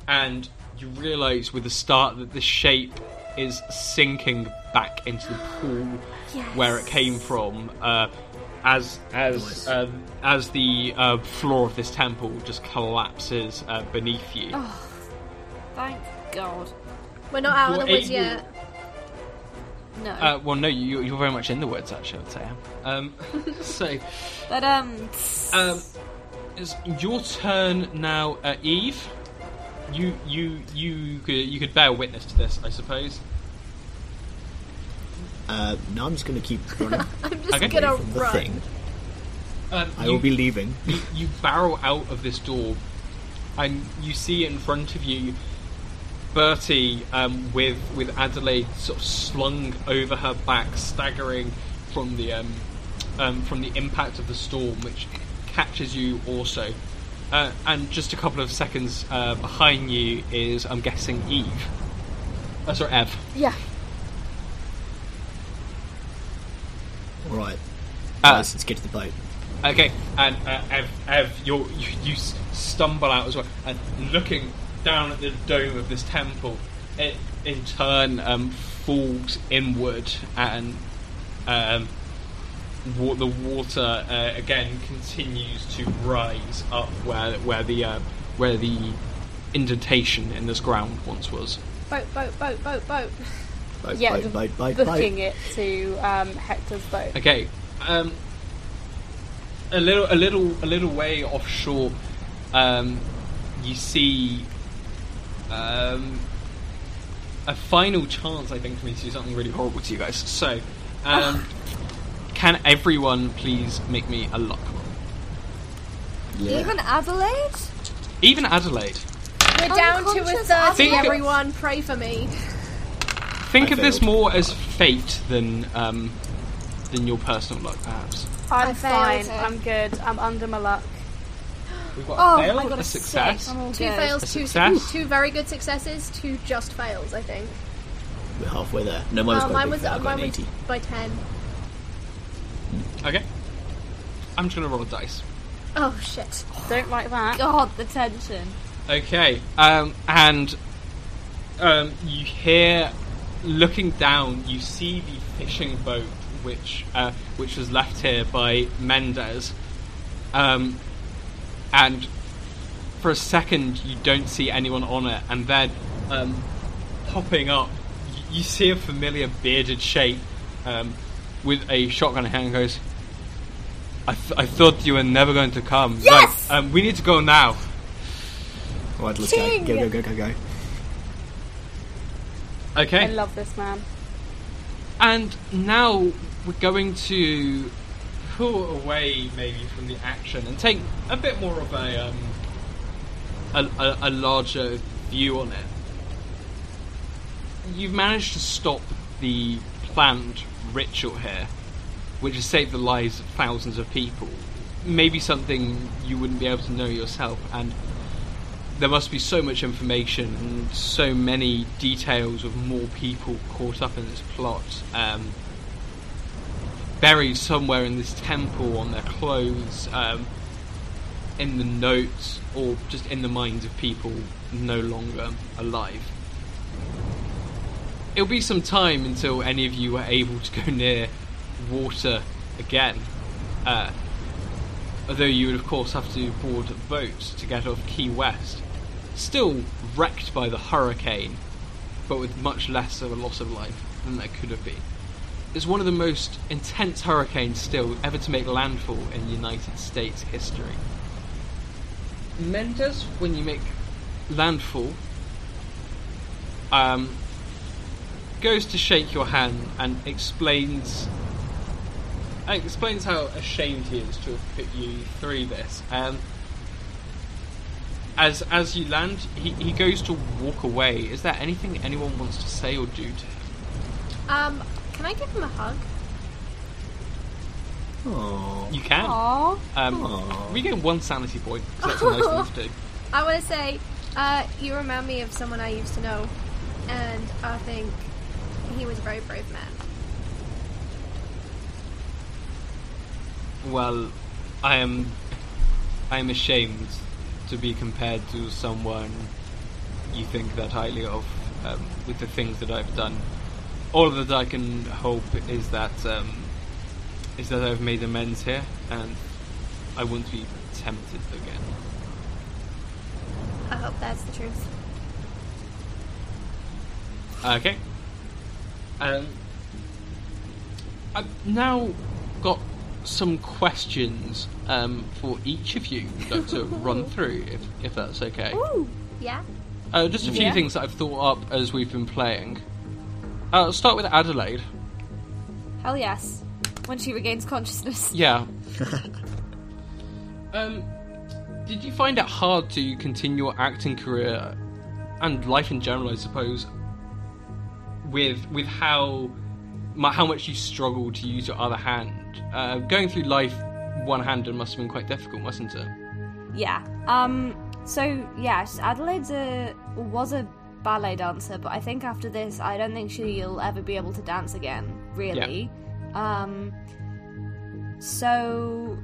and you realise with the start that the shape is sinking back into the pool where it came from. Uh, as as uh, as the uh, floor of this temple just collapses uh, beneath you. Thank God. We're not out of You're the woods able- yet. No. Uh, well, no, you, you're very much in the woods, actually. I would say. Um, (laughs) so, but, um. Um, it's your turn now, uh, Eve. You you you could you could bear witness to this, I suppose. Uh, no, I'm just going to keep (laughs) running I'm just Okay. gonna from the run. thing. Um, I you, will be leaving. you, you barrel out of this door, and you see in front of you Bertie um, with with Adelaide sort of slung over her back, staggering from the um, um, from the impact of the storm, which catches you also. Uh, and just a couple of seconds uh, behind you is, I'm guessing, Eve. Uh, sorry, Ev. Yeah. All right. Uh, Guys, let's get to the boat. Okay, and uh, Ev, Ev you're, you you stumble out as well, and looking down at the dome of this temple, it in turn um, falls inward, and um, wa- the water uh, again continues to rise up where where the uh, where the indentation in this ground once was. Boat, boat, boat, boat, boat. Boat, Yeah, boat, boat, boat, booking boat. it to um, Hector's boat. Okay, um, a little, a little, a little way offshore, um, you see um, a final chance, I think, for me to do something really horrible to you guys. So, um, (laughs) can everyone please make me a luck roll? Yeah. Even Adelaide? Even Adelaide. We're down to a Unconscious 30, Think- everyone. Pray for me. Think I of this failed. more as fate than um, than your personal luck, perhaps. I'm I failed fine. it. I'm good. I'm under my luck. We've got Oh, a fail, I got a a success. six. I'm all Two good. fails, A two, success? two very good successes, two just fails, I think. We're halfway there. No, mine was Uh, mine was, uh, got mine an was 80. by 10. Okay. I'm just gonna roll a dice. Oh, shit. Don't like that. God, the tension. Okay, um, and um, you hear, looking down, you see the fishing boat which uh, which was left here by Mendez, um, and for a second you don't see anyone on it, and then um, popping up, you see a familiar bearded shape um, with a shotgun in hand and goes. I, th- I thought you were never going to come. Yes! Right, um, we need to go now. All right, let's King! go. Go, go, go, go, go. Okay. I love this man. And now we're going to pull away maybe from the action and take a bit more of a um, a, a, a larger view on it. You've managed to stop the planned ritual here, which has saved the lives of thousands of people, Maybe something you wouldn't be able to know yourself, and there must be so much information and so many details of more people caught up in this plot. Um, buried somewhere in this temple on their clothes, um, in the notes, or just in the minds of people no longer alive. It'll be some time until any of you are able to go near water again. Uh, although you would, of course, have to board a boat to get off Key West. Still wrecked by the hurricane, but with much less of a loss of life than there could have been. It's one of the most intense hurricanes still ever to make landfall in United States history. Mendes, when you make landfall, um, goes to shake your hand and explains explains how ashamed he is to have put you through this. Um, as as you land, he, he goes to walk away. Is there anything anyone wants to say or do to him? Um, can I give him a hug? Aww. You can. Aww. Um, we get one sanity point. 'cause that's a nice thing to do. (laughs) I want to say, uh, you remind me of someone I used to know, and I think he was a very brave man. Well, I am I am ashamed to be compared to someone you think that highly of um, with the things that I've done. All that I can hope is that um, is that I've made amends here, and I won't be tempted again. I hope that's the truth. Okay. Um, I've now got some questions um, for each of you like to (laughs) run through, if, if that's okay. Ooh, yeah. Uh, just a few Yeah. things that I've thought up as we've been playing. Uh, I'll start with Adelaide. Hell yes. When she regains consciousness. Yeah. (laughs) (laughs) um, did you find it hard to continue your acting career and life in general, I suppose, with with how mu- how much you struggle to use your other hand? Uh, going through life one-handed must have been quite difficult, mustn't it? Yeah. Um. So yes, Adelaide's a was a ballet dancer, but I think after this, I don't think she'll ever be able to dance again. Really. Um. So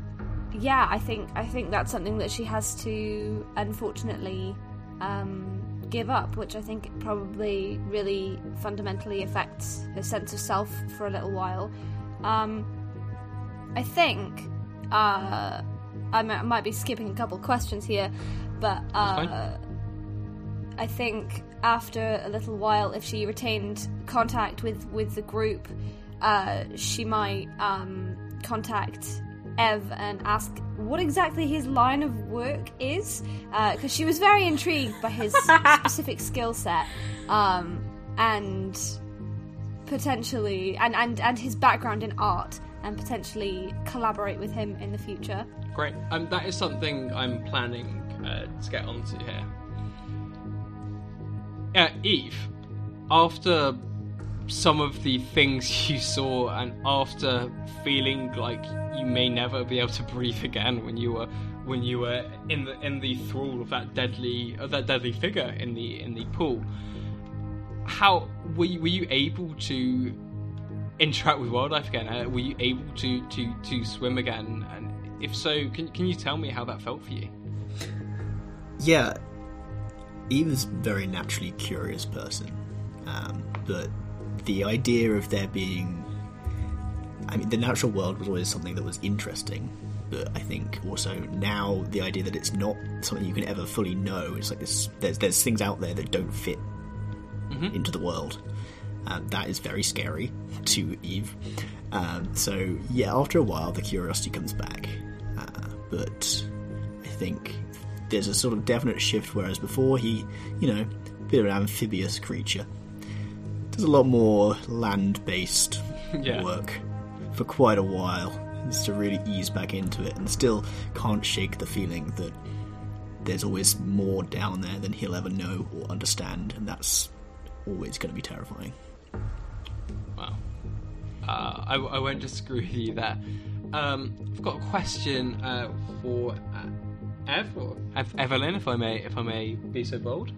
yeah, I think I think that's something that she has to unfortunately um, give up, which I think probably really fundamentally affects her sense of self for a little while. Um, I think uh, I might be skipping a couple questions here, but uh, I think after a little while, if she retained contact with with the group, uh, she might um, contact Ev and ask what exactly his line of work is, because she was very intrigued by his (laughs) specific skill set, um, and potentially and, and and his background in art, and potentially collaborate with him in the future. Great. Um, that is something I'm planning uh, to get onto here. Yeah, Eve. After some of the things (laughs) you saw, and after feeling like you may never be able to breathe again when you were when you were in the in the thrall of that deadly of that deadly figure in the in the pool, how were you, were you able to interact with wildlife again? Uh, were you able to, to, to swim again? And if so, can, can you tell me how that felt for you? Yeah, Eve is a very naturally curious person, um, but the idea of there being. I mean, the natural world was always something that was interesting, but I think also now the idea that it's not something you can ever fully know. It's like this. There's there's things out there that don't fit into the world. Um, that is very scary (laughs) to Eve. Um, so yeah, after a while, the curiosity comes back, uh, but I think there's a sort of definite shift. Whereas before, he, you know, a bit of an amphibious creature, does a lot more land-based (laughs) Yeah. work for quite a while. Just to really ease back into it, and still can't shake the feeling that there's always more down there than he'll ever know or understand, and that's always going to be terrifying. Uh, I, I won't disagree with you there. Um, I've got a question uh, for Ev or Ev- Evelyn, if I may, if I may be so bold.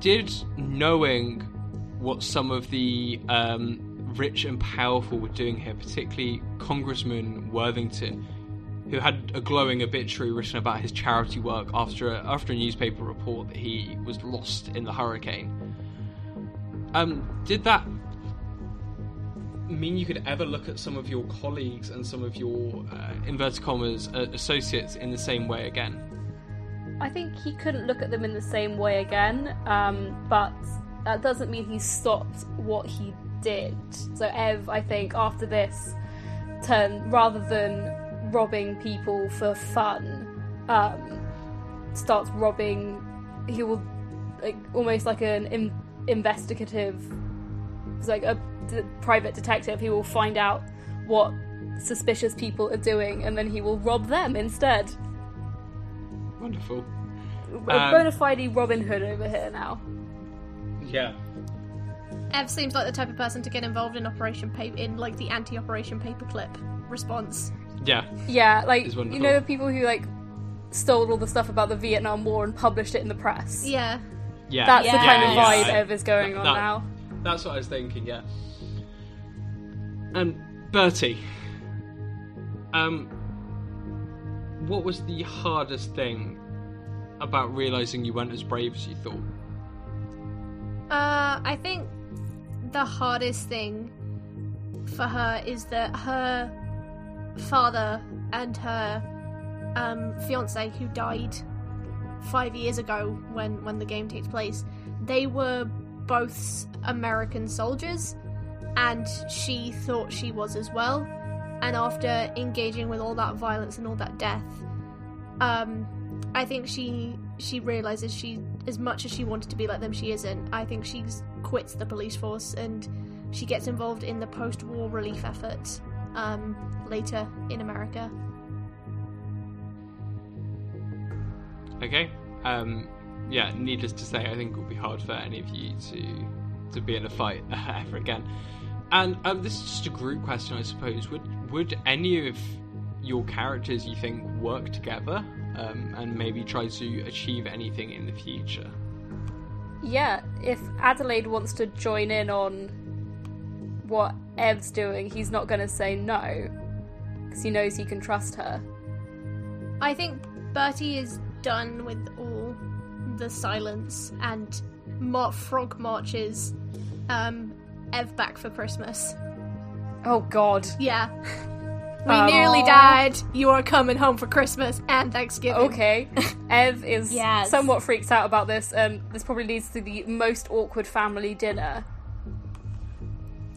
Did knowing what some of the um, rich and powerful were doing here, particularly Congressman Worthington, who had a glowing obituary written about his charity work after a, after a newspaper report that he was lost in the hurricane. Um, did that mean you could ever look at some of your colleagues and some of your uh, inverted commas uh, associates in the same way again? I think he couldn't look at them in the same way again, um, but that doesn't mean he stopped what he did. So Ev, I think, after this, turn rather than robbing people for fun, um, starts robbing. He will like almost like an in- investigative, like a d- private detective. He will find out what suspicious people are doing, and then he will rob them instead. Wonderful. A Um, bona fide Robin Hood over here now. Yeah. Ev seems like the type of person to get involved in Operation Paper in like the anti-Operation Paperclip response. Yeah. Yeah, like you know the people who like stole all the stuff about the Vietnam War and published it in the press. Yeah. Yeah. That's the Yeah. kind of vibe yeah. Ev is going on That- now. That's what I was thinking, yeah. And Bertie, um, what was the hardest thing about realizing you weren't as brave as you thought? Uh, I think the hardest thing for her is that her father and her um, fiance, who died five years ago when when the game takes place, they were both American soldiers, and she thought she was as well. And after engaging with all that violence and all that death, um, I think she she realizes she as much as she wanted to be like them, she isn't. I think she quits the police force and she gets involved in the post-war relief effort um, later in America. Okay. Um, yeah. Needless to say, I think it will be hard for any of you to to be in a fight (laughs) ever again. And um, this is just a group question, I suppose. Would would any of your characters you think work together um, and maybe try to achieve anything in the future? Yeah, if Adelaide wants to join in on what Ev's doing, he's not going to say no because he knows he can trust her. I think Bertie is done with all the silence and mar- frog marches. Um, Ev back for Christmas. Oh God. Yeah. (laughs) We nearly died. You are coming home for Christmas and Thanksgiving. Okay. (laughs) Ev is Yes. somewhat freaked out about this, and this probably leads to the most awkward family dinner.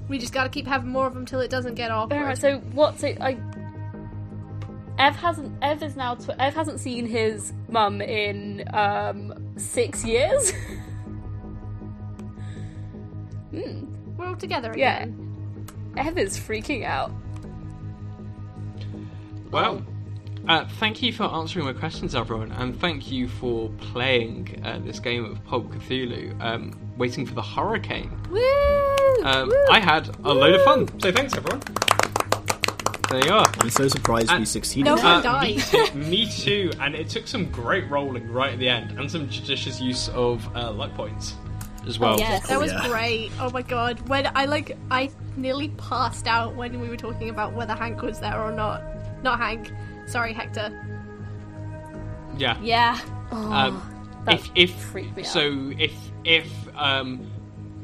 We just gotta keep having more of them till it doesn't get awkward. Alright, so what? So I. Ev hasn't. Ev is now. Tw- Ev hasn't seen his mum in um six years. We're (laughs) all together yeah. again. Ev is freaking out. Well, uh, thank you for answering my questions, everyone, and thank you for playing uh, this game of Pulp Cthulhu, um, waiting for the hurricane. Woo! Um, I had a load of fun, so thanks, everyone. There you are. I'm so surprised we Uh, succeeded. no there. one died. me, too, me too, and it took some great rolling right at the end, and some judicious use of uh, luck points as well. yes. That was yeah. great. Oh my god. When I like I nearly passed out when we were talking about whether Hank was there or not. Not Hank. Sorry, Hector. Yeah. Yeah. Um, that if if freaked me out. so, if if um,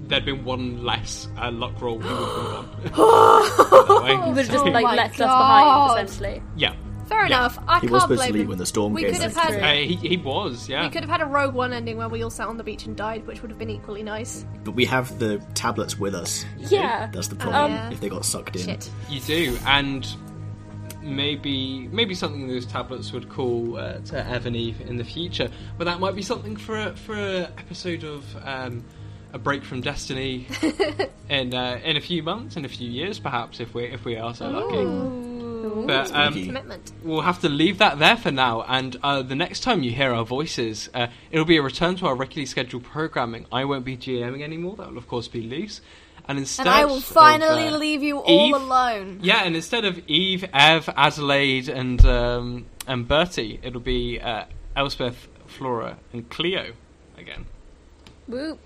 there'd been one less uh, luck roll, we would have moved on. He would have just (laughs) Oh like my left God. us behind, essentially. yeah, Fair Yeah. enough. I he can't was supposed blame to leave him. when the storm We came. could have had uh, he he was. Yeah. we could have had a Rogue One ending where we all sat on the beach and died, which would have been equally nice. But we have the tablets with us. Yeah. That's the problem. yeah. If they got sucked in. Shit. You do, and maybe maybe something those tablets would call uh, to Evan Eve in the future. But that might be something for a, for a episode of um, a break from Destiny (laughs) in uh, in a few months, in a few years, perhaps if we if we are so lucky. But um, we'll have to leave that there for now. And uh, the next time you hear our voices, uh, it'll be a return to our regularly scheduled programming. I won't be GMing anymore. That will, of course, be loose. and instead And I will of, finally uh, leave you all Eve- alone. Yeah, and instead of Eve, Ev, Adelaide, and um, and Bertie, it'll be uh, Elspeth, Flora, and Cleo again. Whoop.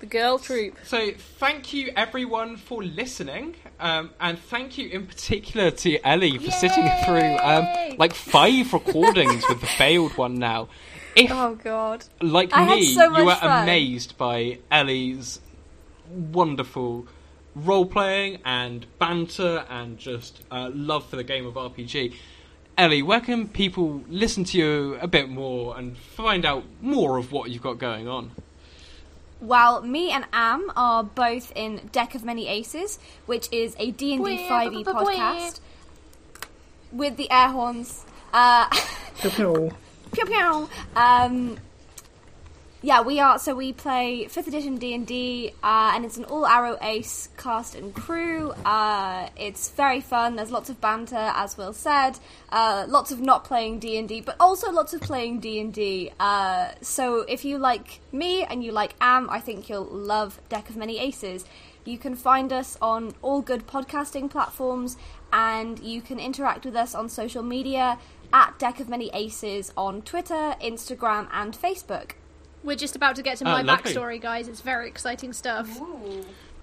The girl troop. So thank you everyone for listening, um, and thank you in particular to Ellie for sitting through um, like five recordings with the failed one now. If Oh god. like I me, so you were fun. amazed by Ellie's wonderful role playing and banter and just uh, love for the game of RPG. Ellie, where can people listen to you a bit more and find out more of what you've got going on? Well, me and Am are both in Deck of Many Aces, which is a D&D 5e podcast with the air horns. Uh, (laughs) pew pew. Um, yeah, we are. So we play fifth edition D and D, uh, and it's an all aro ace cast and crew. Uh, it's very fun. There's lots of banter, as Will said. Uh, lots of not playing D and D, but also lots of playing D and D. Uh, So if you like me and you like Am, I think you'll love Deck of Many Aces. You can find us on all good podcasting platforms, and you can interact with us on social media at Deck of Many Aces on Twitter, Instagram, and Facebook. We're just about to get to Oh, my lovely. backstory, guys. It's very exciting stuff.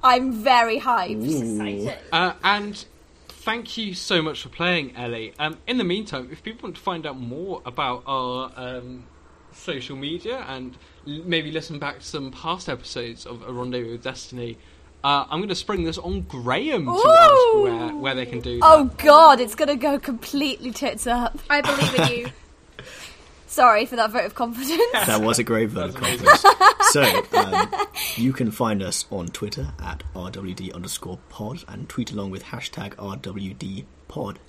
I'm very hyped. Uh, and thank you so much for playing, Ellie. Um, in the meantime, if people want to find out more about our um, social media and l- maybe listen back to some past episodes of A Rendezvous with Destiny, uh, I'm going to spring this on Graham to ask where, where they can do that. Oh god, it's gonna go completely tits up. I believe in you. (laughs) Sorry for that vote of confidence. That was a great vote of confidence. so, um, you can find us on Twitter at RWD underscore pod and tweet along with hashtag RWD pod.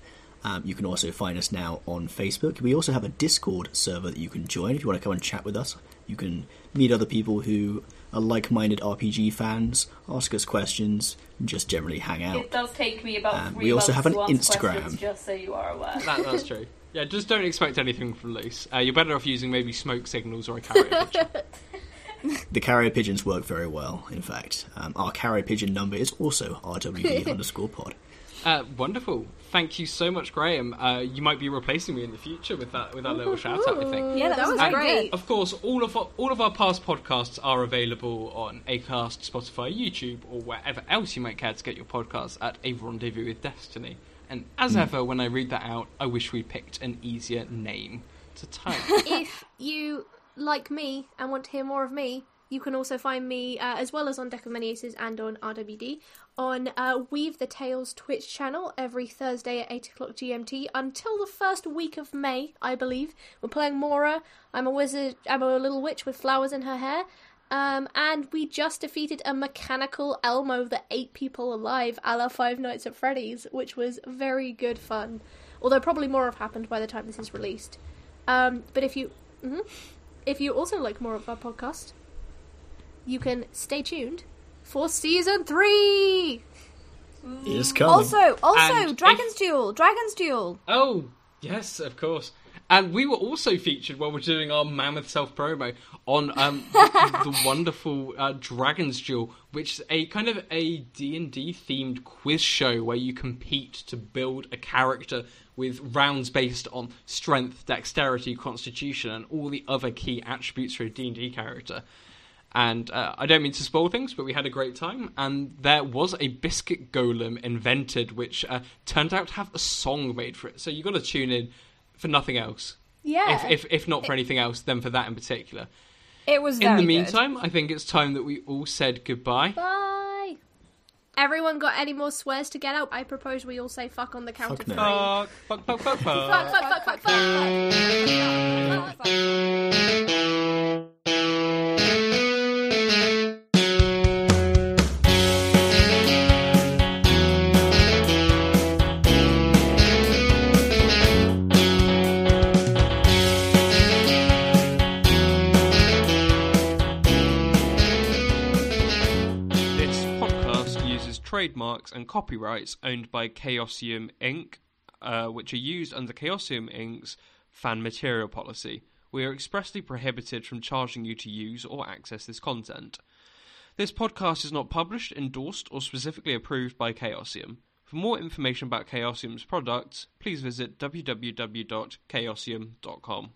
Um, you can also find us now on Facebook. We also have a Discord server that you can join if you want to come and chat with us. You can meet other people who are like minded RPG fans, ask us questions, and just generally hang out. It does take me about Um, three we also have an Instagram. just so you are aware. That, that's true. Yeah, just don't expect anything from Loose. Uh, you're better off using maybe smoke signals or a carrier pigeon. (laughs) The carrier pigeons work very well, in fact. Um, our carrier pigeon number is also RWD (laughs) underscore pod. Uh, wonderful. Thank you so much, Graham. Uh, you might be replacing me in the future with that with that little shout out. I think. Yeah, that, That was, was very great. Of course, all of our, all of our past podcasts are available on Acast, Spotify, YouTube, or wherever else you might care to get your podcasts at A Rendezvous with Destiny. And as ever, when I read that out, I wish we picked an easier name to type. (laughs) if you like me and want to hear more of me, you can also find me uh, as well as on Deck of Many Aces and on RWD on uh, Weave the Tales Twitch channel every Thursday at 8 o'clock GMT until the first week of May, I believe. We're playing Mora. I'm a wizard. I'm a little witch with flowers in her hair. Um, and we just defeated a mechanical Elmo that ate people alive, a la Five Nights at Freddy's, which was very good fun. Although probably more have happened by the time this is released. Um, but if you, mhm. if you also like more of our podcast, you can stay tuned for season three. It's coming. Also, also, And Dragon's if- Duel, Dragon's Duel. Oh, yes, of course. And we were also featured while we're doing our mammoth self promo on um, the, (laughs) the wonderful uh, Dragon's Duel, which is a kind of a D&D themed quiz show where you compete to build a character with rounds based on strength, dexterity, constitution, and all the other key attributes for a D&D character. And uh, I don't mean to spoil things, but we had a great time. And there was a biscuit golem invented, which uh, turned out to have a song made for it. So you've got to tune in for nothing else. Yeah. If, if if not for anything else, then for that in particular. it was In very the good. meantime, I think it's time that we all said goodbye. Bye. Everyone got any more swears to get out? I propose we all say fuck on the count Fuck of no. three. Fuck, fuck, fuck, fuck, fuck. Fuck, fuck, fuck, fuck, fuck. This trademarks and copyrights owned by Chaosium Inc., uh, which are used under Chaosium Inc.'s fan material policy. We are expressly prohibited from charging you to use or access this content. This podcast is not published, endorsed, or specifically approved by Chaosium. For more information about Chaosium's products, please visit www.chaosium.com.